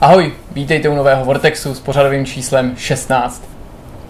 Ahoj, vítejte u nového Vortexu s pořadovým číslem 16.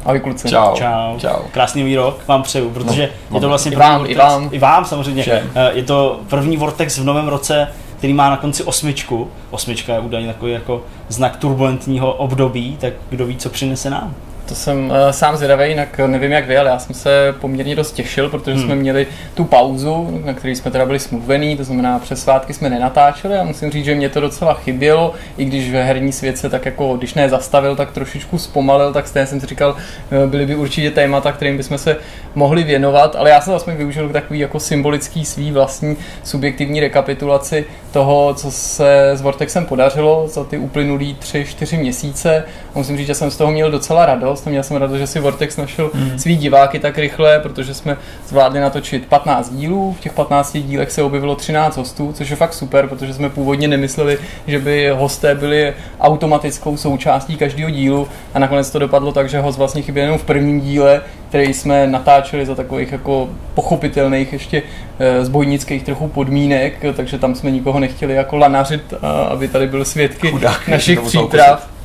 Ahoj kluci. Čau. Čau. Čau. Krásný výrok vám přeju, protože No, je to vlastně i první vám, Vortex, i vám. i vám samozřejmě. Všem. Eh, Je to první Vortex v novém roce, který má na konci osmičku. Osmička je údajně takový jako znak turbulentního období, tak kdo ví, co přinese nám. To jsem uh, sám zvědavý, jinak nevím jak vy, ale já jsem se poměrně dost těšil, protože Hmm. jsme měli tu pauzu, na který jsme teda byli smluvený, to znamená přes svátky jsme nenatáčeli a musím říct, že mě to docela chybělo, i když ve herní svět se tak jako, když ne zastavil, tak trošičku zpomalil, tak stejně jsem si říkal, eh, byly by určitě témata, kterým bychom se mohli věnovat, ale já jsem aspoň využil k takový jako symbolický svý vlastní subjektivní rekapitulaci toho, co se s Vortexem podařilo za ty uplynulý 3-4 měsíce. Musím říct, že jsem z toho měl docela radost. Měl jsem radost, že si Vortex našel mm. svý diváky tak rychle, protože jsme zvládli natočit 15 dílů. V těch 15 dílech se objevilo 13 hostů, což je fakt super, protože jsme původně nemysleli, že by hosté byli automatickou součástí každého dílu. A nakonec to dopadlo tak, že host vlastně chyběl jenom v prvním díle, který jsme natáčeli za takových jako pochopitelných ještě eh, zbojnických trochu podmínek, takže tam jsme nikoho nechtěli jako lanařit, aby tady byl svědky Chudák, našich příprav.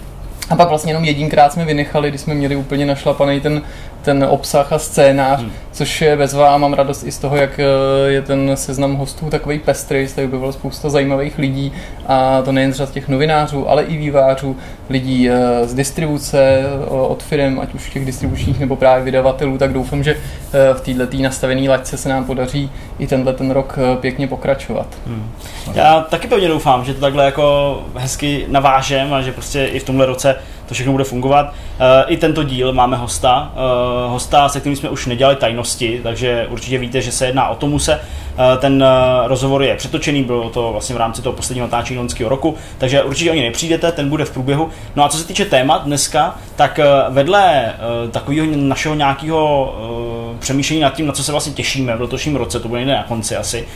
A pak vlastně jenom jedinkrát jsme vynechali, když jsme měli úplně našlapaný ten, ten obsah a scénář, hmm. což je bezvá a mám radost i z toho, jak eh, je ten seznam hostů takový pestrý, tady by bylo spousta zajímavých lidí a to nejen z řad těch novinářů, ale i vývářů, lidí eh, z distribuce, od firm, ať už těch distribučních nebo právě vydavatelů, tak doufám, že eh, v této nastavené laťce se nám podaří i tenhle ten rok pěkně pokračovat. Hmm. Já taky pevně doufám, že to takhle jako hezky navážem a že prostě i v tomhle roce to všechno bude fungovat. Eh, I tento díl máme hosta, eh, hosta, se kterým jsme už nedělali tajnosti, takže určitě víte, že se jedná o Tomuse. Eh, Ten rozhovor je přetočený, bylo to vlastně v rámci toho posledního natáčení loňského roku, takže určitě o něj nepřijdete, ten bude v průběhu. No a co se týče témat dneska, tak vedle takového našeho nějakého přemýšlení nad tím, na co se vlastně těšíme v letošním roce, to bude někde na konci asi,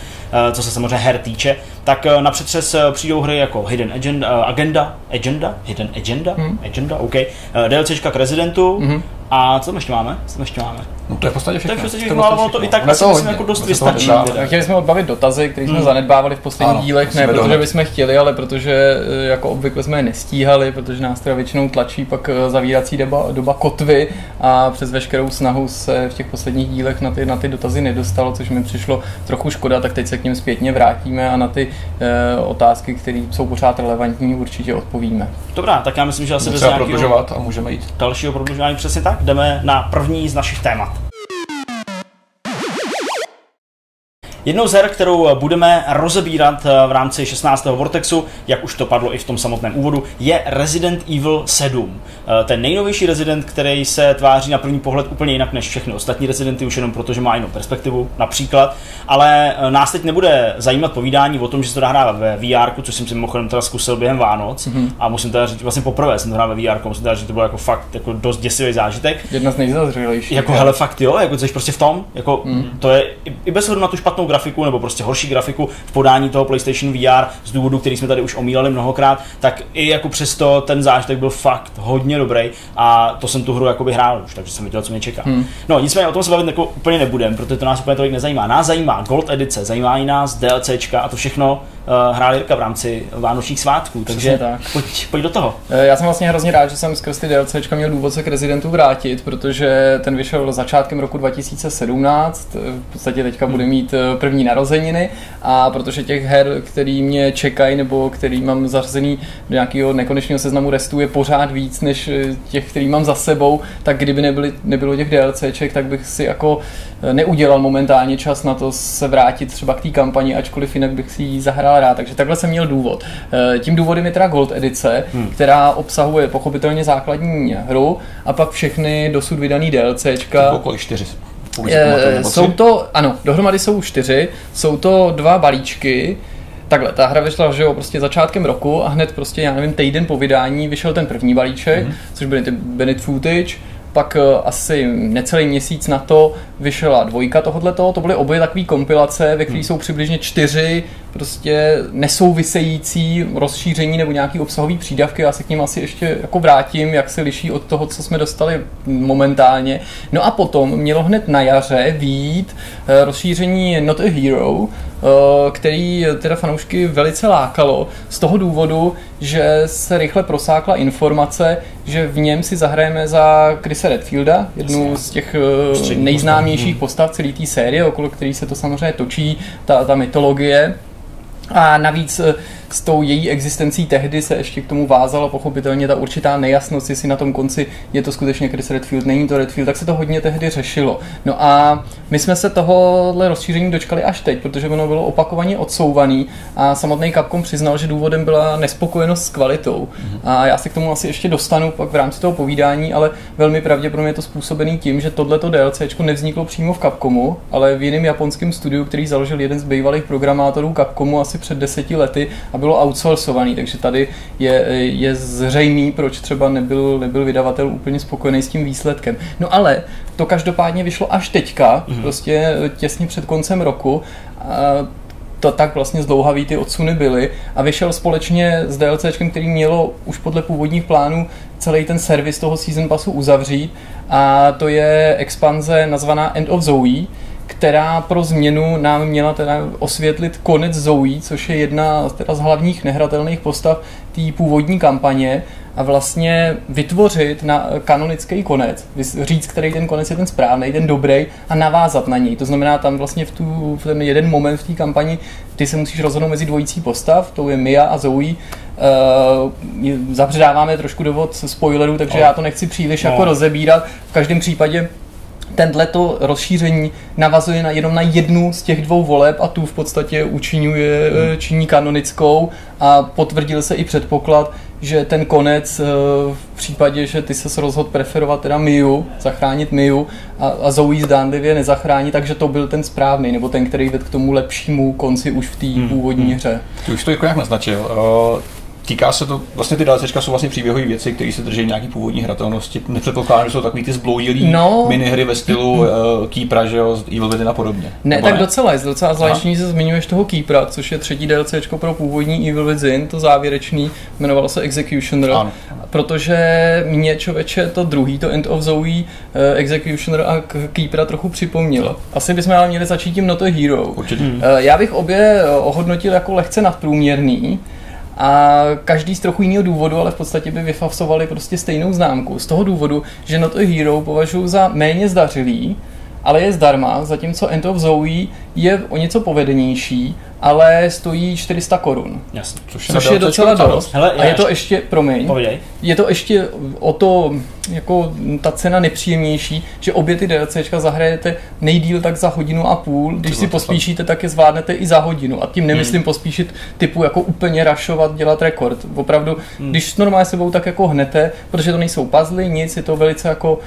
co se samozřejmě her týče, tak eh, na přetřes eh, přijdou hry jako Hidden Agenda, eh, Agenda, Agenda, Hidden Agenda, Hmm. Agenda, OK, eh, DLCčka k Residentu. Mhm. A co tam ještě máme? Co tam ještě máme? No to je v podstatě To všechno. je To je všechno, ale ono to i tak Ono asi myslím hodně. jako dost vystačí. chtěli jsme odbavit dotazy, které jsme Hmm. zanedbávali v posledních Ano, dílech, ne protože dohnat. bychom chtěli, ale protože eh, jako obvykle jsme je nestíhali, protože nás teda většinou tlačí pak eh, zavírací doba, doba kotvy a přes veškerou snahu se v těch posledních dílech na ty, na ty dotazy nedostalo, což mi přišlo trochu škoda, tak teď se k ním zpětně vrátíme a na ty eh, otázky, které jsou pořád relevantní, určitě odpovíme. Dobrá, tak já myslím, že asi bez nějakého prodlužovat a můžeme jít. dalšího prodlužování přesně tak. Jdeme na první z našich témat. Jednou z her, kterou budeme rozebírat eh, v rámci 16. Vortexu, jak už to padlo i v tom samotném úvodu, je Resident Evil 7. Eh, Ten nejnovější Resident, který se tváří na první pohled úplně jinak než všechny ostatní Residenty, už jenom proto, že má jinou perspektivu, například. Ale eh, nás teď nebude zajímat povídání o tom, že se to dá hrát ve VR, což jsem si mimochodem teda zkusil během Vánoc. Mm-hmm. A musím teda říct, vlastně poprvé jsem to hrál ve VR, musím teda říct, že to bylo jako fakt jako dost děsivý zážitek. Jedna z nejzazřelejších. Jako hele fakt jo, jako jsi prostě v tom, jako mm. to je i- bez na tu špatnou grafiku nebo prostě horší grafiku v podání toho PlayStation VR z důvodu, který jsme tady už omílali mnohokrát, tak i jako přesto ten zážitek byl fakt hodně dobrý a to jsem tu hru jakoby hrál už, takže jsem viděl, co mě čeká. Hmm. No nicméně o tom se bavit jako úplně nebudem, protože to nás úplně tolik nezajímá. Nás zajímá Gold edice, zajímá i nás DLCčka a to všechno hrál Jirka v rámci vánočních svátků, takže tak. pojď, pojď do toho. Eh, Já jsem vlastně hrozně rád, že jsem skrz ty DLCčka měl důvod se k Residentu vrátit, protože ten vyšel začátkem roku 2017, eh, v podstatě teďka bude mít eh, první narozeniny a protože těch her, který mě čekají nebo který mám zařazený do nějakého nekonečného seznamu restů je pořád víc než eh, těch, který mám za sebou, tak kdyby nebyly, nebylo těch DLCček, tak bych si jako eh, neudělal momentálně čas na to se vrátit třeba k té kampani, ačkoliv jinak bych si ji zahrál rád. Takže takhle jsem měl důvod. Eh, Tím důvodem je teda Gold edice, hmm. která obsahuje pochopitelně základní hru a pak všechny dosud vydaný DLCčka. Kolik čtyři. Pamatuju, Eh, jsou to, ano, dohromady jsou čtyři, jsou to dva balíčky, Takhle, ta hra vyšla že jo, prostě začátkem roku a hned prostě, já nevím, týden po vydání vyšel ten první balíček, Mhm. mm. což byly ty Bennett Footage, pak eh, asi necelý měsíc na to vyšla dvojka tohoto, to byly oboje takové kompilace, ve kterých jsou přibližně čtyři prostě nesouvisející rozšíření nebo nějaký obsahový přídavky, já se k ním asi ještě jako vrátím, jak se liší od toho, co jsme dostali momentálně. No a potom mělo hned na jaře výjít eh, rozšíření Not a Hero, eh, který teda fanoušky velice lákalo z toho důvodu, že se rychle prosákla informace, že v něm si zahrajeme za Chrisa Redfielda, jednu z těch eh, nejznámějších hmm. postav celé té série, okolo který se to samozřejmě točí, ta, ta mytologie. A navíc s tou její existencí tehdy se ještě k tomu vázala pochopitelně ta určitá nejasnost, jestli na tom konci je to skutečně Chris Redfield, není to Redfield, tak se to hodně tehdy řešilo. No a my jsme se tohohle rozšíření dočkali až teď, protože ono bylo opakovaně odsouvaný a samotný Capcom přiznal, že důvodem byla nespokojenost s kvalitou. A já se k tomu asi ještě dostanu pak v rámci toho povídání, ale velmi pravděpodobně je to způsobený tím, že tohleto DLC nevzniklo přímo v Capcomu, ale v jiném japonském studiu, který založil jeden z bývalých programátorů Capcomu asi před deseti lety a bylo outsourcovaný, takže tady je, je zřejmý, proč třeba nebyl, nebyl vydavatel úplně spokojený s tím výsledkem. No ale to každopádně vyšlo až teďka, mm-hmm. prostě těsně před koncem roku. A to tak vlastně zdlouhavý ty odsuny byly a vyšel společně s DLCčkem, který mělo už podle původních plánů celý ten servis toho Season Passu uzavřít a to je expanze nazvaná End of Zoe, která pro změnu nám měla teda osvětlit konec Zoe, což je jedna teda z hlavních nehratelných postav té původní kampaně a vlastně vytvořit na kanonický konec, říct, který ten konec je ten správný, ten dobrý a navázat na něj. To znamená, tam vlastně v, tu, v ten jeden moment v té kampani ty se musíš rozhodnout mezi dvojící postav, to je Mia a Zoe. Uh, zabředáváme trošku dovod spoilerů, takže no. já to nechci příliš no. jako rozebírat. V každém případě tenhleto rozšíření navazuje na, jenom na jednu z těch dvou voleb a tu v podstatě učinuje, hmm. činí kanonickou a potvrdil se i předpoklad, že ten konec eh, v případě, že ty se rozhodl preferovat teda Miu, zachránit Miu a, a Zoe zdánlivě nezachrání, takže to byl ten správný, nebo ten, který vedl k tomu lepšímu konci už v té hmm. původní hmm. hře. Ty už to jako nějak naznačil. Týká se to, vlastně ty DLCčka jsou vlastně příběhové věci, které se drží nějaký původní hratelnosti. Nepředpokládám, že jsou takový ty zbloudilý no. minihry ve stylu uh, Keepera, že jo, Evil Within a podobně. Ne, Nebo tak ne? docela je, docela zvláštní, že zmiňuješ toho Keepera, což je třetí DLCčko pro původní Evil Within, to závěrečný, jmenovalo se Executioner, ano. protože mě člověče to druhý, to End of Zoe, uh, Executioner a Keepera trochu připomnělo. Asi bychom ale měli začít tím Not a Hero. Určitě. Uh, já bych obě ohodnotil jako lehce nadprůměrný, a každý z trochu jiného důvodu, ale v podstatě by vyfasovali prostě stejnou známku. Z toho důvodu, že Not a Hero považuji za méně zdařilý, ale je zdarma, zatímco End of Zoe je o něco povedenější ale stojí 400 korun. Jasně. Což, což je docela dost. Hele, a je to ještě, promiň, je to ještě o to, jako ta cena nepříjemnější, že obě ty DLCčka zahrajete nejdíl tak za hodinu a půl, když si pospíšíte, tak je zvládnete i za hodinu. A tím nemyslím hmm. pospíšit typu jako úplně rašovat, dělat rekord. Opravdu, hmm. když normálně sebou tak jako hnete, protože to nejsou puzzle, nic, je to velice jako uh,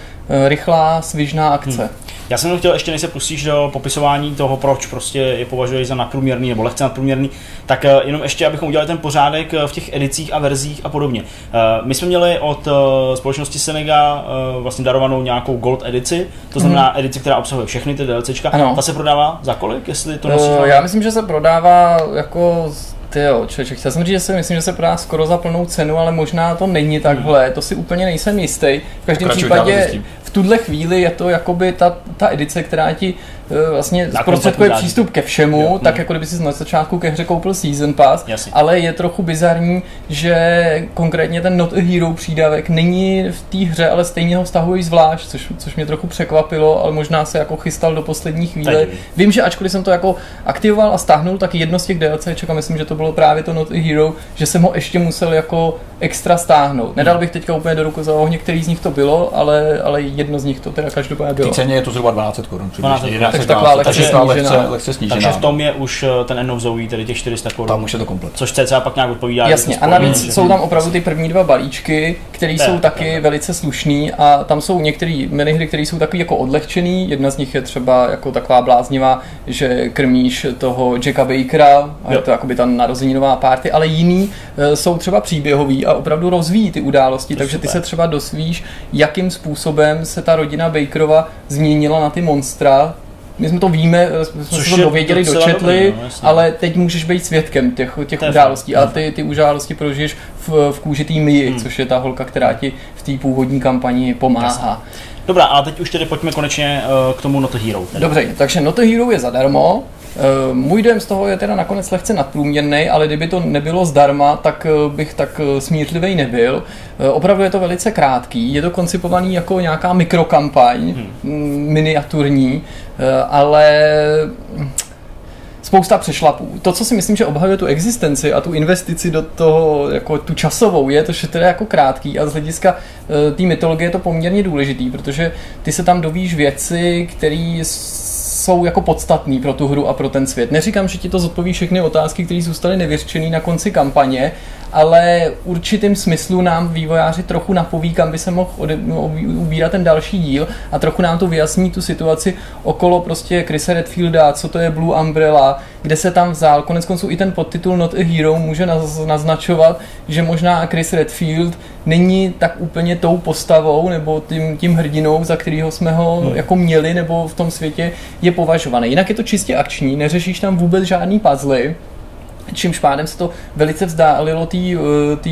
rychlá, svižná akce. Hmm. Já jsem chtěl ještě, než se pustíš do popisování toho, proč prostě je považuješ za nadprůměrný nebo lehce nadprůměrný, tak eh, jenom ještě, abychom udělali ten pořádek eh, v těch edicích a verzích a podobně. Eh, my jsme měli od společnosti Senega vlastně darovanou nějakou gold edici, to znamená mm. edici, která obsahuje všechny ty DLCčka. Ano. Ta se prodává za kolik, jestli to nosí? Uh, já myslím, že se prodává jako ty jo, člověče, chtěl jsem říct, že si myslím, že se prodá skoro za plnou cenu, ale možná to není takhle, hmm. to si úplně nejsem jistý. V každém případě v tuhle chvíli je to jakoby ta, ta edice, která ti vlastně zprostředkuje přístup ke všemu, jo, tak jako kdyby si na začátku ke hře koupil Season Pass, Jasně. ale je trochu bizarní, že konkrétně ten Not a Hero přídavek není v té hře, ale stejně ho vztahují zvlášť, což, což mě trochu překvapilo, ale možná se jako chystal do poslední chvíle. Vím, že ačkoliv jsem to jako aktivoval a stáhnul, tak jedno z těch DLCček a myslím, že to bylo právě to Not a Hero, že jsem ho ještě musel jako extra stáhnout. Nedal bych teďka úplně do ruku za ohně, který z nich to bylo, ale, ale jedno z nich to teda každopádně bylo. V ceně je to zhruba 12 korun. Takže taková lehce snížená. Lehce snížená. Takže v tom je už eh, ten End of Zoe, tedy těch 400 korun. Tam už je to komplet. Což cca pak nějak odpovídá. Jasně, a navíc jsou tam opravdu ty první dva balíčky, které jsou taky velice slušný a tam jsou některé minihry, které jsou takový jako odlehčený. Jedna z nich je třeba jako taková bláznivá, že krmíš toho Jacka Bakera a je to jakoby ta narozeninová party, ale jiný eh, jsou třeba příběhový a opravdu rozvíjí ty události, takže ty se třeba dosvíš, jakým způsobem se ta rodina Bakerova změnila na ty monstra, my jsme to víme, jsme Což se to dověděli, dočetli, dobrý, no, ale teď můžeš být svědkem těch, těch událostí a ty, ty události prožiješ v, v kůži té Mii, hmm. což je ta holka, která ti v té původní kampani pomáhá. Jasně. Dobrá, a teď už tedy pojďme konečně uh, k tomu Not Hero. Tedy. Dobře, takže Not Hero je zadarmo, můj dojem z toho je teda nakonec lehce nadprůměrný, ale kdyby to nebylo zdarma, tak uh, bych tak uh, smířlivý nebyl. Opravdu je to velice krátký, je to koncipovaný jako nějaká mikrokampaň, hmm. miniaturní, ale spousta přešlapů. To, co si myslím, že obhajuje tu existenci a tu investici do toho, jako tu časovou, je to, že to je jako krátký a z hlediska uh, té mytologie je to poměrně důležitý, protože ty se tam dovíš věci, které jsou jako podstatný pro tu hru a pro ten svět. Neříkám, že ti to zodpoví všechny otázky, které zůstaly nevyřčené na konci kampaně, ale určitým smyslu nám vývojáři trochu napoví, kam by se mohl ode, ubírat ten další díl a trochu nám to vyjasní tu situaci okolo prostě Chrisa Redfielda, co to je Blue Umbrella, kde se tam vzal. Konec konců i ten podtitul Not a Hero může naznačovat, že možná Chris Redfield není tak úplně tou postavou nebo tím, tím hrdinou, za kterého jsme ho hmm. jako měli nebo v tom světě je považovaný. Jinak je to čistě akční, neřešíš tam vůbec žádný puzzle, čímž pádem se to velice vzdálilo té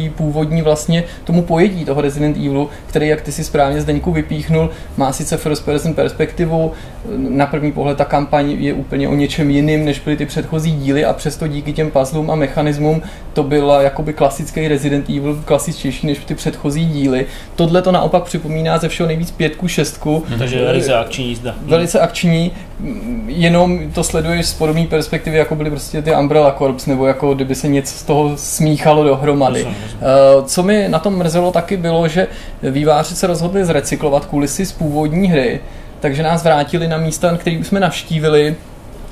eh, původní vlastně tomu pojetí toho Resident Evilu, který, jak ty si správně Zdeňku vypíchnul, má sice first person perspektivu, na první pohled ta kampaň je úplně o něčem jiným, než byly ty předchozí díly a přesto díky těm puzzlům a mechanismům to byla jakoby klasický Resident Evil, klasičtější než ty předchozí díly. Tohle to naopak připomíná ze všeho nejvíc pětku, šestku. Takže velice akční jízda. Velice akční, jenom to sleduješ z podobné perspektivy, jako byly prostě ty Umbrella Corps, nebo jako kdyby se něco z toho smíchalo dohromady. Eh, co mi na tom mrzelo taky bylo, že výváři se rozhodli zrecyklovat kulisy z původní hry, takže nás vrátili na místa, který už jsme navštívili,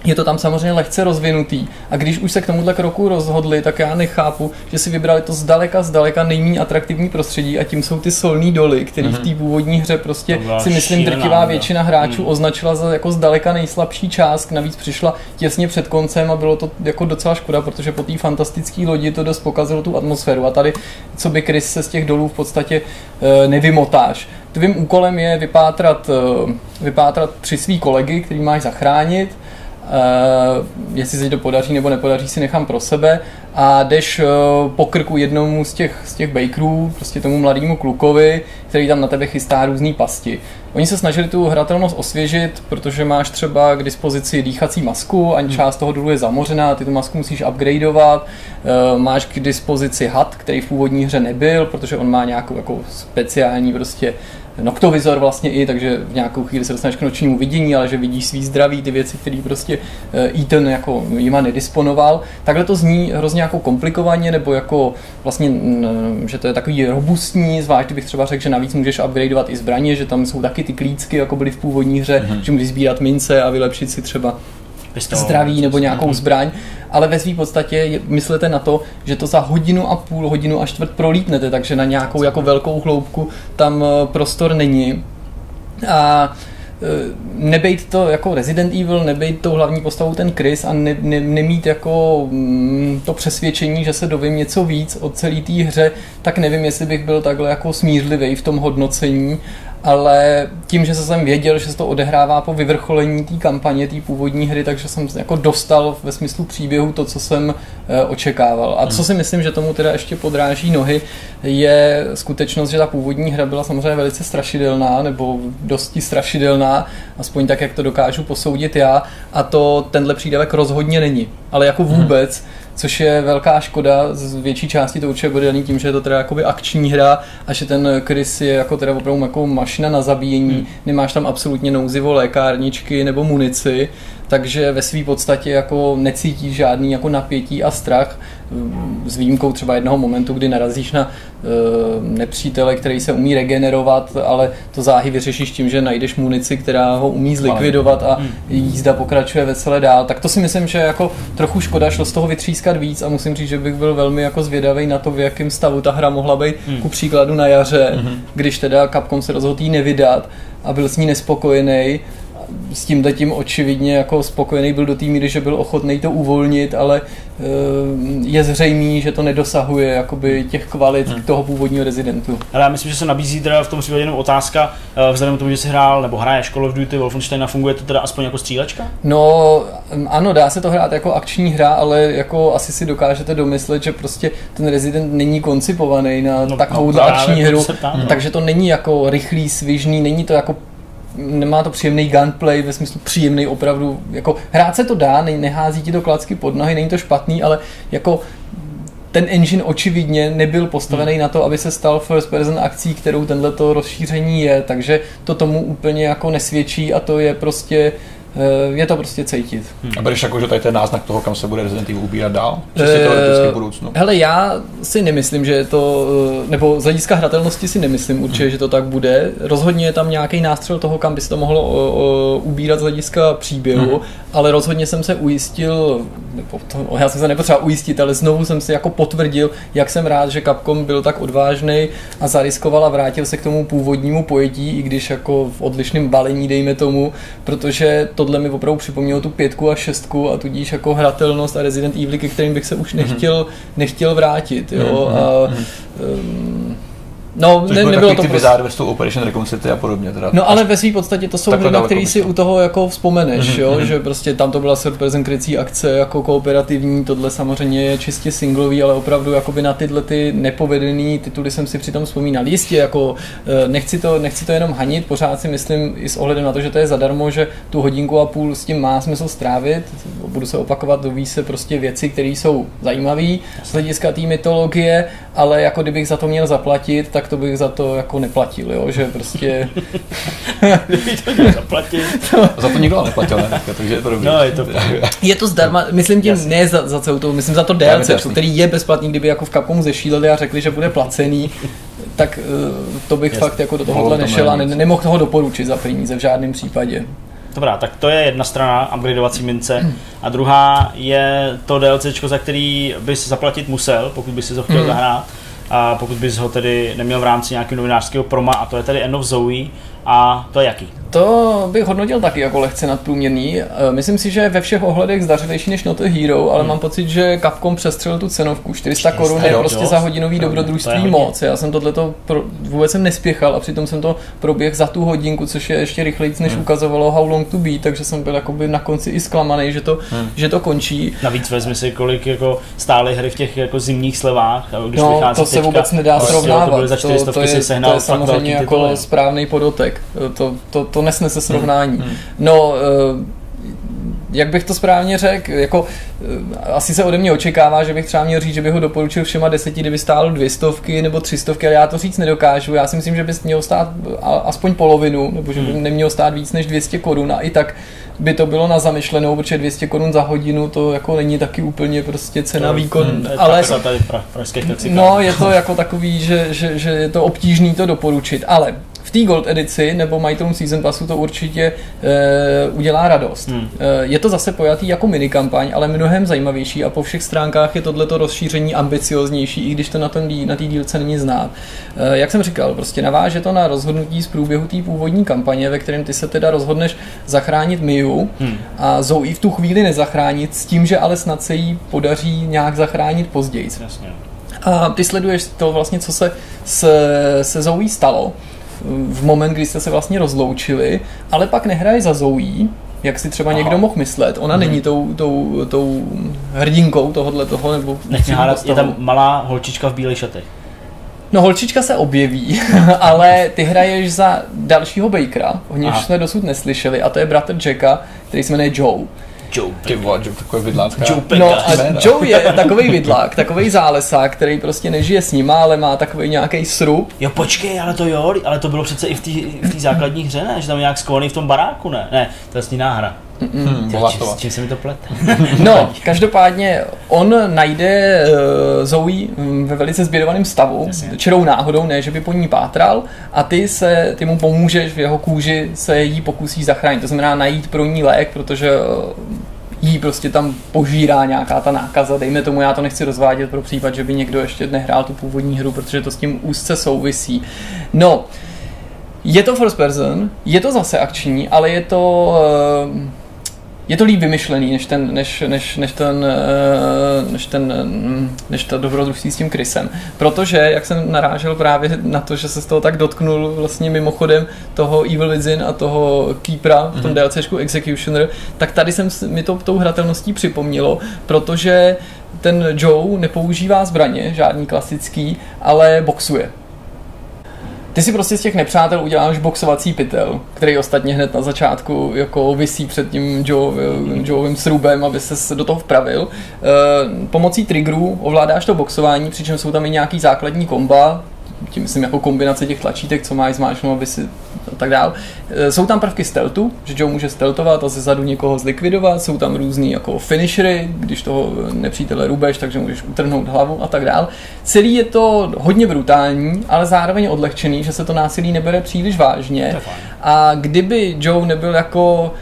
je to tam samozřejmě lehce rozvinutý. A když už se k tomuhle kroku rozhodli, tak já nechápu, že si vybrali to zdaleka, zdaleka nejméně atraktivní prostředí a tím jsou ty solní doly, které mm-hmm. v mhm. té původní hře prostě si myslím drtivá většina hráčů mm. označila za jako zdaleka nejslabší část. Navíc přišla těsně před koncem a bylo to jako docela škoda, protože po té fantastické lodi to dost pokazilo tu atmosféru. A tady, co by Chris se z těch dolů v podstatě e, nevymotáš. Tvým úkolem je vypátrat, e, vypátrat tři svý kolegy, který máš zachránit Uh, jestli se to podaří nebo nepodaří, si nechám pro sebe a jdeš uh, po krku jednomu z těch, z těch bakerů, prostě tomu mladému klukovi, který tam na tebe chystá různé pasti. Oni se snažili tu hratelnost osvěžit, protože máš třeba k dispozici dýchací masku a hmm. část toho důlu je zamořená, ty tu masku musíš upgradeovat, uh, máš k dispozici had, který v původní hře nebyl, protože on má nějakou jako speciální prostě noktovizor vlastně i, takže v nějakou chvíli se dostaneš k nočnímu vidění, ale že vidíš svý zdraví, ty věci, které prostě uh, Ethan jako jima nedisponoval. Takhle to zní hrozně jako komplikovaně, nebo jako vlastně, že to je takový robustní, zvlášť bych třeba řekl, že navíc můžeš upgradeovat i zbraně, že tam jsou taky ty klícky, jako byly v původní hře, mm-hmm. že můžeš sbírat mince a vylepšit si třeba Pistol, zdraví nebo nějakou mm-hmm. zbraň, ale ve své podstatě myslete na to, že to za hodinu a půl, hodinu a čtvrt prolítnete, takže na nějakou jako velkou hloubku tam eh, prostor není. A Eh, nebejt to jako Resident Evil, nebejt tou hlavní postavou ten Chris a ne, ne, nemít jako mm, to přesvědčení, že se dovím něco víc o celé té hře, tak nevím, jestli bych byl takhle jako smířlivý v tom hodnocení ale tím, že jsem věděl, že se to odehrává po vyvrcholení té kampaně, té původní hry, takže jsem jako dostal ve smyslu příběhu to, co jsem e, očekával. A co hmm. si myslím, že tomu teda ještě podráží nohy, je skutečnost, že ta původní hra byla samozřejmě velice strašidelná, nebo dosti strašidelná, aspoň tak, jak to dokážu posoudit já, a to tenhle přídavek rozhodně není. Ale jako hmm. vůbec, hmm což je velká škoda, z větší části to určitě bude daný tím, že je to teda jakoby akční hra a že ten Chris je jako teda opravdu jako mašina na zabíjení, hmm. nemáš tam absolutně nouzivo lékárničky nebo munici, takže ve své podstatě jako necítí žádný jako napětí a strach, s výjimkou třeba jednoho momentu, kdy narazíš na e, nepřítele, který se umí regenerovat, ale to záhy vyřešíš tím, že najdeš munici, která ho umí zlikvidovat a hmm. jízda pokračuje veselé dál. Tak to si myslím, že jako trochu škoda šlo z toho vytřískat víc a musím říct, že bych byl velmi jako zvědavý na to, v jakém stavu ta hra mohla být hmm. ku příkladu na jaře, hmm. když teda Capcom se rozhodl nevydat a byl s ní nespokojený s tím tím očividně jako spokojený byl do té míry, že byl ochotný to uvolnit, ale eh, je zřejmý, že to nedosahuje jakoby těch kvalit hmm. toho původního rezidentu. Ale já myslím, že se nabízí teda v tom případě jenom otázka, eh, vzhledem k tomu, že si hrál nebo hraješ Call of Duty Wolfenstein a funguje to teda aspoň jako střílečka? No, ano, dá se to hrát jako akční hra, ale jako asi si dokážete domyslet, že prostě ten Resident není koncipovaný na no, takovou no, akční hru, ptám, no. takže to není jako rychlý, svižný, není to jako nemá to příjemný gunplay, ve smyslu příjemný opravdu, jako hrát se to dá, ne, nehází ti to klacky pod nohy, není to špatný, ale jako ten engine očividně nebyl postavený hmm. na to, aby se stal first person akcí, kterou tenhle rozšíření je, takže to tomu úplně jako nesvědčí a to je prostě Eh, je to prostě cítit. Hmm. A bereš jako, že tady ten náznak toho, kam se bude Resident Evil ubírat dál? Čistě teoreticky v budoucnu? Hele, já si nemyslím, že je to, eh, nebo z hlediska hratelnosti si nemyslím určitě, hmm. že to tak bude. Rozhodně je tam nějaký nástřel toho, kam by se to mohlo o, o, ubírat z hlediska příběhu, hmm. ale rozhodně jsem se ujistil, nebo to, já jsem se nepotřeboval ujistit, ale znovu jsem si jako potvrdil, jak jsem rád, že Capcom byl tak odvážný a zariskoval a vrátil se k tomu původnímu pojetí, i když jako v odlišném balení, dejme tomu, protože to tohle mi opravdu připomnělo tu pětku a šestku a tudíž jako hratelnost a Resident Evil, ke kterým bych se už mhm. nechtěl, nechtěl vrátit. Jo? Mm-hmm. A, um, No, Což ne, nebylo to ty prostě... Bizarre s tou Operation Recon City a podobně. Teda. No ale ve své podstatě to jsou hry, na který si u toho jako vzpomeneš, mm-hmm. jo? Mhm. že prostě tam to byla surprise krycí akce jako kooperativní, tohle samozřejmě je čistě singlový, ale opravdu jakoby na tyhle ty nepovedený tituly jsem si přitom vzpomínal. Jistě, jako eh, nechci to, nechci to jenom hanit, pořád si myslím i s ohledem na to, že to je zadarmo, že tu hodinku a půl s tím má smysl strávit, budu se opakovat, doví se prostě věci, které jsou zajímavé z hlediska té mytologie, ale jako kdybych za to měl zaplatit, tak to bych za to jako neplatil, jo? že prostě... Kdyby to měl zaplatit. za to nikdo neplatil, ne? takže je to dobrý. No, je to Je to zdarma, myslím tím Jasně. ne za, za celou to, myslím za to DLC, který je bezplatný, kdyby jako v Capcomu zešíleli a řekli, že bude placený, tak uh, to bych Jasně. fakt jako do tohohle nešel a ne, nemohl toho doporučit za peníze v žádném případě. Dobrá, tak to je jedna strana upgradeovací mince. A druhá je to DLC, za který bys zaplatit musel, pokud bys si to chtěl mm. zahrát a pokud bys ho tedy neměl v rámci nějakého novinářského proma, a to je tedy End of Zoe, a to jaký? To bych hodnotil taky jako lehce nadprůměrný. E, myslím si, že ve všech ohledech zdařilejší než Not a Hero, ale hmm. mám pocit, že Capcom přestřelil tu cenovku. 400 korun je prostě dost. za hodinový dobrodružství moc. Já jsem tohleto pro, vůbec jsem nespěchal a přitom jsem to proběh za tu hodinku, což je ještě rychleji, než hmm. ukazovalo How Long to Be, takže jsem byl jakoby na konci i zklamaný, že to, hmm. že to končí. Navíc vezmi si, kolik jako stály hry v těch jako zimních slevách, když no, to se teďka, vůbec nedá srovnávat. To, to, to, to, je, to je samozřejmě jako správný podotek. To, to, to nesnese srovnání. Hmm. No, eh, jak bych to správně řekl, jako eh, asi se ode mě očekává, že bych třeba měl říct, že bych ho doporučil všema deseti, kdyby stálo dvě stovky nebo tři stovky, ale já to říct nedokážu. Já si myslím, že bys měl stát aspoň polovinu, nebo že by hmm. neměl stát víc než 200 korun a i tak by to bylo na zamyšlenou, protože 200 korun za hodinu to jako není taky úplně prostě cena to, výkon, hmm, ale tady pra, no je to jako takový, že, že, že je to obtížný to doporučit, ale té Gold edici nebo majitelům Season Passu to určitě e, udělá radost. Hmm. E, je to zase pojatý jako minikampaň, ale mnohem zajímavější a po všech stránkách je tohleto rozšíření ambicioznější, i když to na té na dílce není znát. E, jak jsem říkal, prostě naváže to na rozhodnutí z průběhu té původní kampaně, ve kterém ty se teda rozhodneš zachránit Miu hmm. a Zoe v tu chvíli nezachránit s tím, že ale snad se jí podaří nějak zachránit později. Jasně. A ty sleduješ to vlastně, co se se, se Zoe stalo v moment, kdy jste se vlastně rozloučili, ale pak nehraje za Zoe, jak si třeba Aha. někdo mohl myslet. Ona hmm. není tou, tou, tou hrdinkou tohohle toho, nebo... Nechci hádat, je tam malá holčička v bílé šatech. No holčička se objeví, ale ty hraješ za dalšího Bakera, o něž jsme dosud neslyšeli, a to je bratr Jacka, který se jmenuje Joe. Joe. Ty vole, Joe takový vidlácká. Joe no a Joe je takový vidlák, takový zálesák, který prostě nežije s nima, ale má takový nějaký srub. Jo počkej, ale to jo, ale to bylo přece i v té základní hře, ne? Že tam nějak skloný v tom baráku, ne? Ne, to je sníná hra. Hmm, čím, čím se mi to plete? no, každopádně on najde uh, Zoe ve velice zbědovaném stavu, Jasně. čirou náhodou, ne, že by po ní pátral, a ty se, ty mu pomůžeš v jeho kůži se jí pokusí zachránit. To znamená najít pro ní lék, protože uh, jí prostě tam požírá nějaká ta nákaza. Dejme tomu, já to nechci rozvádět pro případ, že by někdo ještě nehrál tu původní hru, protože to s tím úzce souvisí. No, Je to first person, je to zase akční, ale je to... Uh, je to líp vymyšlený, než ten, než, než, než ten, eh, než ten, mm, než to dobrodružství s tím Chrisem. Protože, jak jsem narážel právě na to, že se z toho tak dotknul vlastně mimochodem toho Evil Within a toho Keepera v tom mm-hmm. DLCčku Executioner, tak tady jsem mi to tou hratelností připomnělo, protože ten Joe nepoužívá zbraně, žádný klasický, ale boxuje. Ty si prostě z těch nepřátel uděláš boxovací pytel, který ostatně hned na začátku jako visí před tím Joe, Joeovým srubem, aby se do toho vpravil. E, pomocí triggerů ovládáš to boxování, přičemž jsou tam i nějaký základní komba, tím myslím jako kombinace těch tlačítek, co máš zmáčknout, aby si a tak dál. E, jsou tam prvky stealthu, že Joe může stealthovat a ze zadu někoho zlikvidovat, jsou tam různý jako finishery, když toho nepřítele rubeš, takže můžeš utrhnout hlavu a tak dál. Celý je to hodně brutální, ale zároveň odlehčený, že se to násilí nebere příliš vážně. A kdyby Joe nebyl jako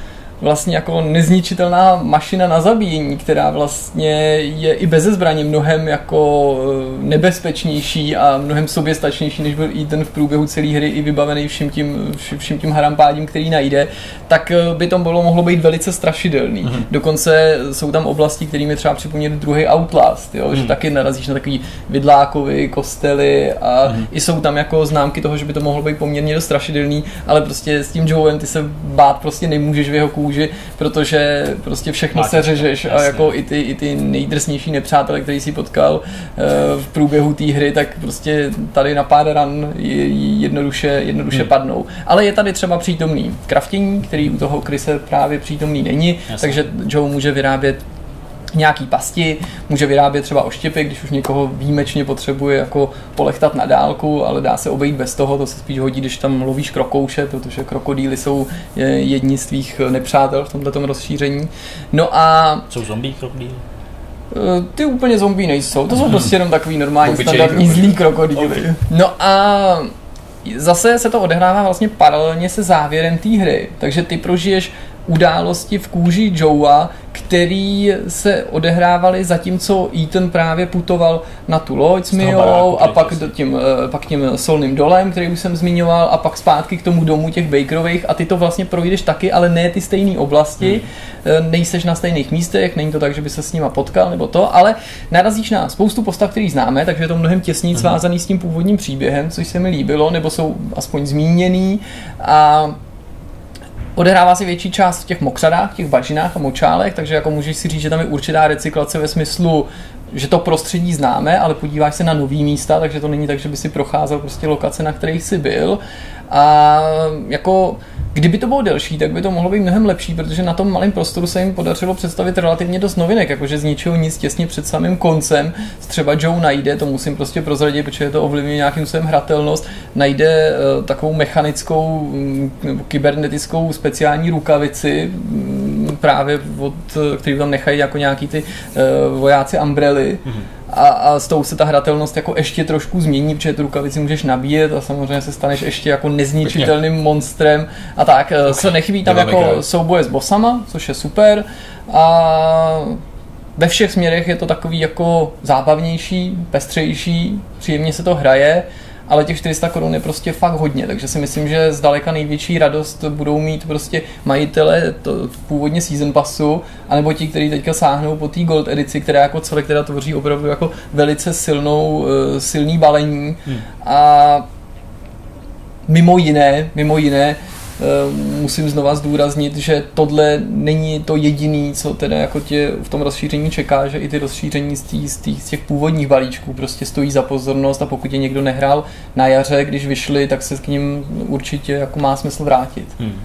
vlastně jako nezničitelná mašina na zabíjení, která vlastně je i bez zbraně mnohem jako eh, nebezpečnější a mnohem soběstačnější, než byl ten v průběhu celé hry i vybavený vším tím, vším tím harampádím, který najde, tak eh, by to bylo mohlo být velice strašidelný. Mm-hmm. Dokonce jsou tam oblasti, kterými třeba připomnět druhý Outlast, jo? Mm-hmm. že mhm. taky narazíš na takový vidlákovy, kostely a mm-hmm. i jsou tam jako známky toho, že by to mohlo být poměrně dost strašidelný, ale prostě s tím Joeem ty se bát prostě nemůžeš v jeho kůži kůži, protože prostě všechno Máte se řežeš a jako i ty, i ty nejdrsnější nepřátelé, který si potkal uh, v průběhu té hry, tak prostě tady na pár ran jednoduše, jednoduše hmm. padnou. Ale je tady třeba přítomný kraftění, který u toho Krise právě přítomný není, Jasně. takže Joe může vyrábět nějaký pasti, může vyrábět třeba oštěpy, když už někoho výjimečně potřebuje jako polechtat na dálku, ale dá se obejít bez toho, to se spíš hodí, když tam lovíš krokouše, protože krokodýly jsou jedni z tvých nepřátel v tomto rozšíření. No a... Jsou zombie krokodýly? Eh, ty úplně zombie nejsou, to jsou prostě jenom takový normální standardní zlý krokodýly. No a zase se to odehrává vlastně paralelně se závěrem té hry, takže ty prožiješ události v kůži Joea, který se odehrávaly zatímco Ethan právě putoval na tu loď s Mijou a pak tím, eh, pak tím solným dolem, který už jsem zmiňoval a pak zpátky k tomu domu těch Bakerových a ty to vlastně projdeš taky, ale ne ty stejné oblasti, hmm. nejseš na stejných místech, není to tak, že by se s nima potkal nebo to, ale narazíš na spoustu postav, který známe, takže je to mnohem těsněji hmm. svázaný s tím původním příběhem, což se mi líbilo, nebo jsou aspoň zmíněný a Odehrává se větší část v těch mokřadách, těch bažinách a močálech, takže jako můžeš si říct, že tam je určitá recyklace ve smyslu, že to prostředí známe, ale podíváš se na nový místa, takže to není tak, že by si procházel prostě lokace, na kterých jsi byl. A jako Kdyby to bylo delší, tak by to mohlo být mnohem lepší, protože na tom malém prostoru se jim podařilo představit relativně dost novinek, jakože z ničeho nic těsně před samým koncem. Třeba Joe najde, to musím prostě prozradit, protože to ovlivňuje nějakým způsobem hratelnost, najde uh, takovou mechanickou um, nebo kybernetickou speciální rukavici, právě od, který tam nechají jako nějaký ty uh, vojáci Umbrelly. Mm-hmm a, a s tou se ta hratelnost jako ještě trošku změní, protože tu rukavici můžeš nabíjet a samozřejmě se staneš ještě jako nezničitelným Pěkně. monstrem a tak. Eh, okay. Se nechybí tam jako krát. souboje s bosama, což je super a ve všech směrech je to takový jako zábavnější, pestřejší, příjemně se to hraje ale těch 400 korun je prostě fakt hodně, takže si myslím, že zdaleka největší radost budou mít prostě majitele to, původně season passu, anebo ti, kteří teďka sáhnou po té gold edici, která jako celek teda tvoří opravdu jako velice silnou, eh, silný balení hmm. a mimo jiné, mimo jiné, musím znova zdůraznit, že tohle není to jediný, co teda jako tě v tom rozšíření čeká, že i ty rozšíření z, tý, z, tý, z těch původních balíčků prostě stojí za pozornost a pokud je někdo nehrál na jaře, když vyšli, tak se k ním určitě jako má smysl vrátit. Hmm.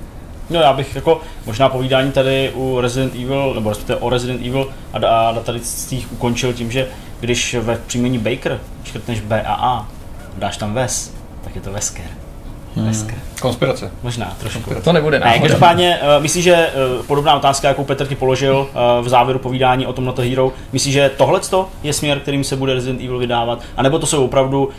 No já bych jako možná povídání tady u Resident Evil, nebo respektive o Resident Evil a, a tady z těch ukončil tím, že když ve příjmení Baker škrtneš B a A, dáš tam Ves, tak je to Vesker. Hmm. Konspirace. Možná, trošku. Konspirace. To nebude náhoda. Ne, každopádně, uh, myslíš, že uh, podobná otázka, jakou Petr ti položil uh, v závěru povídání o tom Not Hero, myslíš, že tohle je směr, kterým se bude Resident Evil vydávat? A nebo to jsou opravdu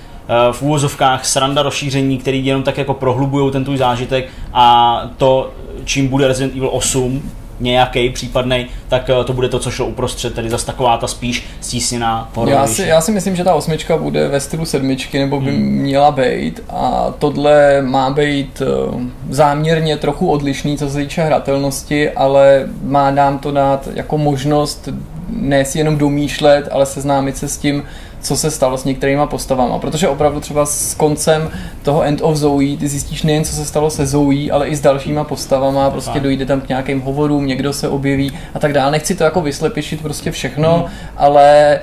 v úvozovkách sranda rozšíření, který jenom tak jako prohlubují ten tvůj zážitek a to, čím bude Resident Evil 8, nějaký případný, tak to bude to, co šlo uprostřed, tedy zase taková ta spíš stísněná já si, já si myslím, že ta osmička bude ve stylu sedmičky, nebo by hmm. měla být a tohle má být záměrně trochu odlišný, co se týče hratelnosti, ale má nám to dát jako možnost ne si jenom domýšlet, ale seznámit se s tím, co se stalo s některýma postavama. Protože opravdu třeba s koncem toho End of Zoe ty zjistíš nejen, co se stalo se Zoe, ale i s dalšíma postavama, prostě Aha. dojde tam k nějakým hovorům, někdo se objeví a tak dále. Nechci to jako vyslepišit prostě všechno, hmm. ale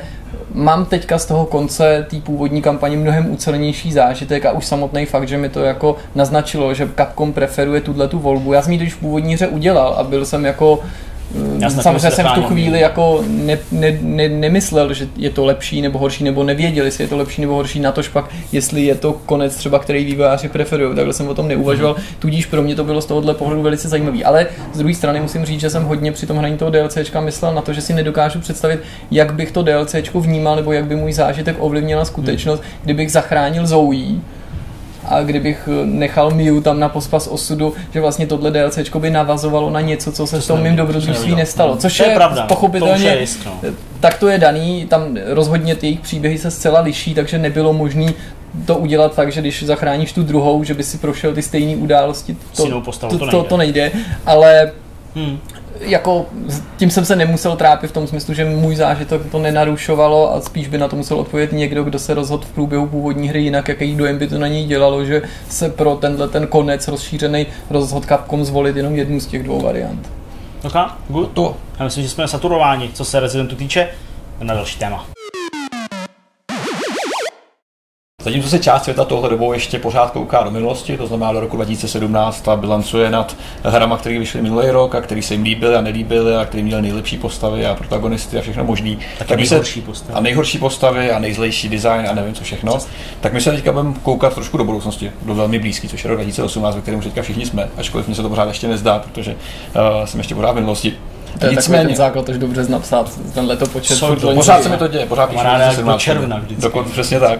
mám teďka z toho konce té původní kampaně mnohem ucelenější zážitek a už samotný fakt, že mi to jako naznačilo, že Capcom preferuje tuhle tu volbu. Já jsem ji když v původní hře udělal a byl jsem jako já Samozřejmě jsem v tu chvíli jako ne, ne, ne, nemyslel, že je to lepší nebo horší, nebo nevěděl, jestli je to lepší nebo horší, na tož pak, jestli je to konec třeba, který vývojáři preferují. Takhle jsem o tom neuvažoval, mm. tudíž pro mě to bylo z tohohle pohledu velice zajímavý. Ale z druhé strany musím říct, že jsem hodně při tom hraní toho DLCčka myslel na to, že si nedokážu představit, jak bych to DLCčko vnímal, nebo jak by můj zážitek ovlivnila skutečnost, mm. kdybych zachránil Zoe a kdybych nechal Miu tam na pospas osudu, že vlastně tohle DLC by navazovalo na něco, co se s tom mým dobrodružství nestalo. Což je, je pravda, pochopitelně, to jist, no. tak to je daný, tam rozhodně ty jejich příběhy se zcela liší, takže nebylo možné to udělat tak, že když zachráníš tu druhou, že by si prošel ty stejné události, to, to, to, to, to nejde, ale hmm jako tím jsem se nemusel trápit v tom smyslu, že můj zážitek to nenarušovalo a spíš by na to musel odpovědět někdo, kdo se rozhodl v průběhu původní hry jinak, jaký dojem by to na něj dělalo, že se pro tenhle ten konec rozšířený rozhodl Capcom zvolit jenom jednu z těch dvou variant. Ok, good. To. Já myslím, že jsme saturováni, co se Residentu týče, na další téma. Zatímco se část světa tohle dobou ještě pořád kouká do minulosti, to znamená do roku 2017 a bilancuje nad hrama, které vyšly minulý rok a které se jim líbily a nelíbily a které měly nejlepší postavy a protagonisty a všechno možný. Tak, tak nejhorší se, postavy. A nejhorší postavy a nejzlejší design a nevím co všechno. Přesně. Tak my se teďka budeme koukat trošku do budoucnosti, do velmi blízký, což je rok 2018, ve kterém teďka všichni jsme, ačkoliv mi se to pořád ještě nezdá, protože uh, jsem ještě pořád v minulosti. To je Nicméně, ten základ už dobře napsat, tenhle to počet. pořád se mi to děje, pořád píšu do června vždycky. Dokon, přesně tak.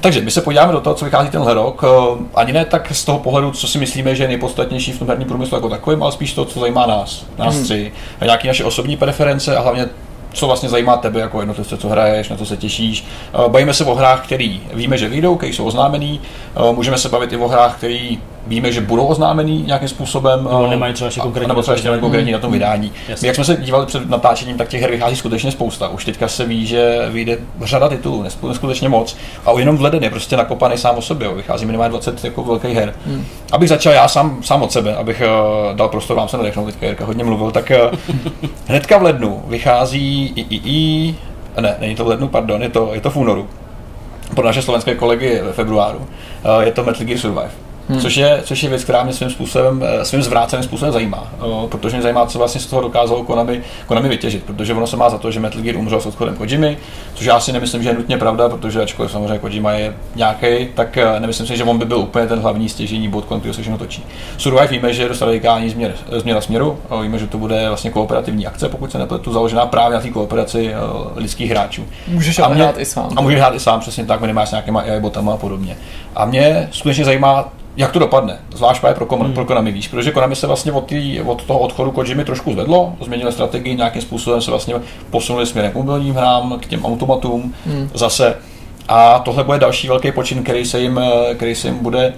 Takže my se podíváme do toho, co vychází tenhle rok. Eh, ani ne tak z toho pohledu, co si myslíme, že je nejpodstatnější v tom herním průmyslu jako takovým, ale spíš to, co zajímá nás, nás hmm. tři. A nějaké naše osobní preference a hlavně co vlastně zajímá tebe jako jednotlivce, co hraješ, na co se těšíš. Eh, bavíme se o hrách, které víme, že vyjdou, které jsou oznámený. Eh, můžeme se bavit i o hrách, které víme, že budou oznámený nějakým způsobem. Nebo eh, nemají třeba ještě konkrétní. Nebo třeba ještě nemají konkrétní na tom vydání. My, jak jsme se dívali před natáčením, tak těch her vychází skutečně spousta. Už teďka se ví, že vyjde řada titulů, neskutečně moc. A jenom v leden je prostě nakopaný sám o sobě. Vychází minimálně 20 jako velkých her. Hmm. Abych začal já sám, sám od sebe, abych uh, dal prostor vám se nadechnout, teďka Jirka hodně mluvil, tak uh, hnedka v lednu vychází i, i, i ne, není to v lednu, pardon, je to, je to v únoru pro naše slovenské kolegy ve februáru. Uh, je to Metal Gear Survive. Hmm. Což, je, což je věc, která mě svým způsobem, eh, svým zvráceným způsobem zajímá. Protože mě zajímá, co vlastně z toho dokázalo Konami, Konami vytěžit. Protože ono se má za to, že Metal Gear umřel s odchodem Kojimy, což já si nemyslím, že je nutně pravda, protože ačkoliv samozřejmě Kojima je nějaký, tak eh, nemyslím si, že on by byl úplně ten hlavní stěžení bod, kolem kterého se všechno točí. Survive víme, že je dost radikální změr, změna směru, o, víme, že to bude vlastně kooperativní akce, pokud se nepletu, založená právě na té kooperaci lidských hráčů. Můžeš a mě, hrát i sám. A můžeš hrát i sám, přesně tak, minimálně s nějakýma AI botama a podobně. A mě skutečně zajímá jak to dopadne, zvlášť pro, Konami, hmm. pro Konami, víš, protože Konami se vlastně od, tý, od toho odchodu Kojimy trošku zvedlo, změnili strategii, nějakým způsobem se vlastně posunuli směrem k mobilním hrám, k těm automatům hmm. zase. A tohle bude další velký počin, který se jim, který se jim bude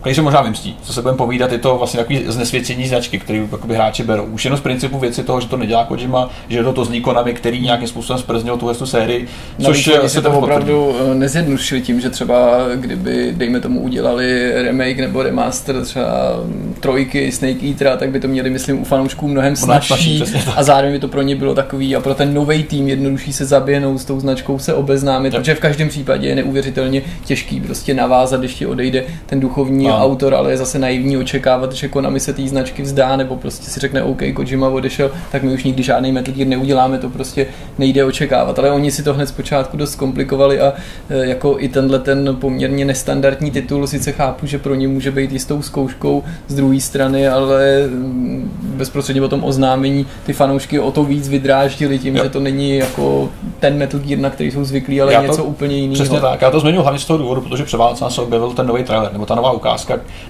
který se možná vymstí. Co se budeme povídat, je to vlastně takový znesvěcení značky, který hráči berou. Už jenom z principu věci toho, že to nedělá Kojima, že to to zní Konami, který nějakým způsobem sprznil tuhle tu sérii. Což Navíc se to opravdu eh, nezjednodušili tím, že třeba kdyby, dejme tomu, udělali remake nebo remaster třeba mm, trojky Snake Eatera, tak by to měli, myslím, u fanoušků mnohem snažší a zároveň by to pro ně bylo takový a pro ten nový tým jednodušší se zaběhnout s tou značkou, se obeznámit, protože v každém případě je neuvěřitelně těžký prostě navázat, když ti odejde ten duchovní no. autor, ale je zase naivní očekávat, že Konami se té značky vzdá, nebo prostě si řekne OK, Kojima odešel, tak my už nikdy žádný Metal Gear neuděláme, to prostě nejde očekávat. Ale oni si to hned zpočátku dost komplikovali a e, jako i tenhle ten poměrně nestandardní titul sice chápu, že pro ně může být jistou zkouškou z druhé strany, ale mm, bezprostředně o tom oznámení ty fanoušky o to víc vydráždili tím, jo. že to není jako ten Metal Gear, na který jsou zvyklí, ale já něco to, úplně jiného. Přesně tak, já to zmiňuji hlavně z toho důvodu, protože před se objevil ten nový trailer, nebo ta nová ukázka,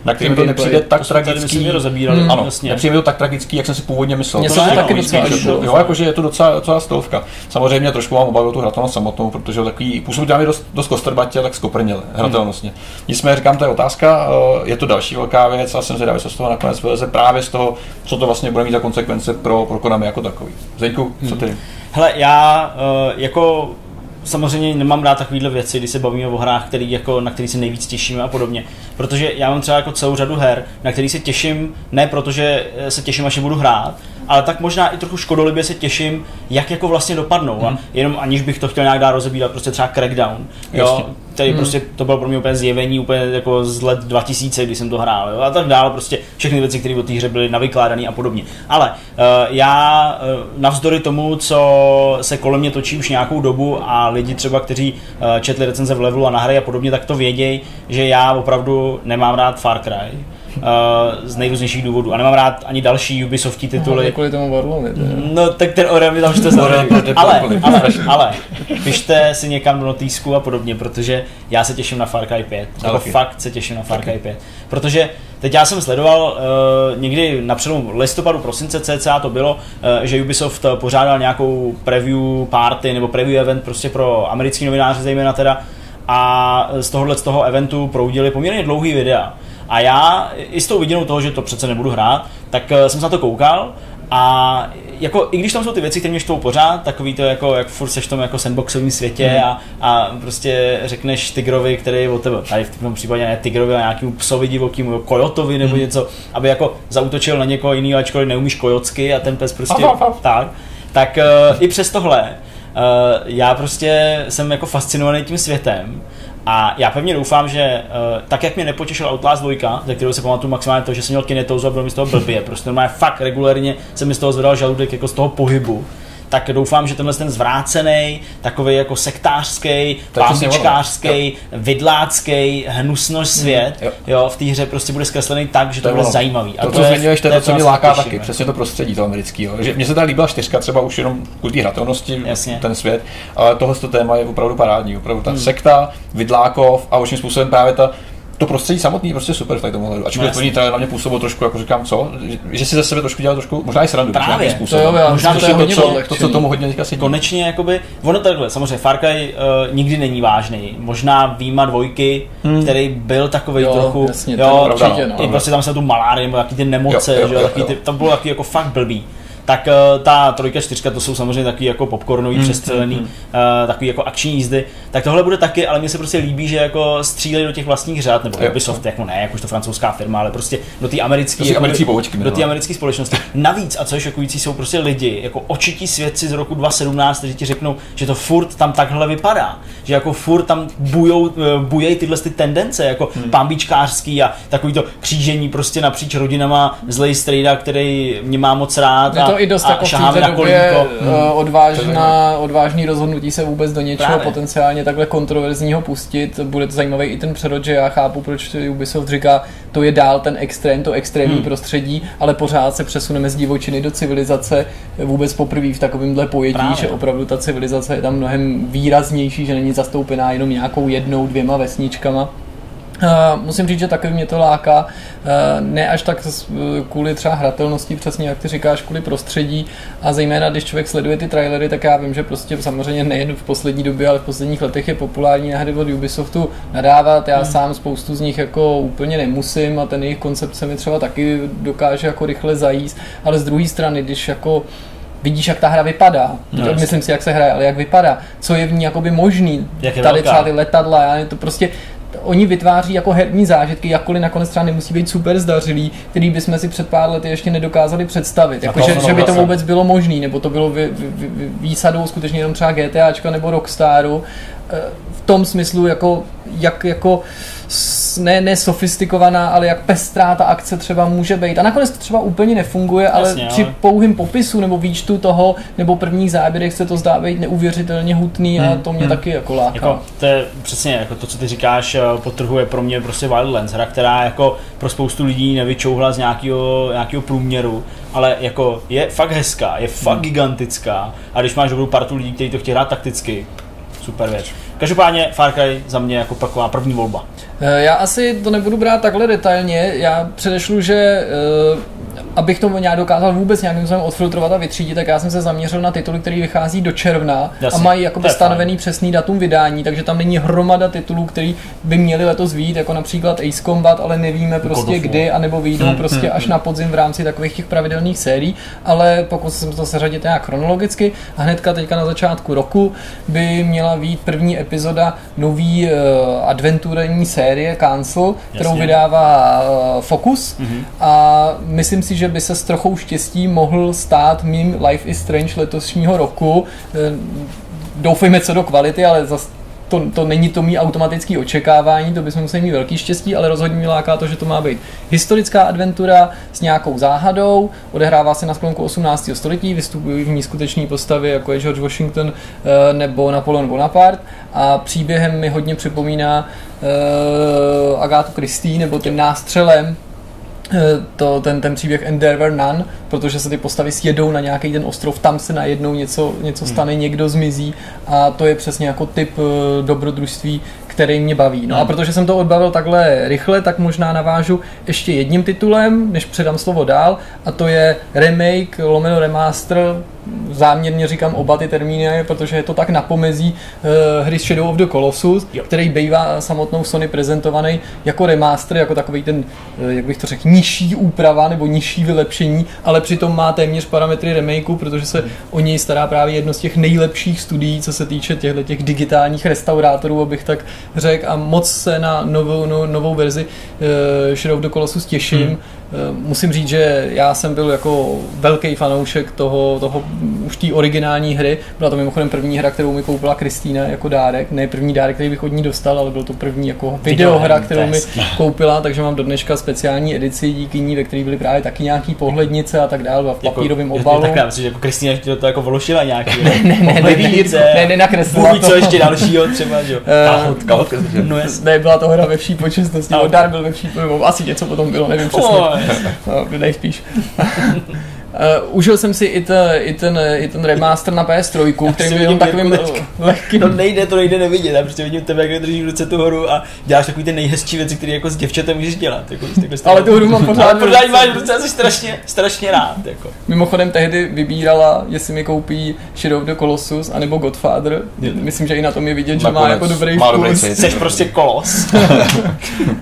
na kterým to nepřijde tak tragický. Hmm. Ano, nepřijde to tak tragický, jak jsem si původně myslel. Se to taky docela Jo, jakože je to docela, docela stovka. Samozřejmě trošku mám obavu tu hratelnost samotnou, protože takový působí tam dost, dost kostrbatě, tak skoprněle, hratelnostně. Nicméně říkám, to je otázka, eh, je to další velká věc a jsem zvědavý, co z toho nakonec vyleze právě z toho, co to vlastně bude mít za konsekvence pro, pro Konami jako takový. Zdeňku, co ty? Hmm. Hele, já uh, jako samozřejmě nemám rád takovéhle věci, kdy se bavíme o hrách, který, jako, na který se nejvíc těšíme a podobně. Protože já mám třeba jako celou řadu her, na který se těším, ne protože se těším, až je budu hrát, ale tak možná i trochu škodolibě se těším, jak jako vlastně dopadnou. Hmm. A jenom aniž bych to chtěl nějak dál rozebírat, prostě třeba Crackdown. Jo, který hmm. prostě to bylo pro mě úplně zjevení úplně jako z let 2000, kdy jsem to hrál. Jo, a tak dále, prostě všechny věci, které o té hře byly navykládané a podobně. Ale uh, já uh, navzdory tomu, co se kolem mě točí už nějakou dobu a lidi třeba, kteří uh, četli recenze v levelu a na hry a podobně, tak to vědějí, že já opravdu nemám rád Far Cry uh, z nejrůznějších důvodů. A nemám rád ani další Ubisofti tituly. No, kvůli tomu Warlovi. No, tak ten Orem mi tam to ale, ale, ale, ale, pište si někam do notýsku a podobně, protože já se těším na Far Cry 5. Jako fakt se těším na Far Cry 5. Protože teď já jsem sledoval uh, někdy na přelomu listopadu, prosince cca to bylo, uh, že Ubisoft pořádal nějakou preview party nebo preview event prostě pro americký novináře zejména teda a z tohohle z toho eventu proudili poměrně dlouhý videa. A já i s tou vidinou toho, že to přece nebudu hrát, tak eh, jsem se na to koukal a jako, i když tam jsou ty věci, které mě štvou pořád, takový to jako, jak furt seš v tom jako sandboxovém světě mm. a, a, prostě řekneš tigrovi, který je od tebe, tady v tom případě ne tigrovi, ale nějakým psovi divokým, kojotovi nebo mm. něco, aby jako zautočil na někoho jiného, ačkoliv neumíš kojocky a ten pes prostě aha, tak, tak uh, i přes tohle uh, já prostě jsem jako fascinovaný tím světem a já pevně doufám, že uh, tak, jak mě nepotěšil Outlast 2, ze kterého se pamatuju maximálně to, že jsem měl kinetózu a bylo mi z toho blbě, prostě normálně fakt regulérně se mi z toho zvedal žaludek jako z toho pohybu, tak doufám, že tenhle ten zvrácený, takový jako sektářský, pambičkářský, vidlácký, hnusnož svět, mm, jo. jo. v té hře prostě bude zkreslený tak, že to, to bude zajímavý. A to, co zmiňuješ, to je to, co mě láká taky, přesně to prostředí toho amerického. Že mně se ta líbila čtyřka třeba už jenom kvůli té hratelnosti, Jasně. ten svět, ale tohle téma je opravdu parádní, opravdu ta hmm. sekta, vidlákov a určitým způsobem právě ta to prostředí samotný je prostě super v tomhle ohledu. Ačkoliv no, to na mě působilo trošku, jako říkám, co, že si ze sebe trošku dělal trošku, možná i srandu. Právě, to jo, já, možná to, to, je to, co, to, co tomu hodně teďka si Konečně, jakoby, ono takhle, samozřejmě Far Cry uh, nikdy není vážný. Možná výjima dvojky, hmm. který byl takový trochu, jasně, jo, určitě, no. i prostě tam se tu malárie, nebo jaký ty nemoce, jo, jo, že, jo, jo. Ty, tam bylo taky jako fakt blbý tak uh, ta trojka, čtyřka, to jsou samozřejmě taky jako popcornový, mm, přestřelený, mm, mm. Uh, takový jako akční jízdy. Tak tohle bude taky, ale mně se prostě líbí, že jako střílejí do těch vlastních řád, nebo Ubisoft, jako ne, jako to francouzská firma, ale prostě do té americké jako, americký pobočky, do té americké společnosti. Navíc, a co je šokující, jsou prostě lidi, jako očití svědci z roku 2017, kteří ti řeknou, že to furt tam takhle vypadá, že jako furt tam bujou, eh, bujej tyhle ty tendence, jako hmm. pambičkářský a takový to křížení prostě napříč rodinama, zlej strejda, který mě má moc rád. A, i dost jako v té době hmm. odvážná, odvážný rozhodnutí se vůbec do něčeho Právě. potenciálně takhle kontroverzního pustit. Bude to zajímavý i ten přerod, že já chápu, proč Ubisoft říká, to je dál ten extrém, to extrémní hmm. prostředí, ale pořád se přesuneme z divočiny do civilizace vůbec poprvé v takovémhle pojetí, Právě. že opravdu ta civilizace je tam mnohem výraznější, že není zastoupená jenom nějakou jednou, dvěma vesničkama. Uh, musím říct, že taky mě to láká, uh, ne až tak kvůli třeba hratelnosti, přesně jak ty říkáš, kvůli prostředí a zejména když člověk sleduje ty trailery, tak já vím, že prostě samozřejmě nejen v poslední době, ale v posledních letech je populární na hry od Ubisoftu nadávat, já hmm. sám spoustu z nich jako úplně nemusím a ten jejich koncept se mi třeba taky dokáže jako rychle zajíst, ale z druhé strany, když jako vidíš, jak ta hra vypadá. No, Myslím si, jak se hraje, ale jak vypadá, co je v ní jakoby možný. Jak Tady velká. třeba ty letadla, já to prostě oni vytváří jako herní zážitky, jakkoliv nakonec třeba nemusí být super zdařilý, který bychom si před pár lety ještě nedokázali představit. Jako, že, že by to vůbec bylo možné, nebo to bylo vy, vy, vy, výsadou skutečně jenom třeba GTAčka nebo Rockstaru. Eh, v tom smyslu, jako, jak jako ne, ne sofistikovaná, ale jak pestrá ta akce třeba může být. A nakonec to třeba úplně nefunguje, ale Jasně, při ale... pouhým popisu nebo výčtu toho, nebo prvních záběrech se to zdá být neuvěřitelně hutný hmm. a to mě hmm. taky jako láká. Jako, to je přesně jako to, co ty říkáš, eh, potrhuje pro mě prostě Wildlands, hra, která jako pro spoustu lidí nevyčouhla z nějakého, nějakého průměru, ale jako je fakt hezká, je fakt hmm. gigantická a když máš dobrou partu lidí, kteří to chtějí hrát takticky, super věc. Každopádně Far Cry za mě jako taková první volba. Eh, já asi to nebudu brát takhle detailně, já předešlu, že uh, abych to nějak dokázal vůbec nějakým způsobem odfiltrovat a vytřídit, tak já jsem se zaměřil na tituly, které vychází do června Jasně, a mají jakoby stanovený fajn. přesný datum vydání, takže tam není hromada titulů, který by měly letos vít, jako například Ace Combat, ale nevíme prostě kdy, anebo vyjdou hmm, prostě hmm, až hmm. na podzim v rámci takových těch pravidelných sérií, ale pokud jsem to seřadit nějak chronologicky a hnedka teďka na začátku roku by měla vít první epizoda nový uh, adventurní série Cancel, kterou vydává uh, Focus mm-hmm. a myslím si, že by se s trochou štěstí mohl stát mým Life is Strange letošního roku. Eh, doufejme co do kvality, ale zase to, to není to mý automatický očekávání, to bychom museli mít velký štěstí, ale rozhodně mi láká to, že to má být historická adventura s nějakou záhadou, odehrává se na sklonku 18. století, vystupují v ní skuteční postavy, jako je George Washington eh, nebo Napoleon Bonaparte a příběhem mi hodně připomíná uh, Agátu Christie nebo tím nástřelem to, ten, ten příběh Endeavor None, protože se ty postavy sjedou na nějaký ten ostrov, tam se najednou něco, něco hmm. stane, hmm. někdo zmizí a to je přesně jako typ eh, dobrodružství, který mě baví. No hmm. a protože jsem to odbavil takhle rychle, tak možná navážu ještě jedním titulem, než předám slovo dál, a to je remake, lomeno remaster, záměrně říkám oba ty termíny, protože je to tak na pomezí uh, hry Shadow of the Colossus, jo. který bývá samotnou Sony prezentovaný jako remaster, jako takový ten, uh, jak bych to řekl, nižší úprava nebo nižší vylepšení, ale přitom má téměř parametry remakeu, protože se hmm. o něj stará právě jedno z těch nejlepších studií, co se týče těchto těch digitálních restaurátorů, abych tak řekl, a moc se na novou, no, novou verzi uh, Shadow of the Colossus těším. Hmm musím říct, že já jsem byl jako velký fanoušek toho, toho už té originální hry. Byla to mimochodem první hra, kterou mi koupila Kristýna jako dárek. Ne první dárek, který bych od ní dostal, ale byl to první jako videohra, kterou mi koupila, takže mám do dneška speciální edici díky ní, ve které byly právě taky nějaký pohlednice a tak dále v jako- papírovém obalu. Tak já myslím, že jako Kristýna to jako vološila nějaký ne, ne, ne, ne, ne, ne, nakreslila to. co ještě dalšího třeba, že jo. Uh, no, ne, byla to hra ve vší počestnosti, no. dár byl ve vší, asi něco potom bylo, nevím přesně. vielleicht nicht. Uh, užil jsem si i, ta, i, ten, i ten remaster na PS3, který byl takovým lehkým... No nejde, to nejde nevidět, já prostě vidím tebe, jak držíš v ruce tu horu a děláš takový ty nejhezčí věci, které jako s děvčatem můžeš dělat. Jako, Ale tu hru mám pořád. Ale pořád máš v ruce a jsi strašně, strašně rád. Jako. Mimochodem tehdy vybírala, jestli mi koupí Shadow of the Colossus anebo Godfather. Myslím, že i na tom je vidět, že má jako dobrý vkus. Jsi prostě kolos.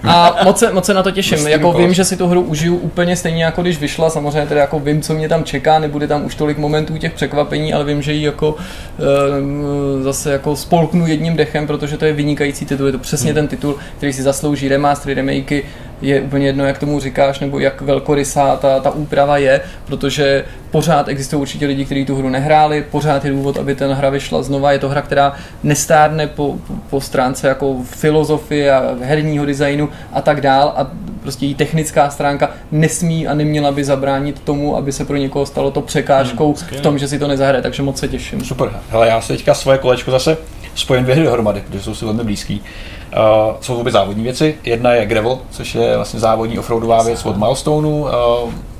a moc se, moc se na to těším. Jako vím, že si tu hru užiju úplně stejně jako když vyšla, samozřejmě tedy jako vím, co mě tam čeká, nebude tam už tolik momentů těch překvapení, ale vím, že ji jako e, zase jako spolknu jedním dechem, protože to je vynikající titul, je to přesně hmm. ten titul, který si zaslouží remastery, remakey, je úplně jedno, jak tomu říkáš, nebo jak velkorysá ta, ta úprava je, protože pořád existují určitě lidi, kteří tu hru nehráli, pořád je důvod, aby ten hra vyšla znova. Je to hra, která nestárne po, po stránce jako filozofie a herního designu a tak dál a prostě její technická stránka nesmí a neměla by zabránit tomu, aby se pro někoho stalo to překážkou hmm, v tom, že si to nezahraje, takže moc se těším. Super. Hele, já se teďka svoje kolečko zase spojím dvě hry dohromady, protože jsou si velmi blízký. Uh, jsou vůbec závodní věci. Jedna je Gravel, což je vlastně závodní offroadová věc od Milestoneu. Uh,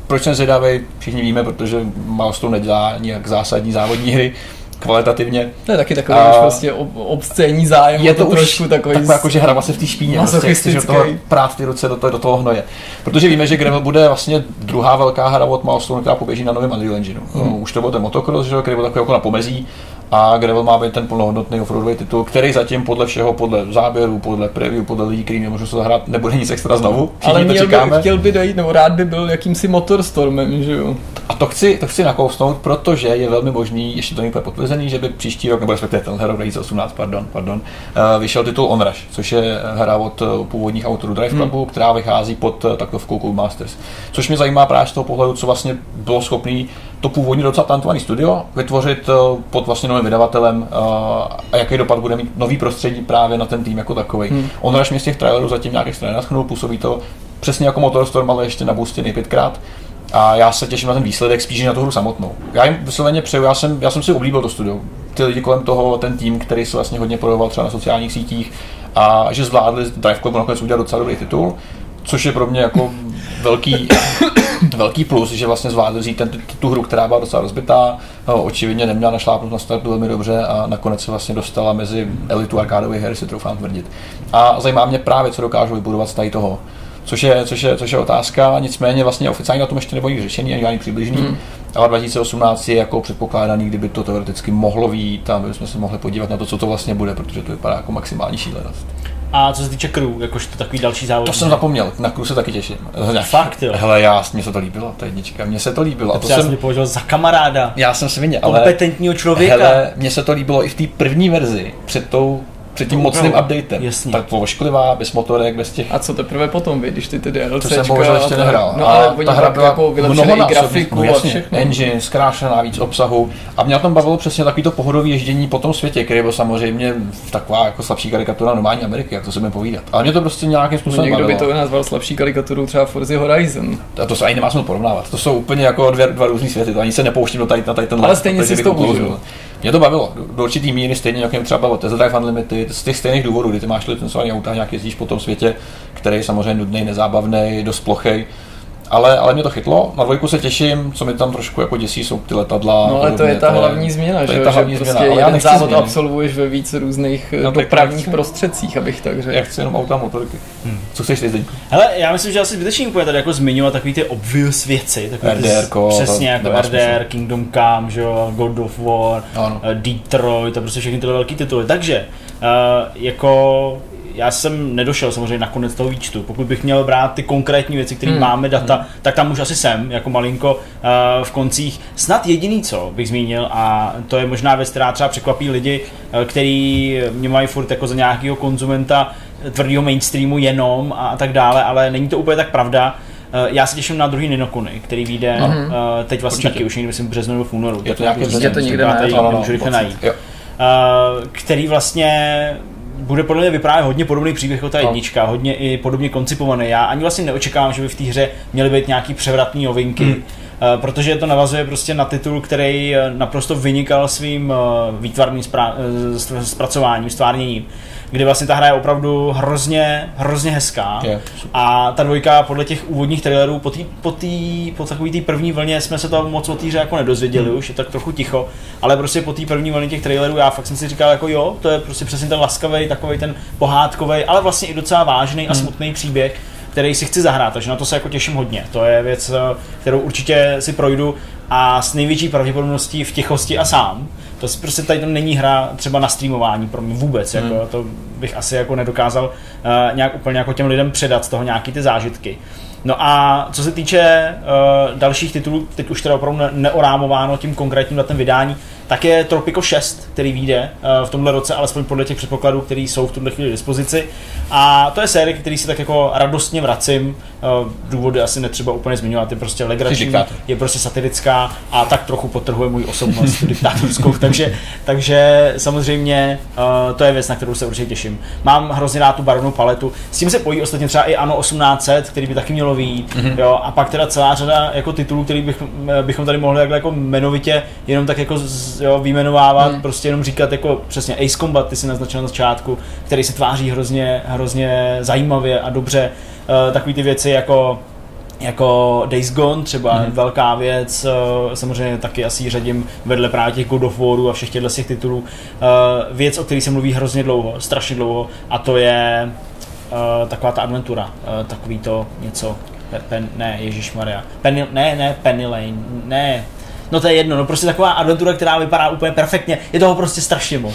proč jsem zvědavý, všichni víme, protože Milestone nedělá nějak zásadní závodní hry kvalitativně. To je taky takový uh, už prostě ob, obscénní zájem. Je to, to už trošku takový takový jako, že hra se v té špíně, prostě, že toho prát ty ruce do toho, do toho hnoje. Protože víme, že Gravel bude vlastně druhá velká hra od Milestone, která poběží na novém Unreal Engineu. Hmm. Už to byl ten motocross, že, který byl takový jako na pomezí a Gravel má být ten plnohodnotný offroadový titul, který zatím podle všeho, podle záběru, podle preview, podle lidí, kteří nemůžou se zahrát, nebude nic extra znovu. Ale měl by, chtěl by dojít, nebo rád by byl jakýmsi motorstormem, že jo? To chci, to chci nakousnout, protože je velmi možný, ještě to není potvrzený, že by příští rok, nebo respektive ten rok 2018, pardon, pardon, uh, vyšel titul Onrush, což je hra od uh, původních autorů Drive hmm. Clubu, hmm. která vychází pod uh, takovou Cool Masters. Což mě zajímá právě z toho pohledu, co vlastně bylo schopný to původní docela talentovaný studio vytvořit pod vlastně novým vydavatelem a jaký dopad bude mít nový prostředí právě na ten tým jako takový. Hmm. Onrush mě z těch trailerů zatím nějak extra nenaschnul, působí to přesně jako Motorstorm, ale ještě nabustěný pětkrát. A já se těším na ten výsledek spíš na tu hru samotnou. Já jim vysloveně přeju, já jsem, já jsem si oblíbil to studio. Ty lidi kolem toho, ten tým, který se vlastně hodně projevoval třeba na sociálních sítích a že zvládli Drive Club nakonec udělat docela dobrý titul, což je pro mě jako velký, velký plus, že vlastně zvládli vzít ten, tu hru, která byla docela rozbitá, no, očividně neměla našlápnout na startu velmi dobře a nakonec se vlastně dostala mezi elitu arkádových her, si troufám tvrdit. A zajímá mě právě, co dokážou vybudovat z tady toho což je, což je, což je otázka, nicméně vlastně oficiálně na tom ještě nebo řešení, ani žádný přibližný, hmm. ale 2018 je jako předpokládaný, kdyby to teoreticky mohlo být a my jsme se mohli podívat na to, co to vlastně bude, protože to vypadá jako maximální šílenost. A co se týče crew, jakož to takový další závod. To jsem zapomněl, na crew se taky těším. Fakt jo. Hele, já, mně se to líbilo, ta jednička, mně se to líbilo. A to já jsem považoval za kamaráda. Já jsem svině, ale... Kompetentního člověka. Hele, mně se to líbilo i v té první verzi, před tou před tím mocným updatem. Jasně. Tak ošklivá, bez motorek, bez těch... A co teprve potom, vy, když ty ty DLCčka... To jsem bohužel ještě nehrál. No ale ta hra byla jako i grafiku no, jasně, a všechno. Engine, zkrášená víc obsahu. A mě na tom bavilo přesně takový to pohodový ježdění po tom světě, který byl samozřejmě taková jako slabší karikatura normální Ameriky, jak to se mi povídat. Ale mě to prostě nějakým způsobem no, někdo bavilo. by to nazval slabší karikaturu třeba Forza Horizon. A to se ani nemá smysl porovnávat. To jsou úplně jako dvě, dva různý světy, to ani se nepouštím do tady, na tady ten Ale stejně si to užil. Mě to bavilo, do určitý míry stejně, jak třeba bavilo Tesla Drive Unlimited, z těch stejných důvodů, kdy ty máš licencovaný auta, nějak jezdíš po tom světě, který je samozřejmě nudný, nezábavný, dost plochý ale, ale mě to chytlo. Na dvojku se těším, co mi tam trošku jako děsí, jsou ty letadla. No ale to je ta hlavní změna, to že, je ta hlavní že změna. prostě jeden závod změny. absolvuješ ve více různých no, dopravních chci, prostředcích, abych tak řekl. Já chci jenom auta a motorky. Hmm. Co chceš ty Hele, já myslím, že asi zbytečně úplně tady jako zmiňovat takový ty obvious věci. RDR, přesně jako RDR, Kingdom Come, že jo, God of War, ano. Eh, Detroit a prostě všechny tyhle velké tituly. Takže uh, jako já jsem nedošel samozřejmě na konec toho výčtu. Pokud bych měl brát ty konkrétní věci, které hmm. máme data, hmm. tak tam už asi jsem, jako malinko uh, v koncích. Snad jediný, co bych zmínil, a to je možná věc, která třeba překvapí lidi, uh, který mě mají furt jako za nějakého konzumenta tvrdého mainstreamu jenom a, a tak dále, ale není to úplně tak pravda. Uh, já se těším na druhý Ninokuni, který vyjde uh, teď vlastně Určitě. taky, už někdy myslím v březnu nebo v únoru. Je to, nějaký je to někde to, můžu rychle najít. Jo. Uh, který vlastně bude podle mě vyprávět hodně podobný příběh jako ta no. jednička, hodně i podobně koncipovaný. Já ani vlastně neočekávám, že by v té hře měly být nějaký převratný novinky, hmm. Uh, protože to navazuje prostě na titul, který eh, naprosto vynikal svým uh, výtvarným zpracováním, stvárněním kdy vlastně ta hra je opravdu hrozně, hrozně hezká. Yeah. A ta dvojka podle těch úvodních trailerů po, tý, po, tý, po takový té první vlně jsme se to moc o té hře jako nedozvěděli, hmm. už je tak trochu ticho, ale prostě po té první vlně těch trailerů já fakt jsem si říkal jako jo, to je prostě přesně ten laskavý, takový ten pohádkový, ale vlastně i docela vážný hmm. a smutný příběh, který si chci zahrát, takže na to se jako těším hodně. To je věc, kterou určitě si projdu a s největší pravděpodobností v tichosti a sám. To prostě tady to není hra třeba na streamování pro mě vůbec, jako, hmm. to bych asi jako nedokázal uh, nějak úplně jako těm lidem předat z toho nějaký ty zážitky. No a co se týče uh, dalších titulů, teď už teda opravdu ne- neorámováno tím konkrétním datem vydání, tak je Tropico 6, který vyjde uh, v tomhle roce, alespoň podle těch předpokladů, které jsou v tuhle chvíli dispozici. A to je série, který si tak jako radostně vracím. Uh, důvody asi netřeba úplně zmiňovat, je prostě legrační, je prostě satirická a tak trochu potrhuje můj osobnost diktátorskou, takže, takže samozřejmě uh, to je věc, na kterou se určitě těším. Mám hrozně rád tu barevnou paletu, s tím se pojí ostatně třeba i Ano 1800, který by taky mělo vyjít, mm-hmm. jo, a pak teda celá řada jako titulů, který bych, bychom tady mohli takhle jako jmenovitě jenom tak jako z, jo, vyjmenovávat, mm. prostě jenom říkat jako přesně Ace Combat, ty si naznačil na začátku, který se tváří hrozně, hrozně zajímavě a dobře, uh, takový ty věci jako jako Days Gone třeba mm. velká věc, uh, samozřejmě taky asi řadím vedle právě těch God of Warů a všech těchto těch titulů. Uh, věc, o které se mluví hrozně dlouho, strašně dlouho a to je uh, taková ta adventura, uh, takový to něco, pen, ne, Ježíš Maria, Penny, ne, ne, Penny Lane, ne, no to je jedno, no prostě taková adventura, která vypadá úplně perfektně, je toho prostě strašně moc.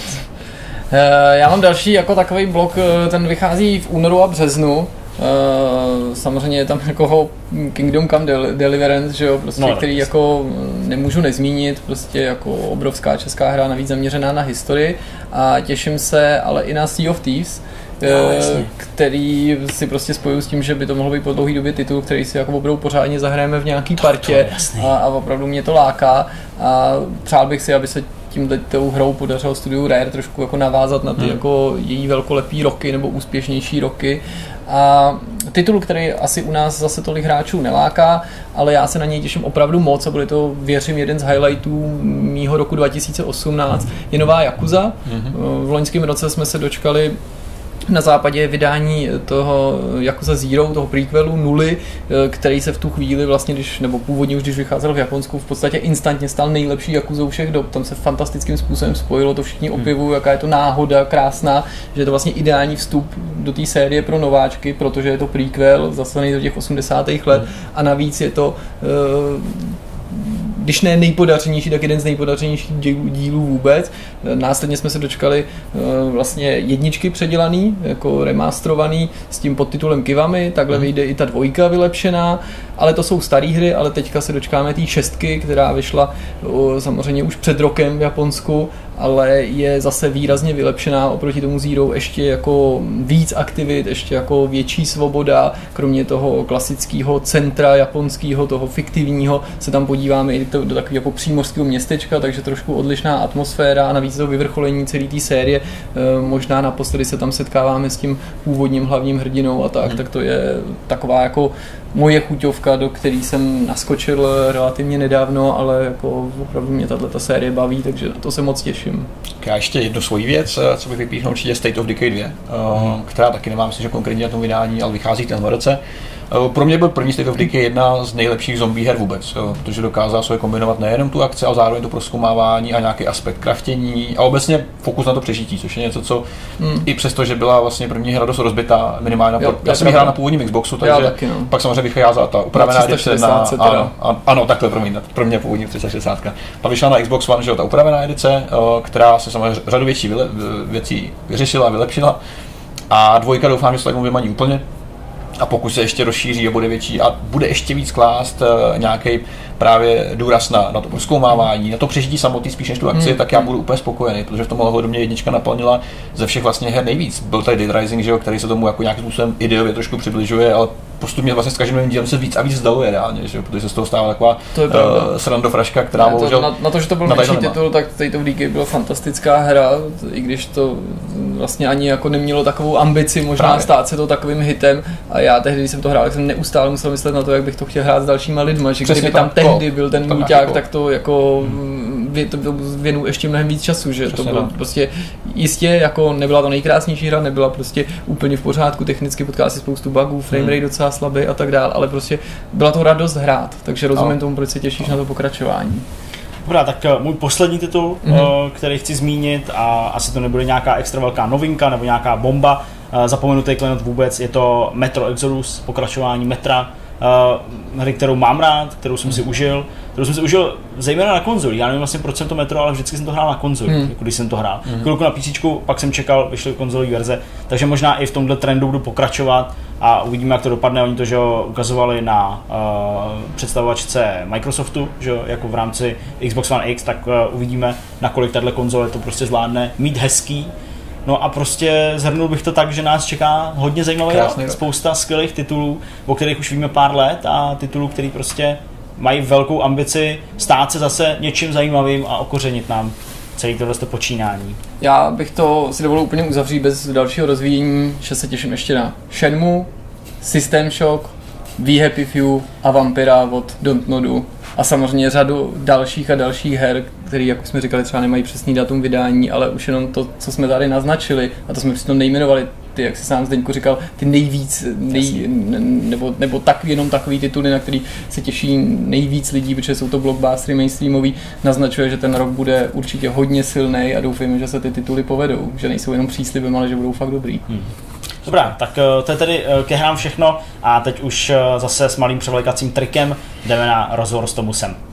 Já mám další jako takový blok, ten vychází v únoru a březnu. Uh, samozřejmě je tam jako Kingdom Come Del- Deliverance, že jo, prostě, no, který jako nemůžu nezmínit, prostě jako obrovská česká hra, navíc zaměřená na historii. A těším se ale i na Sea of Thieves, no, který si prostě spojuju s tím, že by to mohlo být po dlouhé době titul, který si jako opravdu pořádně zahrajeme v nějaký partě a, a opravdu mě to láká a přál bych si, aby se tímhle tou hrou podařilo studiu Rare trošku jako navázat na ty hmm. jako její velkolepý roky nebo úspěšnější roky. A titul, který asi u nás zase tolik hráčů neláká, ale já se na něj těším opravdu moc a bude to, věřím, jeden z highlightů mýho roku 2018, je nová Yakuza. Hmm. V loňském roce jsme se dočkali na západě vydání toho jako za Zero, toho prequelu nuly, eh, který se v tu chvíli vlastně, když, nebo původně už když vycházel v Japonsku, v podstatě instantně stal nejlepší Jakuzou všech dob. Tam se fantastickým způsobem spojilo, to všichni hmm. opěvují, jaká je to náhoda krásná, že je to vlastně ideální vstup do té série pro nováčky, protože je to prequel zasazený do těch 80. let hmm. a navíc je to uh, když ne nejpodařenější, tak jeden z nejpodařenějších dílů vůbec. Následně jsme se dočkali eh, vlastně jedničky předělaný, jako remasterovaný s tím podtitulem Kivami, takhle mhm. vyjde i ta dvojka vylepšená, ale to jsou staré hry, ale teďka se dočkáme té šestky, která vyšla samozřejmě už před rokem v Japonsku ale je zase výrazně vylepšená oproti tomu Zero, ještě jako víc aktivit, ještě jako větší svoboda, kromě toho klasického centra japonského, toho fiktivního, se tam podíváme i do, do takového jako přímořského městečka, takže trošku odlišná atmosféra a navíc to vyvrcholení celé té série, e, možná naposledy se tam setkáváme s tím původním hlavním hrdinou a tak, hmm. tak to je taková jako moje chuťovka, do který jsem naskočil relativně nedávno, ale jako opravdu mě tato série baví, takže na to se moc těším. Já ještě jednu svoji věc, eh, co bych vypíchnul určitě State of Decay 2, hmm. která taky nemám si, že konkrétně na tom vydání, ale vychází ten roce. Eh, pro mě byl první State of Decay jedna z nejlepších zombie her vůbec, eh, protože dokázal se kombinovat nejenom tu akci, ale zároveň to proskoumávání a nějaký aspekt kraftění a obecně fokus na to přežití, což je něco, co hmm. i přesto, že byla vlastně první hra dost rozbitá, minimálně na, jo, já jsem hrál na původním Xboxu, takže taky, no. pak samozřejmě vycházela ta upravená edice na, ano, ano, ano, takhle, promiň, pro mě původní 360. Pak vyšla na Xbox One, že jo, ta upravená edice, eh, která se samozřejmě řadu věcí, věcí vyřešila, vylepšila. A dvojka doufám, že se tak vymaní úplně, a pokud se ještě rozšíří a bude větší a bude ještě víc klást eh, nějaký právě důraz na, na to proskoumávání, na to přežití samotný spíš než tu akci, hmm. tak já budu úplně spokojený, protože v tom ohledu mě jednička naplnila ze všech vlastně her nejvíc. Byl tady Dead Rising, že jo, který se tomu jako nějakým způsobem ideově trošku přibližuje, ale postupně vlastně s každým dílem se víc a víc zdaluje reálně, že? protože se z toho stává taková to je uh, srandofraška, která ne, to, na, na, to, že to byl menší titul, tak State of Decay byla fantastická hra, i když to vlastně ani jako nemělo takovou ambici možná Právě. stát se to takovým hitem a já tehdy, když jsem to hrál, tak jsem neustále musel myslet na to, jak bych to chtěl hrát s dalšíma lidma, že Přesně kdyby tam tehdy byl ten nuťák, tak to jako vě, to věnu ještě mnohem víc času, že Přesně to bylo prostě jistě jako nebyla to nejkrásnější hra, nebyla prostě úplně v pořádku, technicky potkala si spoustu bugů, frame rate hmm. docela slabý a tak dál, ale prostě byla to radost hrát, takže rozumím no. tomu, proč se těšíš no. na to pokračování. Dobrá, tak uh, můj poslední titul, mm-hmm. který chci zmínit a asi to nebude nějaká extra velká novinka nebo nějaká bomba, uh, zapomenutý klenot vůbec, je to Metro Exodus, pokračování Metra, hry, kterou mám rád, kterou jsem si užil, kterou jsem si užil zejména na konzoli. Já nevím vlastně proč jsem to Metro, ale vždycky jsem to hrál na konzoli, mm. jako když jsem to hrál. Mm. Chvilku na PC, pak jsem čekal, vyšly konzolové verze, takže možná i v tomhle trendu budu pokračovat a uvidíme, jak to dopadne. Oni to že jo, ukazovali na uh, představovačce Microsoftu, že jo, jako v rámci Xbox One X, tak uh, uvidíme, nakolik tahle konzole to prostě zvládne mít hezký No a prostě zhrnul bych to tak, že nás čeká hodně zajímavý rok, spousta skvělých titulů, o kterých už víme pár let a titulů, který prostě mají velkou ambici stát se zase něčím zajímavým a okořenit nám celý tohle počínání. Já bych to si dovolil úplně uzavřít bez dalšího rozvíjení, že se těším ještě na Shenmue, System Shock, We Happy Few a Vampira od Don't Nodu a samozřejmě řadu dalších a dalších her, které, jak jsme říkali, třeba nemají přesný datum vydání, ale už jenom to, co jsme tady naznačili, a to jsme přitom nejmenovali, ty, jak si sám Zdeňku říkal, ty nejvíc, nej, nebo, nebo tak, jenom takový tituly, na který se těší nejvíc lidí, protože jsou to blockbustery mainstreamový, naznačuje, že ten rok bude určitě hodně silný a doufejme, že se ty tituly povedou, že nejsou jenom příslibem, ale že budou fakt dobrý. Hmm. Dobrá, tak eh, to je tedy eh, ke hrám všechno a teď už eh, zase s malým převlékacím trikem jdeme na rozhovor s Tomusem.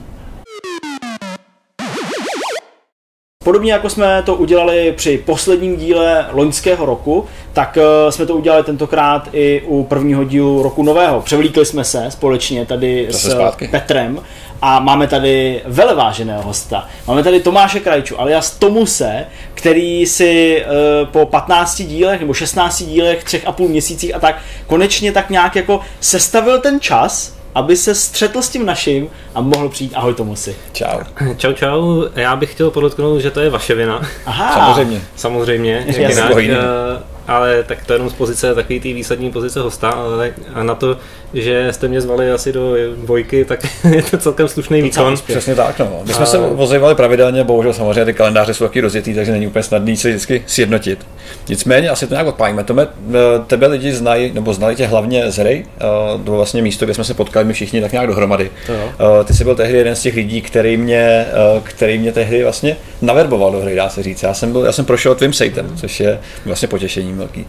Podobně jako jsme to udělali při posledním díle loňského roku, tak eh, jsme to udělali tentokrát i u prvního dílu roku nového. Převlíkli jsme se společně tady Zase s zpátky. Petrem a máme tady veleváženého hosta. Máme tady Tomáše Krajču, alias Tomuse, který si uh, po 15 dílech nebo 16 dílech, třech a půl měsících a tak konečně tak nějak jako sestavil ten čas, aby se střetl s tím naším a mohl přijít. Ahoj Tomusi. Čau. Čau, čau. Já bych chtěl podotknout, že to je vaše vina. Aha. Samozřejmě. Samozřejmě. Jasně. jinak, ale tak to jenom z pozice takový té výsadní pozice hosta, ale a na to, že jste mě zvali asi do dvojky, tak je to celkem slušný výkon. Přesně tak, no. My jsme se ozývali pravidelně, bohužel samozřejmě ty kalendáře jsou taky rozjetý, takže není úplně snadný se vždycky sjednotit. Nicméně asi to nějak odpálíme. Tome, eh, tebe lidi znají, nebo znali tě hlavně z hry, eh, to vlastně místo, kde jsme se potkali my všichni tak nějak dohromady. To jo. Eh, Ty jsi byl tehdy jeden z těch lidí, který mě, který mě tehdy vlastně naverboval do hry, dá se říct. Já jsem, byl, já jsem prošel tvým sejtem, což je vlastně potěšením velký.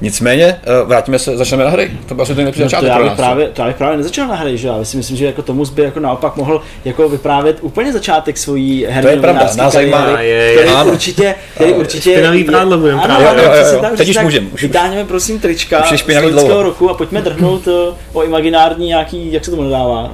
Nicméně, eh, vrátíme se, začneme na hry. To byl asi ten nejlepší No to, začátek já pro bych nás. právě, to já bych právě nezačal na hry, že? Já si myslím, že jako Tomus by jako naopak mohl jako vyprávět úplně začátek svojí herní To je pravda, nás zajímá- který Ano. určitě, který určitě Špinavý prádlo budem ano, právě. ano, Jo, jo, jo. přesně tak, Teď už tak. můžem, už- už. Vytáhneme prosím trička z loňského roku a pojďme drhnout uh, o imaginární nějaký, jak se tomu dodává?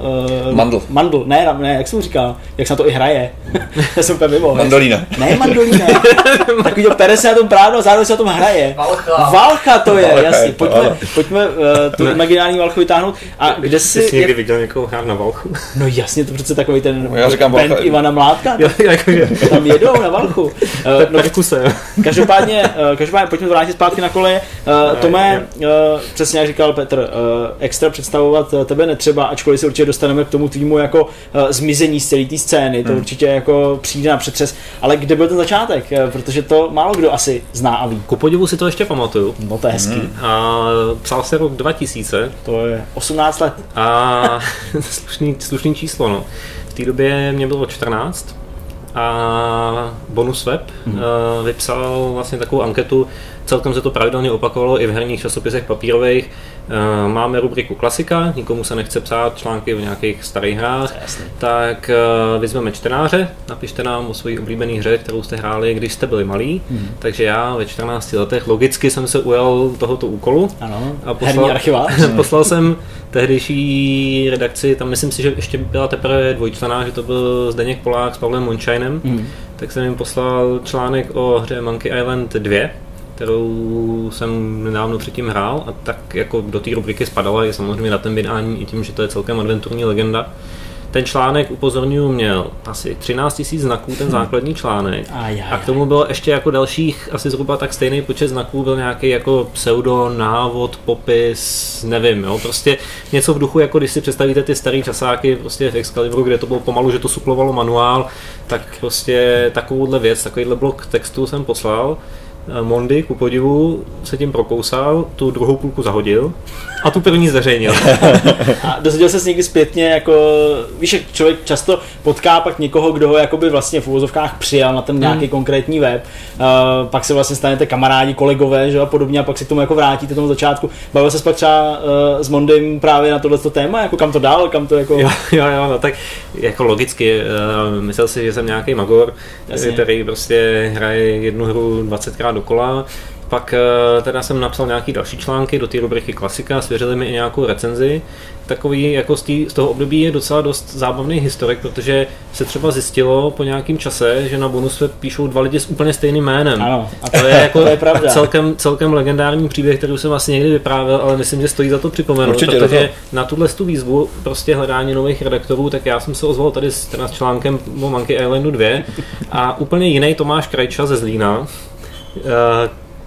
Uh, Mandl. Mandl, ne, ne, jak se mu říká, jak se na to i hraje. Já jsem úplně mimo. Mandolína. Ne, mandolína. Takový to pere se na tom prádlo a zároveň se na tom hraje. Valcha. Valcha to je, Valcha je jasně. to, Pojďme, pojďme uh, tu imaginární valchu vytáhnout. A kde Jsi si... někdy Jak, viděl někoho hrát na valchu? no jasně, to přece takový ten Já říkám band Valcha. Ivana Mládka. Jo, jakože, Tam jedou na valchu. Uh, no, tak v kuse. Každopádně, uh, každopádně pojďme vrátit zpátky na koleje. Uh, Tome, uh, přesně jak říkal Petr, uh, extra představovat tebe netřeba, ačkoliv se určitě dostaneme k tomu tvýmu jako uh, zmizení z celé té scény, to Hmm. určitě jako přijde na přetřes. Ale kde byl ten začátek? Uh, protože to málo kdo asi zná a ví. Ku podivu si to ještě pamatuju. No to je hezký. Hmm. A psal se rok 2000 To je 18 let. a slušný, slušný číslo, no. V té době mě bylo 14 a Bonus Web Mhm. mm. vypsal vlastně takovou anketu, celkem se to pravidelně opakovalo i v herních časopisech papírových. Eh, Máme rubriku klasika, nikomu se nechce psát články o nějakých starých hrách, tak eh, vyzveme čtenáře, napište nám o své oblíbené hře, kterou jste hráli, když jste byli malí. Mhm. Takže já ve 14 letech logicky jsem se ujal tohoto úkolu. Ano, A poslal, poslal jsem tehdejší redakci, tam myslím si, že ještě byla teprve dvojčlená, že to byl Zdeněk Polák s Pavlem Mončajnem, Mhm. tak jsem jim poslal článek o hře Monkey Island 2, kterou jsem nedávno předtím hrál a tak jako do té rubriky spadala je samozřejmě na ten vydání i tím, že to je celkem adventurní legenda. Ten článek upozorňuji měl asi 13 000 znaků, ten základní článek. A k tomu bylo ještě jako dalších asi zhruba tak stejný počet znaků, byl nějaký jako pseudo, návod, popis, nevím, jo, prostě něco v duchu, jako když si představíte ty staré časáky prostě v Excaliburu, kde to bylo pomalu, že to suplovalo manuál, tak prostě takovouhle věc, takovýhle blok textu jsem poslal. Mondy, ku podivu, se tím prokousal, tu druhou půlku zahodil a tu první zveřejnil. A dozvěděl se někdy zpětně, jako, víš, jak člověk často potká pak někoho, kdo ho jakoby vlastně v úvozovkách přijal na ten nějaký konkrétní web, uh, pak se vlastně stanete kamarádi, kolegové, že a podobně, a pak si k tomu jako vrátíte tomu začátku. Bavil se pak třeba uh, s Mondym právě na tohleto téma, jako kam to dál, kam to jako... Jo, jo, jo, no tak jako logicky, uh, myslel si, že jsem nějaký magor, Jasně. který prostě hraje jednu hru 20krát dokola, pak uh, teda jsem napsal nějaký další články do té rubriky klasika, svěřili mi i nějakou recenzi. Takový jako z, tý, z toho období je docela dost zábavný historik, protože se třeba zjistilo po nějakém čase, že na bonus web píšou dva lidi s úplně stejným jménem. Ano, a To je jako to je pravda. celkem, celkem legendární příběh, který už jsem asi někdy vyprávěl, ale myslím, že stojí za to připomenout, Určitě, protože toho. na tuhle tu výzvu prostě hledání nových redaktorů, tak já jsem se ozval tady s, teda s článkem o Monkey Islandu 2 a úplně jiný Tomáš Krajča ze Zlína, eh,